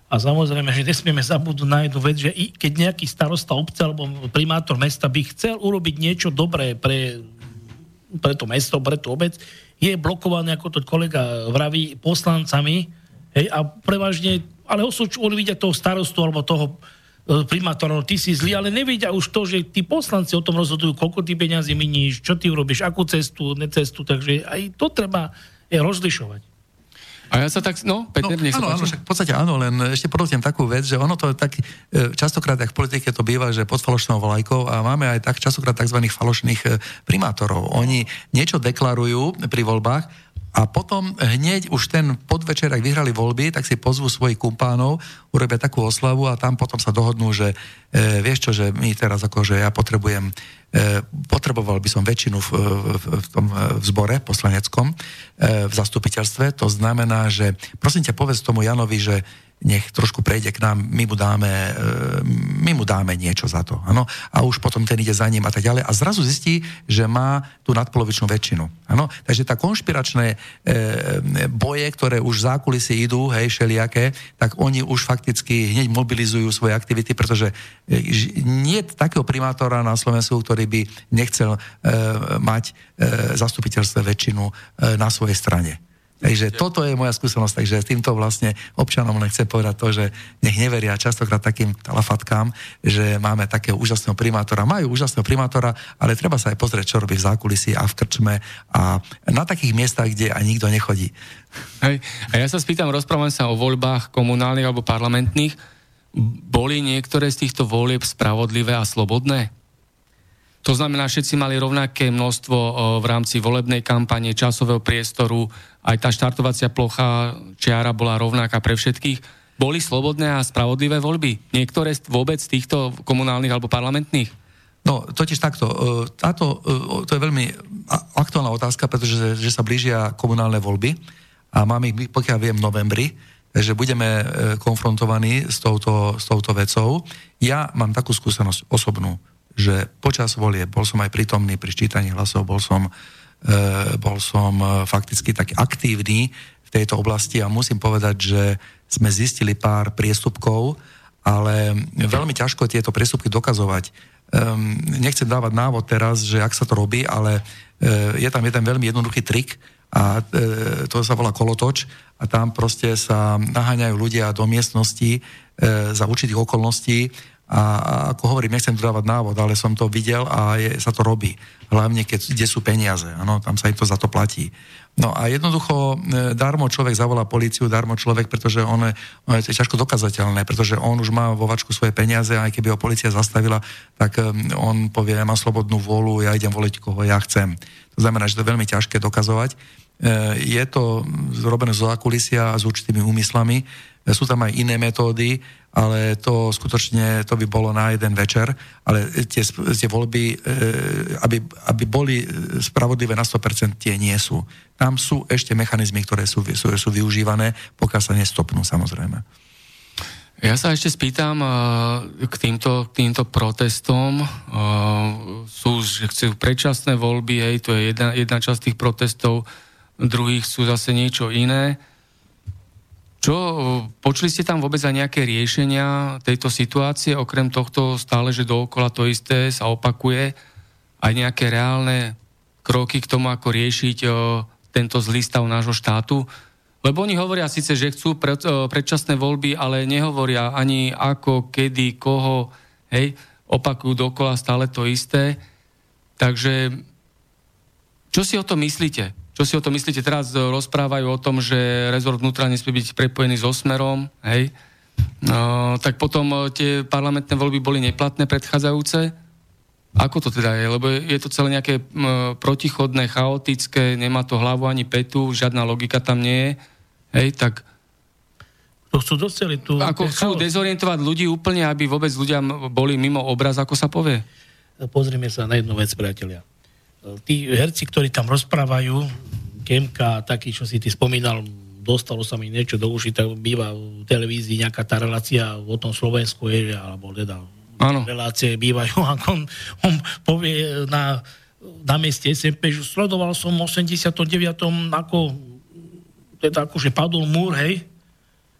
A samozrejme, že nesmieme zabudnúť na jednu vec, že i keď nejaký starosta obce alebo primátor mesta by chcel urobiť niečo dobré pre, pre to mesto, pre tú obec, je blokovaný, ako to kolega vraví, poslancami, hej, a prevažne, ale osočujú vidia toho starostu alebo toho e, primátora, no ty si zlý, ale nevedia už to, že tí poslanci o tom rozhodujú, koľko ty peniazy miníš, čo ty urobíš, akú cestu, necestu, takže aj to treba je rozlišovať. A ja sa tak, no, Peter, no, nech áno, áno, však v podstate áno, len ešte podotknem takú vec, že ono to tak, e, častokrát, ak v politike to býva, že pod falošnou vlajkou a máme aj tak častokrát tzv. falošných e, primátorov. Oni niečo deklarujú pri voľbách, a potom hneď už ten podvečer, ak vyhrali voľby, tak si pozvú svojich kumpánov, urobia takú oslavu a tam potom sa dohodnú, že e, vieš čo, že my teraz akože ja potrebujem, e, potreboval by som väčšinu v, v, v tom v zbore poslaneckom, e, v zastupiteľstve. To znamená, že prosím ťa povedz tomu Janovi, že nech trošku prejde k nám, my mu dáme, e, my mu dáme niečo za to. Ano? A už potom ten ide za ním a tak ďalej. A zrazu zistí, že má tú nadpolovičnú väčšinu. Ano? Takže tá konšpiračné e, boje, ktoré už v zákulisí idú, hej, šeliaké, tak oni už fakticky hneď mobilizujú svoje aktivity, pretože e, nie je takého primátora na Slovensku, ktorý by nechcel e, mať e, zastupiteľstve väčšinu e, na svojej strane. Takže toto je moja skúsenosť, takže týmto vlastne občanom len chcem povedať to, že nech neveria častokrát takým talafatkám, že máme takého úžasného primátora. Majú úžasného primátora, ale treba sa aj pozrieť, čo robí v zákulisí a v krčme a na takých miestach, kde aj nikto nechodí. Hej. A ja sa spýtam, rozprávam sa o voľbách komunálnych alebo parlamentných. Boli niektoré z týchto volieb spravodlivé a slobodné? To znamená, všetci mali rovnaké množstvo v rámci volebnej kampane, časového priestoru, aj tá štartovacia plocha čiara bola rovnaká pre všetkých. Boli slobodné a spravodlivé voľby? Niektoré vôbec týchto komunálnych alebo parlamentných? No, totiž takto. E, táto, e, to je veľmi aktuálna otázka, pretože že sa blížia komunálne voľby a máme ich, pokiaľ viem, v novembri, takže budeme e, konfrontovaní s touto, s touto vecou. Ja mám takú skúsenosť osobnú, že počas volie bol som aj prítomný pri ščítaní hlasov, bol som E, bol som e, fakticky tak aktívny v tejto oblasti a musím povedať, že sme zistili pár priestupkov, ale veľmi ťažko tieto priestupky dokazovať. Um, nechcem dávať návod teraz, že ak sa to robí, ale uh, je tam jeden veľmi jednoduchý trik a uh, to sa volá kolotoč a tam proste sa naháňajú ľudia do miestnosti uh, za určitých okolností a, a ako hovorím, nechcem tu dávať návod, ale som to videl a je, sa to robí hlavne keď, kde sú peniaze, ano, tam sa im to za to platí. No a jednoducho e, darmo človek zavolá policiu, darmo človek, pretože on, on je ťažko dokazateľné, pretože on už má vo vačku svoje peniaze a aj keby ho policia zastavila, tak e, on povie, ja mám slobodnú vôľu, ja idem voliť koho ja chcem. To znamená, že to je veľmi ťažké dokazovať. E, je to zrobené zo zákulisia a s určitými úmyslami. Sú tam aj iné metódy, ale to skutočne to by bolo na jeden večer, ale tie, tie voľby, e, aby, aby boli spravodlivé na 100%, tie nie sú. Tam sú ešte mechanizmy, ktoré sú, sú, sú využívané, pokiaľ sa nestopnú samozrejme. Ja sa ešte spýtam uh, k týmto, k týmto protestom. Uh, sú, chcú predčasné voľby, hej, to je jedna, jedna časť tých protestov, druhých sú zase niečo iné. Čo, počuli ste tam vôbec aj nejaké riešenia tejto situácie, okrem tohto stále, že dookola to isté sa opakuje, aj nejaké reálne kroky k tomu, ako riešiť o, tento zlý stav nášho štátu? Lebo oni hovoria síce, že chcú pred, o, predčasné voľby, ale nehovoria ani ako, kedy, koho, hej, opakujú dokola stále to isté. Takže čo si o to myslíte? Čo si o tom myslíte? Teraz rozprávajú o tom, že rezort vnútra nesmie byť prepojený so Smerom, hej? No, tak potom e, tie parlamentné voľby boli neplatné predchádzajúce. Ako to teda je? Lebo je to celé nejaké m, protichodné, chaotické, nemá to hlavu ani petu, žiadna logika tam nie je. Hej, tak To chcú doceliť tu. ako chcú chaos. dezorientovať ľudí úplne, aby vôbec ľudia boli mimo obraz, ako sa povie. Pozrime sa na jednu vec, priatelia. Tí herci, ktorí tam rozprávajú, Kemka, taký, čo si ty spomínal, dostalo sa mi niečo do uši, tak býva v televízii nejaká tá relácia o tom Slovensku, je, alebo teda Áno. relácie bývajú, ako on, on povie na, na mieste SMP, že sledoval som v 89. ako teda akože padol múr, hej,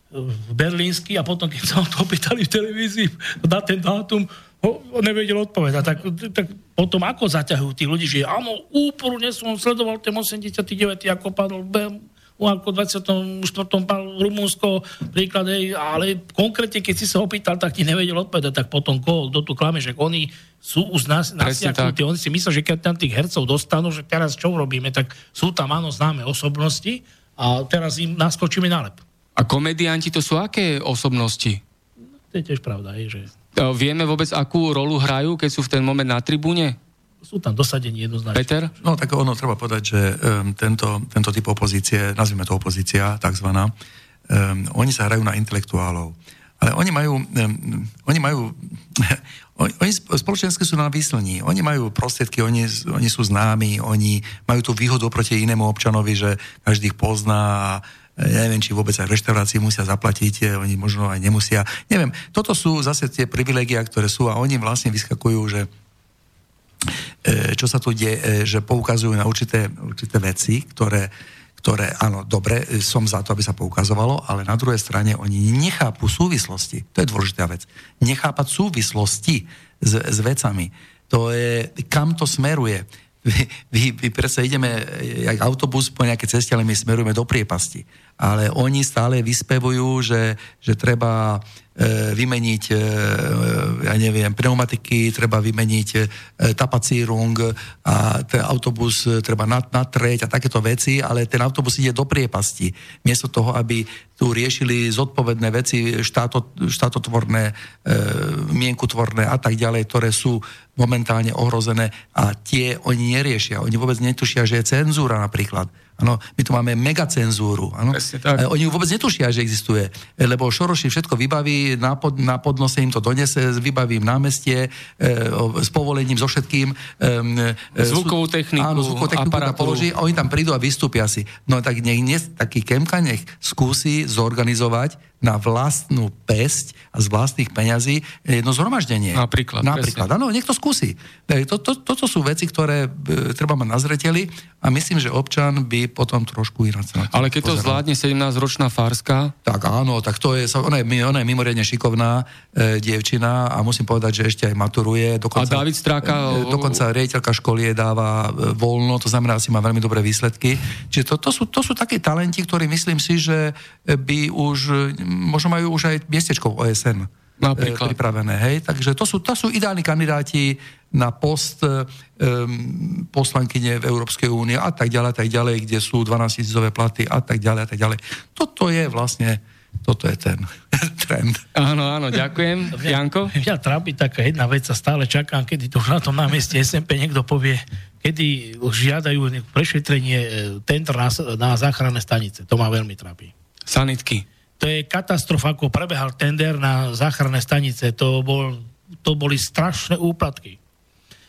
v Berlínsky a potom, keď sa ho to opýtali v televízii na ten dátum, ho, nevedel odpovedať. Tak, tak potom ako zaťahujú tí ľudí, že áno, úporne som sledoval ten 89. ako padol Be- ako v 24. pal Rumunsko, príklad, hej, ale konkrétne, keď si sa opýtal, tak ti nevedel odpovedať, tak potom koho, kto tu klame, že oni sú už nás, nasiaknutí, oni si myslia, že keď tam tých hercov dostanú, že teraz čo robíme, tak sú tam áno známe osobnosti a teraz im naskočíme na lep. A komedianti to sú aké osobnosti? To je tiež pravda, hej, že Vieme vôbec, akú rolu hrajú, keď sú v ten moment na tribúne? sú tam dosadení jednoznačne. Peter? No tak ono treba povedať, že um, tento, tento typ opozície, nazvime to opozícia, takzvaná, um, oni sa hrajú na intelektuálov. Ale oni majú, um, oni majú, oni, oni sp- spoločensky sú na výslní, oni majú prostriedky, oni, oni sú známi, oni majú tú výhodu proti inému občanovi, že každý ich pozná a ja neviem, či vôbec aj reštaurácii musia zaplatiť, e, oni možno aj nemusia. Neviem, toto sú zase tie privilegia, ktoré sú a oni vlastne vyskakujú, že e, čo sa tu deje, e, že poukazujú na určité, určité veci, ktoré, ktoré, áno, dobre, som za to, aby sa poukazovalo, ale na druhej strane oni nechápu súvislosti. To je dôležitá vec. Nechápať súvislosti s, s vecami. To je, kam to smeruje. Vy, vy, vy predsa ideme, jak autobus po nejakej ceste, ale my smerujeme do priepasti. Ale oni stále vyspevujú, že, že treba e, vymeniť, e, ja neviem, pneumatiky, treba vymeniť e, tapacírung a ten autobus e, treba nat- natrieť a takéto veci, ale ten autobus ide do priepasti. Miesto toho, aby tu riešili zodpovedné veci, štáto, štátotvorné, e, mienkutvorné a tak ďalej, ktoré sú momentálne ohrozené a tie oni neriešia. Oni vôbec netušia, že je cenzúra napríklad. Ano, my tu máme megacenzúru. Ano? Tak. Oni vôbec netušia, že existuje, lebo Šoroši všetko vybaví, na, pod, na podnose im to donese, vybaví im námestie, e, o- s povolením, so všetkým. E, Zvukovú techniku, Áno, zvukovú techniku aparatúru. položí a oni tam prídu a vystúpia si. No tak nech, nech taký Kemka nech skúsi zorganizovať na vlastnú pesť a z vlastných peňazí jedno zhromaždenie. Napríklad, Napríklad, áno, nech to skúsi. E, To, to, toto sú veci, ktoré e, treba mať na zreteli a myslím, že občan by potom trošku to Ale keď to pozeral. zvládne 17-ročná Farska, Tak áno, tak to je, ona je, ona je mimoriadne šikovná e, dievčina a musím povedať, že ešte aj maturuje. Dokonca, A David Stráka- E, dokonca riaditeľka školy jej dáva e, voľno, to znamená, asi má veľmi dobré výsledky. Čiže to, to, sú, to sú také talenti, ktorí myslím si, že by už, e, možno majú už aj miestečko v OSN Napríklad. e, pripravené. Hej? Takže to sú, to sú ideálni kandidáti na post um, poslankyne v Európskej únie a tak ďalej, a tak ďalej, kde sú 12 tisícové platy a tak ďalej, a tak ďalej. Toto je vlastne, toto je ten trend. áno, áno, ďakujem. Janko? Mňa trápi taká jedna vec a stále čakám, kedy to už na tom námestí SMP niekto povie, kedy už žiadajú prešetrenie e, tender na, na záchranné stanice. To ma veľmi trápi. Sanitky. To je katastrofa, ako prebehal tender na záchranné stanice. To, bol, to boli strašné úplatky.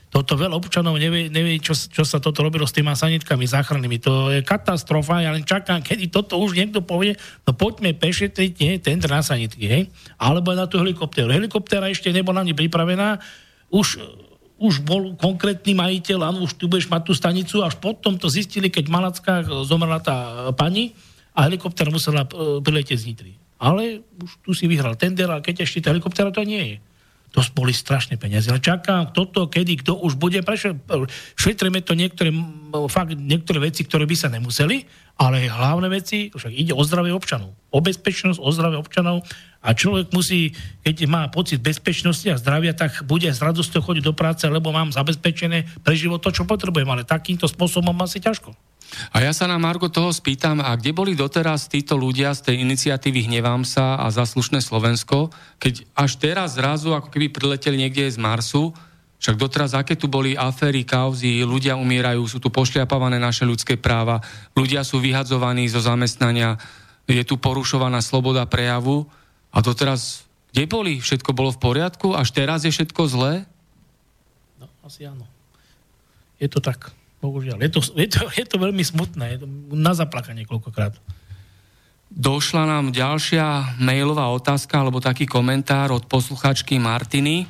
Toto veľa občanov nevie, nevie čo, čo sa toto robilo s tými sanitkami záchrannými. To je katastrofa, ja len čakám, kedy toto už niekto povie, no poďme pešetriť nie, tender na sanitky, hej? Alebo na tú helikoptéru. Helikoptéra ešte nebola ani pripravená, už už bol konkrétny majiteľ, áno, už tu budeš mať tú stanicu, až potom to zistili, keď v Malackách zomrela tá pani a helikoptéra musela e, priletieť z Nitry. Ale už tu si vyhral tender a keď ešte tá helikoptéra to nie je. To boli strašné peniaze. Ale čakám, kto to, kedy, kto už bude prešet... Šetríme to niektoré, fakt, niektoré veci, ktoré by sa nemuseli, ale hlavné veci, však ide o zdravie občanov. O bezpečnosť, o zdravie občanov a človek musí, keď má pocit bezpečnosti a zdravia, tak bude s radosťou chodiť do práce, lebo mám zabezpečené pre život to, čo potrebujem, ale takýmto spôsobom asi ťažko. A ja sa na Margo toho spýtam, a kde boli doteraz títo ľudia z tej iniciatívy Hnevám sa a Zaslušné Slovensko, keď až teraz zrazu ako keby prileteli niekde z Marsu, však doteraz, aké tu boli aféry, kauzy, ľudia umierajú, sú tu pošliapavané naše ľudské práva, ľudia sú vyhadzovaní zo zamestnania, je tu porušovaná sloboda prejavu a doteraz, kde boli? Všetko bolo v poriadku? Až teraz je všetko zlé? No, asi áno. Je to tak. Bohužiaľ. Je to, je to, je to veľmi smutné. Je to na zaplakanie niekoľkokrát. Došla nám ďalšia mailová otázka alebo taký komentár od posluchačky Martiny.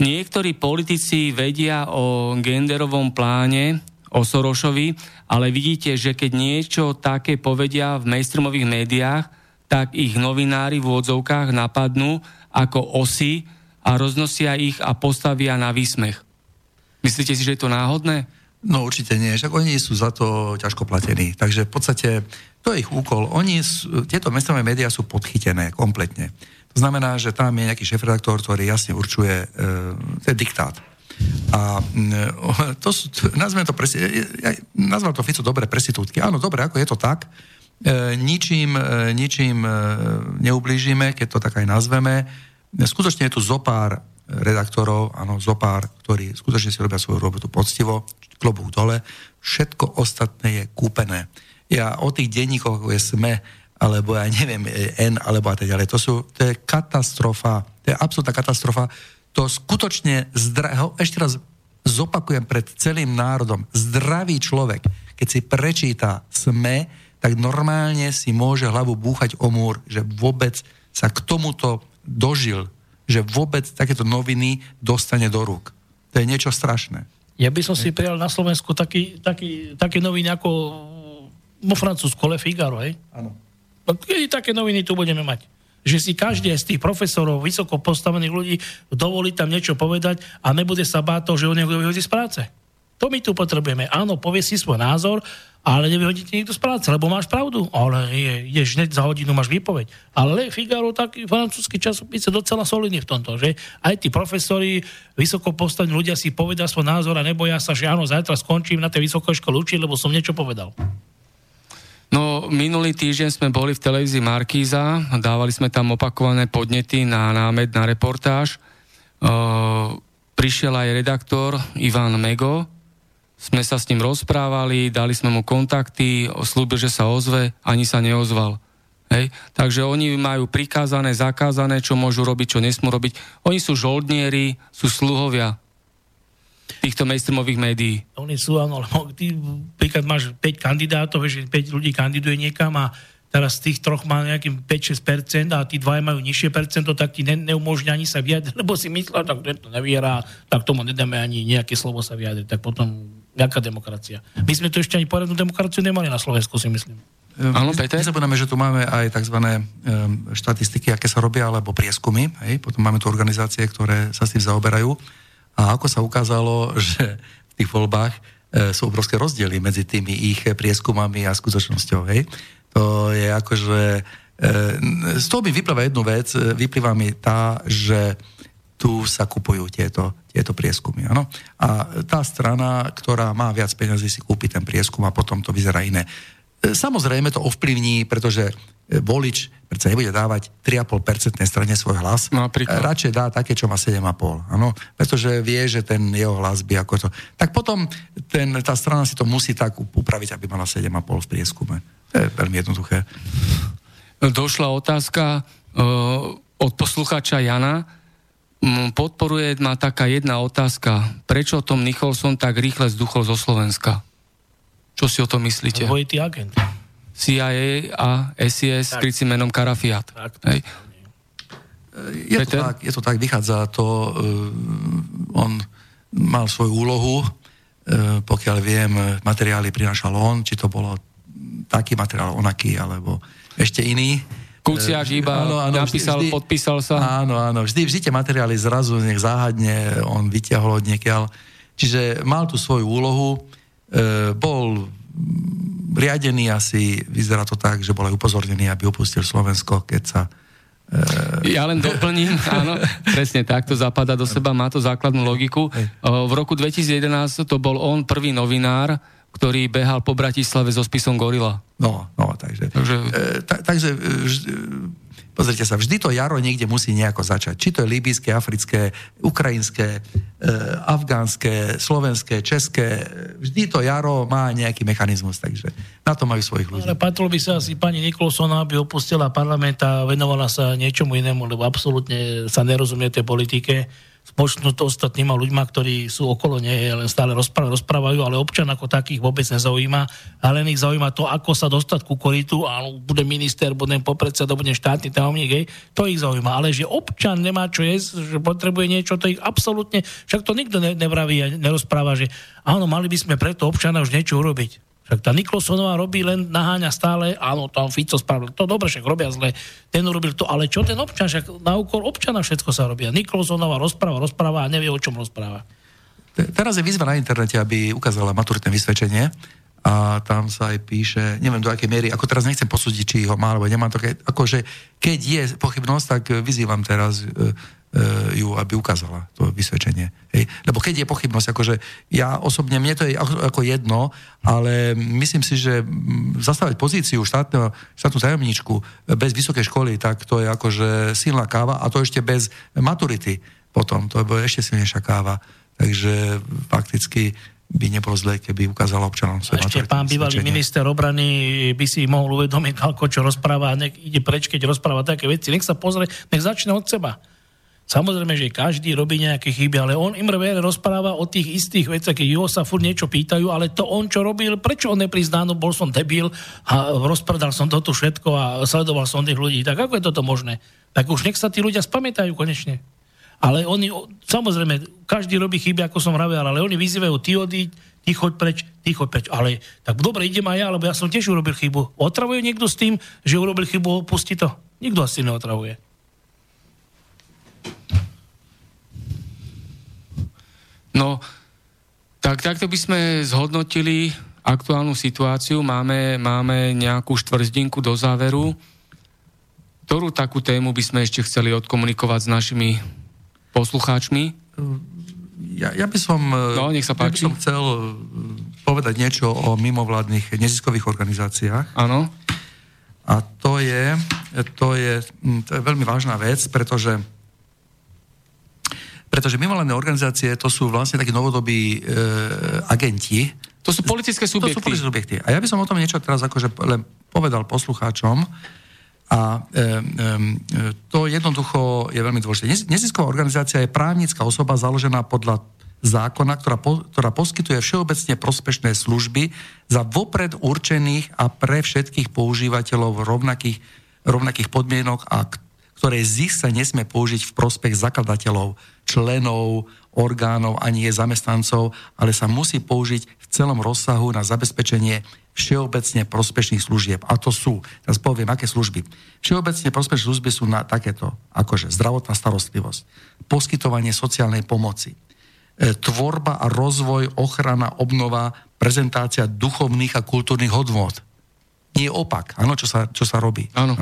Niektorí politici vedia o genderovom pláne, o Sorošovi, ale vidíte, že keď niečo také povedia v mainstreamových médiách, tak ich novinári v úvodzovkách napadnú ako osy a roznosia ich a postavia na výsmech. Myslíte si, že je to náhodné? No určite nie, však oni sú za to ťažko platení. Takže v podstate to je ich úkol. Oni, sú, tieto mestové médiá sú podchytené kompletne. To znamená, že tam je nejaký šéf-redaktor, ktorý jasne určuje, e, to diktát. A e, to sú, nazvem to, presi, ja, nazval to Fico dobre presitútky. Áno, dobre, ako je to tak, e, ničím, e, ničím e, neublížime, keď to tak aj nazveme. Skutočne je tu zopár redaktorov, áno, zopár, ktorí skutočne si robia svoju robotu poctivo, klobúk dole, všetko ostatné je kúpené. Ja o tých denníkoch, je SME, alebo ja neviem, N, alebo a tak ďalej, to, sú, to je katastrofa, to je absolútna katastrofa. To skutočne, zdra, ešte raz zopakujem pred celým národom, zdravý človek, keď si prečíta SME, tak normálne si môže hlavu búchať o múr, že vôbec sa k tomuto dožil že vôbec takéto noviny dostane do rúk. To je niečo strašné. Ja by som si prijal na Slovensku taký, taký, také noviny ako vo Francúzsku Le Figaro, hej? Áno. Kedy také noviny tu budeme mať? Že si každý z tých profesorov, vysoko postavených ľudí dovolí tam niečo povedať a nebude sa báť to, že ho niekto vyhodí z práce. To my tu potrebujeme. Áno, povie si svoj názor, ale nevyhodíte niekto z práce, lebo máš pravdu. Ale je, ideš hneď za hodinu, máš výpoveď. Ale Figaro, taký francúzsky časopis je docela solidný v tomto, že aj tí profesori, vysoko postavení ľudia si povedia svoj názor a neboja sa, že áno, zajtra skončím na tej vysokej škole učiť, lebo som niečo povedal. No, minulý týždeň sme boli v televízii Markíza, dávali sme tam opakované podnety na námed, na reportáž. Uh, prišiel aj redaktor Ivan Mego, sme sa s ním rozprávali, dali sme mu kontakty, slúbil, že sa ozve, ani sa neozval. Hej? Takže oni majú prikázané, zakázané, čo môžu robiť, čo nesmú robiť. Oni sú žoldnieri, sú sluhovia týchto mainstreamových médií. Oni sú, áno, lebo ty príklad máš 5 kandidátov, že 5 ľudí kandiduje niekam a teraz z tých troch má nejakým 5-6% a tí dvaja majú nižšie percento, tak ti ne, neumožňa ani sa vyjadriť, lebo si myslel, tak to neviera, tak tomu nedáme ani nejaké slovo sa vyjadriť. Tak potom, jaká demokracia? My sme tu ešte ani poradnú demokraciu nemali na Slovensku, si myslím. Ehm, Áno, Peter? Nezabudeme, že tu máme aj tzv. Ehm, štatistiky, aké sa robia, alebo prieskumy. Hej? Potom máme tu organizácie, ktoré sa s tým zaoberajú. A ako sa ukázalo, že v tých voľbách e, sú obrovské rozdiely medzi tými ich prieskumami a skutočnosťou. Hej? To je akože... Z toho by vyplýva jednu vec, vyplýva mi tá, že tu sa kupujú tieto, tieto prieskumy. Ano? A tá strana, ktorá má viac peniazy, si kúpi ten prieskum a potom to vyzerá iné. E, samozrejme to ovplyvní, pretože volič predsa nebude dávať 3,5% strane svoj hlas. No, Radšej dá také, čo má 7,5. Áno? Pretože vie, že ten jeho hlas by ako to... Tak potom ten, tá strana si to musí tak upraviť, aby mala 7,5 v prieskume. To je veľmi jednoduché. Došla otázka uh, od poslucháča Jana. Podporuje ma taká jedna otázka. Prečo Tom Nicholson tak rýchle zduchol zo Slovenska? Čo si o tom myslíte? Dvojitý agent. CIA a SIS s krycím menom Karafiat. Tak, Hej. Je to, tak, je to tak, vychádza to, uh, on mal svoju úlohu, uh, pokiaľ viem, materiály prinášal on, či to bolo taký materiál, onaký, alebo ešte iný. Kuciak iba áno, áno, napísal, vždy, podpísal sa. Áno, áno, vždy, vždy tie materiály zrazu nech záhadne on vyťahol od niekiaľ. Čiže mal tu svoju úlohu, e, bol riadený asi, vyzerá to tak, že bol aj upozornený, aby opustil Slovensko, keď sa e, ja len doplním, áno, presne tak, to zapadá do seba, má to základnú logiku. V roku 2011 to bol on prvý novinár, ktorý behal po Bratislave so spisom Gorila. No, no, takže... Takže, e, ta, takže e, Pozrite sa, vždy to jaro niekde musí nejako začať. Či to je libijské, africké, ukrajinské, e, afgánske, slovenské, české. Vždy to jaro má nejaký mechanizmus, takže na to majú svojich ľudí. Ale patrilo by sa asi pani Nikolsona, aby opustila parlament a venovala sa niečomu inému, lebo absolútne sa nerozumie tej politike spoločnosť ostatnýma ľuďma, ktorí sú okolo nej, len stále rozprávajú, rozprávajú, ale občan ako takých vôbec nezaujíma, ale len ich zaujíma to, ako sa dostať ku koritu, a bude minister, budem popredseda, budem štátny tajomník, hej, to ich zaujíma. Ale že občan nemá čo jesť, že potrebuje niečo, to ich absolútne, však to nikto ne, nevraví a nerozpráva, že áno, mali by sme preto občana už niečo urobiť. Však tá Niklosonová robí len naháňa stále, áno, tam Fico spravil to dobre, však robia zle, ten urobil to, ale čo ten občan, však na úkor občana všetko sa robia. Niklosonová rozpráva, rozpráva a nevie, o čom rozpráva. Teraz je výzva na internete, aby ukázala maturitné vysvedčenie a tam sa aj píše, neviem do akej miery, ako teraz nechcem posúdiť, či ho má alebo nemá to, akože keď je pochybnosť, tak vyzývam teraz E, ju, aby ukázala to vysvedčenie. Hej. Lebo keď je pochybnosť, akože ja osobne, mne to je ako jedno, ale myslím si, že zastávať pozíciu štátneho, štátnu tajomníčku bez vysokej školy, tak to je akože silná káva a to ešte bez maturity potom, to je ešte silnejšia káva. Takže fakticky by nebolo zle, keby ukázala občanom svoje Ešte pán bývalý minister obrany by si mohol uvedomiť, ako čo rozpráva nech ide preč, keď rozpráva také veci. Nech sa pozrie, nech začne od seba. Samozrejme, že každý robí nejaké chyby, ale on im rozpráva o tých istých veciach, keď jeho sa furt niečo pýtajú, ale to on čo robil, prečo on nepriznáno, bol som debil a rozpredal som toto všetko a sledoval som tých ľudí. Tak ako je toto možné? Tak už nech sa tí ľudia spamätajú konečne. Ale oni, samozrejme, každý robí chyby, ako som vravel, ale oni vyzývajú, ty odíď, ty choď preč, ty choď preč. Ale tak dobre, idem aj ja, lebo ja som tiež urobil chybu. Otravuje niekto s tým, že urobil chybu, opustí to? Nikto asi neotravuje. No, tak takto by sme zhodnotili aktuálnu situáciu. Máme, máme nejakú štvrzdinku do záveru. Ktorú takú tému by sme ešte chceli odkomunikovať s našimi poslucháčmi? Ja, ja by som, no, nech sa páči. Ja by som chcel eh, povedať niečo o mimovládnych neziskových organizáciách. Áno. A to je, to, je, hm, to je veľmi vážna vec, pretože pretože mimovládne organizácie to sú vlastne takí novodobí e, agenti. To sú politické subjekty. To sú politické subjekty. A ja by som o tom niečo teraz akože len povedal poslucháčom. A e, e, to jednoducho je veľmi dôležité. Nezisková organizácia je právnická osoba založená podľa zákona, ktorá, po, ktorá poskytuje všeobecne prospešné služby za vopred určených a pre všetkých používateľov rovnakých, rovnakých podmienok a ktoré zisk sa nesmie použiť v prospech zakladateľov, členov, orgánov ani je zamestnancov, ale sa musí použiť v celom rozsahu na zabezpečenie všeobecne prospešných služieb. A to sú, teraz poviem, aké služby. Všeobecne prospešné služby sú na takéto, akože zdravotná starostlivosť, poskytovanie sociálnej pomoci, e, tvorba a rozvoj, ochrana, obnova, prezentácia duchovných a kultúrnych hodnôt. Nie opak, áno, čo sa, čo sa robí. Áno.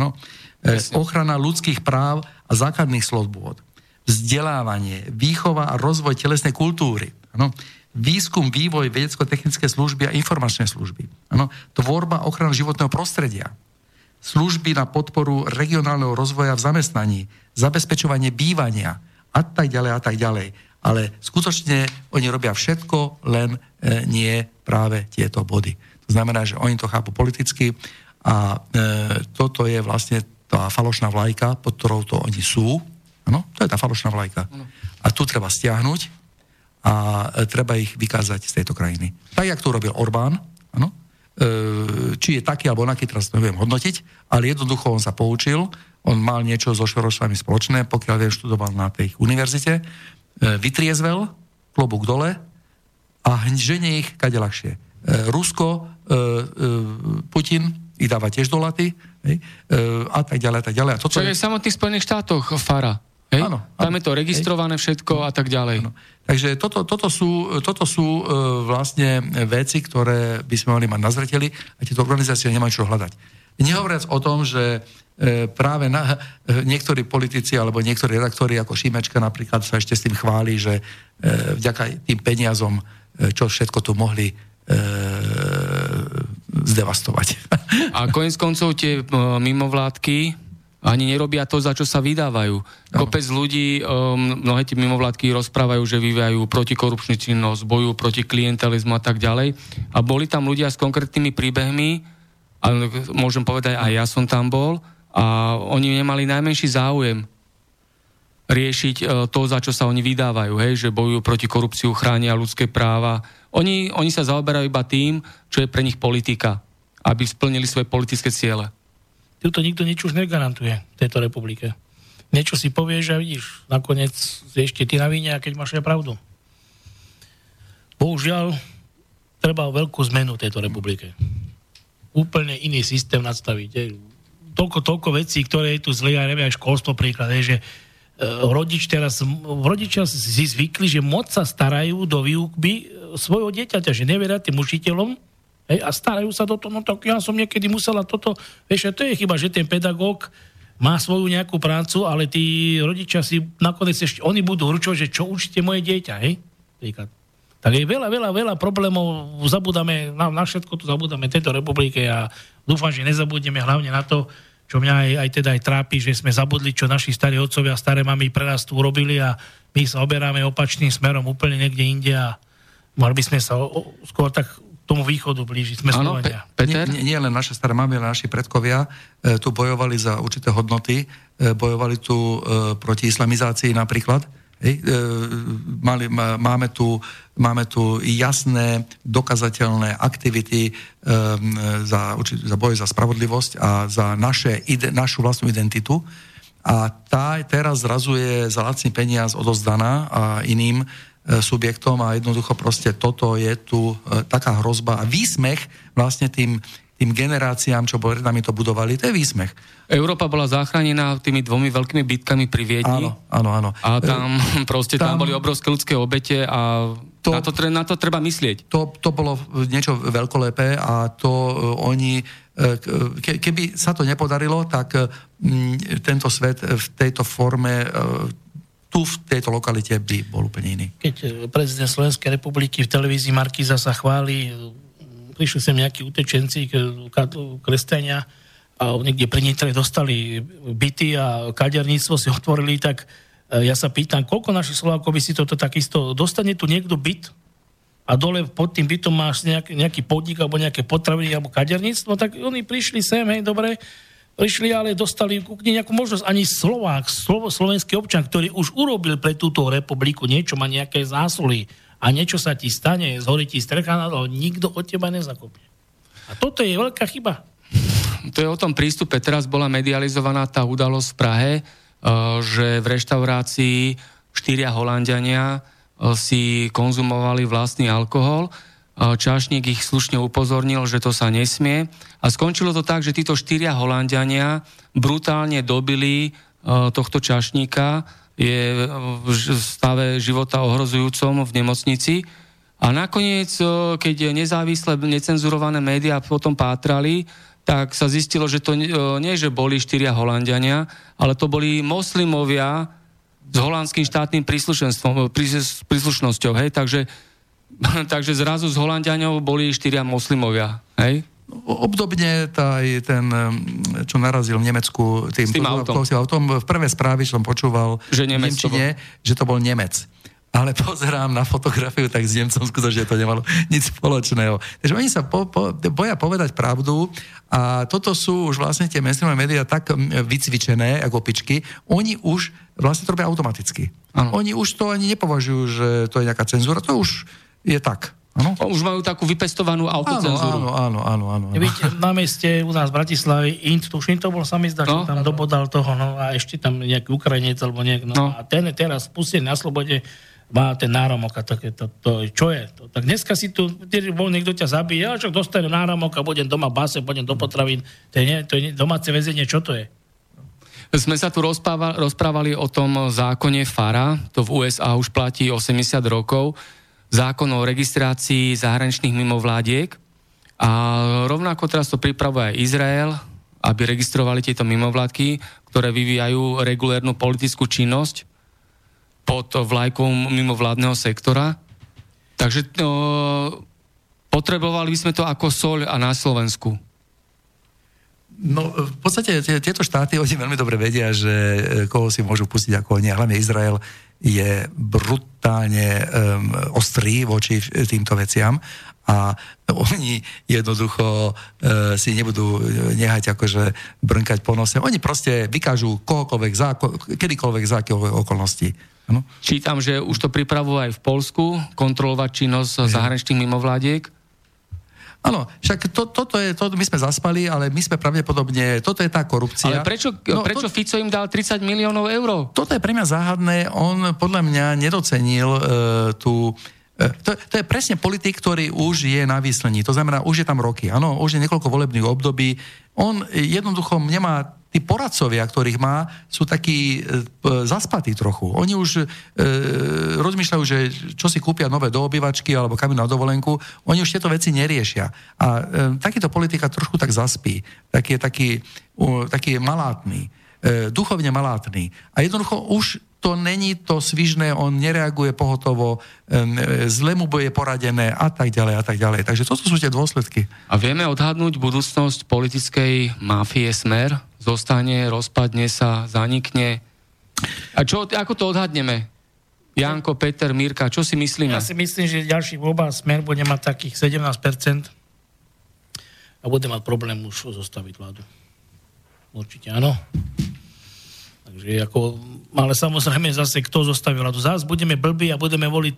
E, ochrana ľudských práv a základných slobôd vzdelávanie, výchova a rozvoj telesnej kultúry. Ano? Výskum, vývoj, vedecko-technické služby a informačné služby. Ano? Tvorba ochrany životného prostredia. Služby na podporu regionálneho rozvoja v zamestnaní. Zabezpečovanie bývania a tak ďalej a tak ďalej. Ale skutočne oni robia všetko, len e, nie práve tieto body. To znamená, že oni to chápu politicky a e, toto je vlastne tá falošná vlajka, pod ktorou to oni sú, Áno, to je tá falošná vlajka. Ano. A tu treba stiahnuť a e, treba ich vykázať z tejto krajiny. Tak, jak to robil Orbán, áno, e, či je taký alebo onaký, teraz neviem hodnotiť, ale jednoducho on sa poučil, on mal niečo so Šorošami spoločné, pokiaľ viem, študoval na tej univerzite, e, vytriezvel, klobúk dole a ženie ich kade ľahšie. Rusko, Putin ich dáva tiež do laty, hej, a tak ďalej, a tak ďalej. A toto Čo je v samotných Spojených štátoch, Fara. Hej? Áno, Tam je to registrované hej. všetko a tak ďalej. Áno. Takže toto, toto sú, toto sú e, vlastne veci, ktoré by sme mali mať na zreteli a tieto organizácie nemajú čo hľadať. Nehovoriac o tom, že e, práve na, e, niektorí politici alebo niektorí redaktori ako Šimečka napríklad sa ešte s tým chváli, že e, vďaka tým peniazom, e, čo všetko tu mohli e, zdevastovať. A koniec koncov tie mimovládky ani nerobia to, za čo sa vydávajú. Kopec ľudí, um, mnohé tie mimovládky rozprávajú, že vyvíjajú protikorupčný činnosť, bojujú proti klientelizmu a tak ďalej. A boli tam ľudia s konkrétnymi príbehmi, a môžem povedať, aj ja som tam bol, a oni nemali najmenší záujem riešiť uh, to, za čo sa oni vydávajú, hej, že bojujú proti korupciu, chránia ľudské práva. Oni, oni sa zaoberajú iba tým, čo je pre nich politika, aby splnili svoje politické ciele. Tuto nikto nič už negarantuje v tejto republike. Niečo si povieš a vidíš, nakoniec ešte ty na víne, keď máš aj pravdu. Bohužiaľ, treba veľkú zmenu tejto republike. Úplne iný systém nastaviť. Toľko, toľko vecí, ktoré je tu zlé, ja neviem, aj školstvo príklad, je, že e, rodič teraz, rodičia si zvykli, že moc sa starajú do výučby e, svojho dieťaťa, že neveria tým učiteľom, Hej, a starajú sa do toho, no tak ja som niekedy musela toto, vieš, to je chyba, že ten pedagóg má svoju nejakú prácu, ale tí rodičia si nakoniec ešte, oni budú určovať, že čo učíte moje dieťa, hej? Príklad. Tak je veľa, veľa, veľa problémov, zabudáme, na, na všetko tu zabudáme tejto republike a dúfam, že nezabudneme hlavne na to, čo mňa aj, aj teda aj trápi, že sme zabudli, čo naši starí otcovia a staré mamy pre nás tu urobili a my sa oberáme opačným smerom úplne niekde inde a mali by sme sa o, o, skôr tak tomu východu blíži. Sme ano, Slovenia. Pe- Peter? Nie, nie len naše staré mamy, ale naši predkovia e, tu bojovali za určité hodnoty, e, bojovali tu e, proti islamizácii napríklad. Hej, e, mali, má, máme, tu, máme tu jasné, dokazateľné aktivity e, za, za boj za spravodlivosť a za naše, ide, našu vlastnú identitu. A tá teraz zrazuje za lacný peniaz odozdaná a iným subjektom a jednoducho proste toto je tu e, taká hrozba a výsmech vlastne tým, tým generáciám, čo pred nami to budovali, to je výsmech. Európa bola zachránená tými dvomi veľkými bitkami pri Viedni. Áno, áno, áno. A tam e, proste tam, tam boli obrovské ľudské obete a to, na, to, na to treba myslieť. To, to bolo niečo veľkolepé a to oni ke, keby sa to nepodarilo, tak tento svet v tejto forme tu v tejto lokalite by bol úplne iný. Keď e, prezident Slovenskej republiky v televízii Markiza sa chváli, e, prišli sem nejakí utečenci, kresťania a niekde pri Nitre dostali byty a kaderníctvo si otvorili, tak e, ja sa pýtam, koľko našich Slovákov by si toto takisto, dostane tu niekto byt a dole pod tým bytom máš nejaký, nejaký podnik alebo nejaké potraviny alebo kaderníctvo, tak oni prišli sem, hej, dobre, prišli, ale dostali nejakú možnosť ani Slovák, slovo, slovenský občan, ktorý už urobil pre túto republiku niečo, má nejaké zásluhy a niečo sa ti stane, zhorí ti strecha to, nikto od teba nezakopne. A toto je veľká chyba. To je o tom prístupe. Teraz bola medializovaná tá udalosť v Prahe, eh, že v reštaurácii štyria Holandiania eh, si konzumovali vlastný alkohol Čašník ich slušne upozornil, že to sa nesmie. A skončilo to tak, že títo štyria Holandiania brutálne dobili tohto čašníka, je v stave života ohrozujúcom v nemocnici. A nakoniec, keď nezávislé, necenzurované médiá potom pátrali, tak sa zistilo, že to nie, že boli štyria Holandiania, ale to boli moslimovia s holandským štátnym príslušenstvom, príslušnosťou. Hej? Takže takže zrazu z Holandianov boli štyria moslimovia, hej? Obdobne tá, ten, čo narazil v Nemecku tým, tým autom. autom. V prvé správy som počúval že, Nemec Nemčine, bol... že to bol Nemec. Ale pozerám na fotografiu, tak s Nemcom skutočne to nemalo nič spoločného. Takže oni sa po, po, boja povedať pravdu a toto sú už vlastne tie mainstreamové médiá tak vycvičené, ako pičky, oni už vlastne to robia automaticky. Ano. Oni už to ani nepovažujú, že to je nejaká cenzúra, to už je tak. Ano? Už majú takú vypestovanú autocenzúru. Áno, áno, áno. áno, áno. Víte, na meste u nás v Bratislave Int, tuším, to bol sa mi zdá, no? tam dobodal toho, no a ešte tam nejaký Ukrajinec alebo nejak, no, no. a ten teraz pustený na slobode, má ten náromok a také, to, to, čo je? To, tak dneska si tu, bol niekto ťa zabije, ja čo dostane náromok a budem doma base, budem do potravín, to je, nie, to je domáce väzenie, čo to je? Sme sa tu rozprávali, rozprávali o tom zákone FARA, to v USA už platí 80 rokov, zákon o registrácii zahraničných mimovládiek a rovnako teraz to pripravuje Izrael, aby registrovali tieto mimovládky, ktoré vyvíjajú regulérnu politickú činnosť pod vlajkou mimovládneho sektora. Takže no, Potrebovali by sme to ako soľ a na Slovensku. No, v podstate tieto štáty, oni veľmi dobre vedia, že e, koho si môžu pustiť ako nie. Hlavne Izrael je brutálne um, ostrý voči týmto veciam a oni jednoducho uh, si nebudú nehať akože brnkať po nose. Oni proste vykážu kohokoľvek, za, kedykoľvek za okolností. Ano? Čítam, že už to pripravujú aj v Polsku, kontrolovať činnosť zahraničných mimovládiek. Áno, však to, toto je, to, my sme zaspali, ale my sme pravdepodobne, toto je tá korupcia. Ale prečo, no, prečo to, Fico im dal 30 miliónov eur? Toto je pre mňa záhadné, on podľa mňa nedocenil uh, tú e, to, to je presne politik, ktorý už je na výslení. To znamená, už je tam roky. Áno, už je niekoľko volebných období. On jednoducho nemá tí poradcovia, ktorých má, sú takí e, zaspatí trochu. Oni už e, rozmýšľajú, že čo si kúpia nové do obývačky alebo kam na dovolenku, oni už tieto veci neriešia. A e, takýto politika trošku tak zaspí. Taký je taký, uh, taký malátny. E, duchovne malátny. A jednoducho už to není to svižné, on nereaguje pohotovo, zle mu bude poradené a tak ďalej a tak ďalej. Takže toto sú tie dôsledky. A vieme odhadnúť budúcnosť politickej mafie Smer? Zostane, rozpadne sa, zanikne? A čo, ako to odhadneme? Janko, Peter, Mirka, čo si myslíme? Ja si myslím, že ďalší voľba Smer bude mať takých 17% a bude mať problém už zostaviť vládu. Určite áno. Takže ako, ale samozrejme zase kto zostaví vládu. Zase budeme blbí a budeme voliť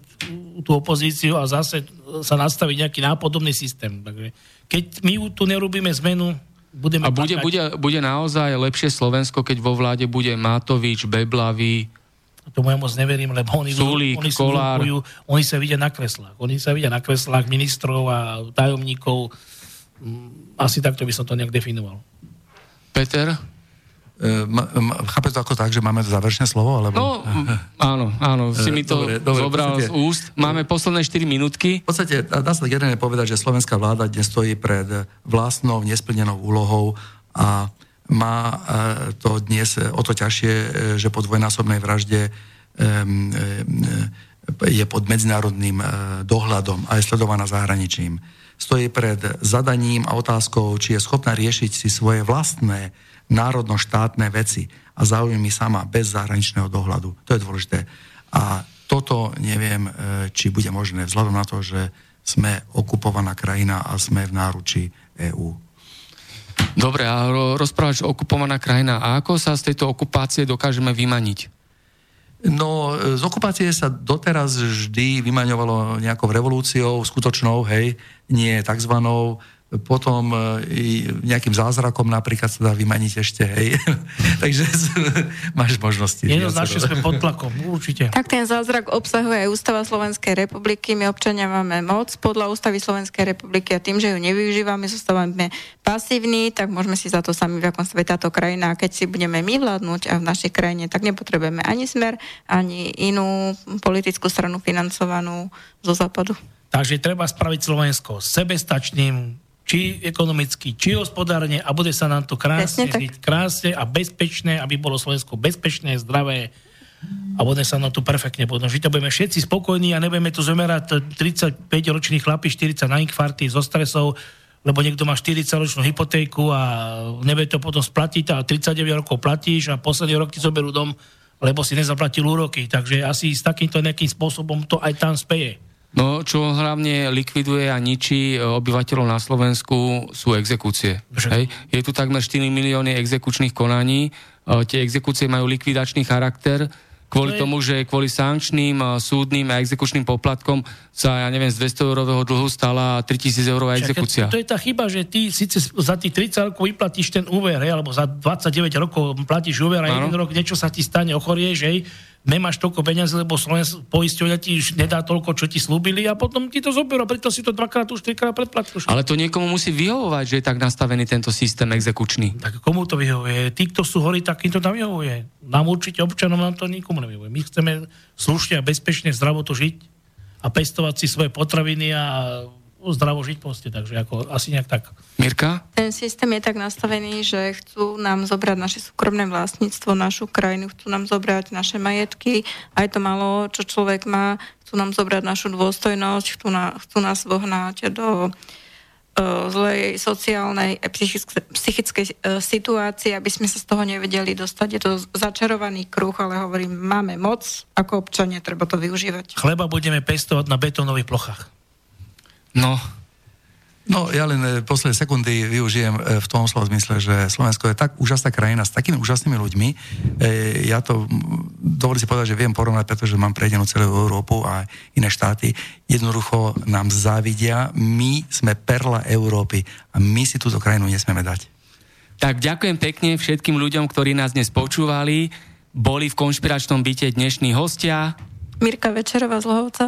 tú opozíciu a zase sa nastaviť nejaký nápodobný systém. Takže keď my tu nerobíme zmenu, budeme... A bude, bude, bude naozaj lepšie Slovensko, keď vo vláde bude Matovič, Beblavý, tomu ja moc neverím, lebo oni, Sulík, oni, Kolár. oni sa vidia na kreslách. Oni sa vidia na kreslách ministrov a tajomníkov. Mm, asi takto by som to nejak definoval. Peter? Chápe to ako tak, že máme záverečné slovo? Alebo... No, áno, áno, si mi to dobre, dobre, zobral podstate, z úst. Máme posledné 4 minútky. V podstate dá sa jeden povedať, že slovenská vláda dnes stojí pred vlastnou nesplnenou úlohou a má to dnes o to ťažšie, že po dvojnásobnej vražde je pod medzinárodným dohľadom a je sledovaná zahraničím. Stojí pred zadaním a otázkou, či je schopná riešiť si svoje vlastné národno-štátne veci a záujmy sama bez zahraničného dohľadu. To je dôležité. A toto neviem, e, či bude možné vzhľadom na to, že sme okupovaná krajina a sme v náruči EÚ. Dobre, a rozprávaš okupovaná krajina. A ako sa z tejto okupácie dokážeme vymaniť? No, z okupácie sa doteraz vždy vymaňovalo nejakou revolúciou, skutočnou, hej, nie takzvanou, potom e, nejakým zázrakom napríklad sa dá vymaniť ešte, hej. Takže máš možnosti. Jednoznačne sme pod tlakom, určite. Tak ten zázrak obsahuje aj Ústava Slovenskej republiky. My občania máme moc podľa Ústavy Slovenskej republiky a tým, že ju nevyužívame, zostávame pasívni, tak môžeme si za to sami, v akom stave táto krajina. A keď si budeme my vládnuť a v našej krajine, tak nepotrebujeme ani smer, ani inú politickú stranu financovanú zo západu. Takže treba spraviť Slovensko sebestačným, či ekonomicky, či hospodárne a bude sa nám to krásne žiť, krásne a bezpečné, aby bolo Slovensko bezpečné, zdravé a bude sa nám tu perfektne budeme žiť a budeme všetci spokojní a nebudeme tu zomerať 35 ročných chlapí, 40 na infarty zo stresov, lebo niekto má 40 ročnú hypotéku a nevie to potom splatiť a 39 rokov platíš a posledný rok ti zoberú dom, lebo si nezaplatil úroky. Takže asi s takýmto nejakým spôsobom to aj tam speje. No, čo hlavne likviduje a ničí e, obyvateľov na Slovensku sú exekúcie. Hej? Je tu takmer 4 milióny exekučných konaní, e, tie exekúcie majú likvidačný charakter, kvôli tomu, že kvôli sankčným, e, súdnym a exekučným poplatkom sa, ja neviem, z 200 eurového dlhu stala 3000 eurová exekúcia. To je tá chyba, že ty síce za tých 30 rokov vyplatíš ten úver, alebo za 29 rokov platíš úver a jeden rok niečo sa ti stane, ochorieš, hej, nemáš toľko peniazy, lebo Slovensk poisťovňa ti už nedá toľko, čo ti slúbili a potom ti to zoberú, preto si to dvakrát už trikrát predplatíš. Ale to niekomu musí vyhovovať, že je tak nastavený tento systém exekučný. Tak komu to vyhovuje? Tí, kto sú horí, tak im to tam vyhovuje. Nám určite občanom nám to nikomu nevyhovuje. My chceme slušne a bezpečne zdravo to žiť a pestovať si svoje potraviny a zdravo žiť proste, takže ako asi nejak tak. Mirka? Ten systém je tak nastavený, že chcú nám zobrať naše súkromné vlastníctvo, našu krajinu, chcú nám zobrať naše majetky, aj to malo, čo človek má, chcú nám zobrať našu dôstojnosť, chcú, na, chcú nás vohnať do zlej sociálnej a psychickej, psychickej situácii, aby sme sa z toho nevedeli dostať. Je to začarovaný kruh, ale hovorím, máme moc, ako občania treba to využívať. Chleba budeme pestovať na betónových plochách. No, No, ja len e, posledné sekundy využijem e, v tom slova zmysle, že Slovensko je tak úžasná krajina s takými úžasnými ľuďmi. E, ja to dovolím si povedať, že viem porovnať, pretože mám prejdenú celú Európu a iné štáty. Jednoducho nám závidia. My sme perla Európy a my si túto krajinu nesmieme dať. Tak ďakujem pekne všetkým ľuďom, ktorí nás dnes počúvali. Boli v konšpiračnom byte dnešní hostia. Mirka Večerová z Lohovca.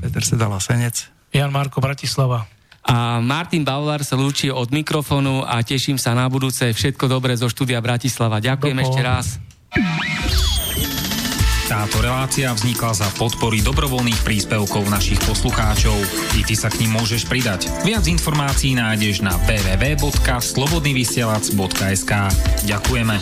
Peter Sedala Senec. Jan Marko Bratislava. A Martin Baular sa lúči od mikrofónu a teším sa na budúce. Všetko dobré zo štúdia Bratislava. Ďakujem Dopo. ešte raz. Táto relácia vznikla za podpory dobrovoľných príspevkov našich poslucháčov. I ty sa k ním môžeš pridať. Viac informácií nájdeš na www.slobodnyvysielac.sk Ďakujeme.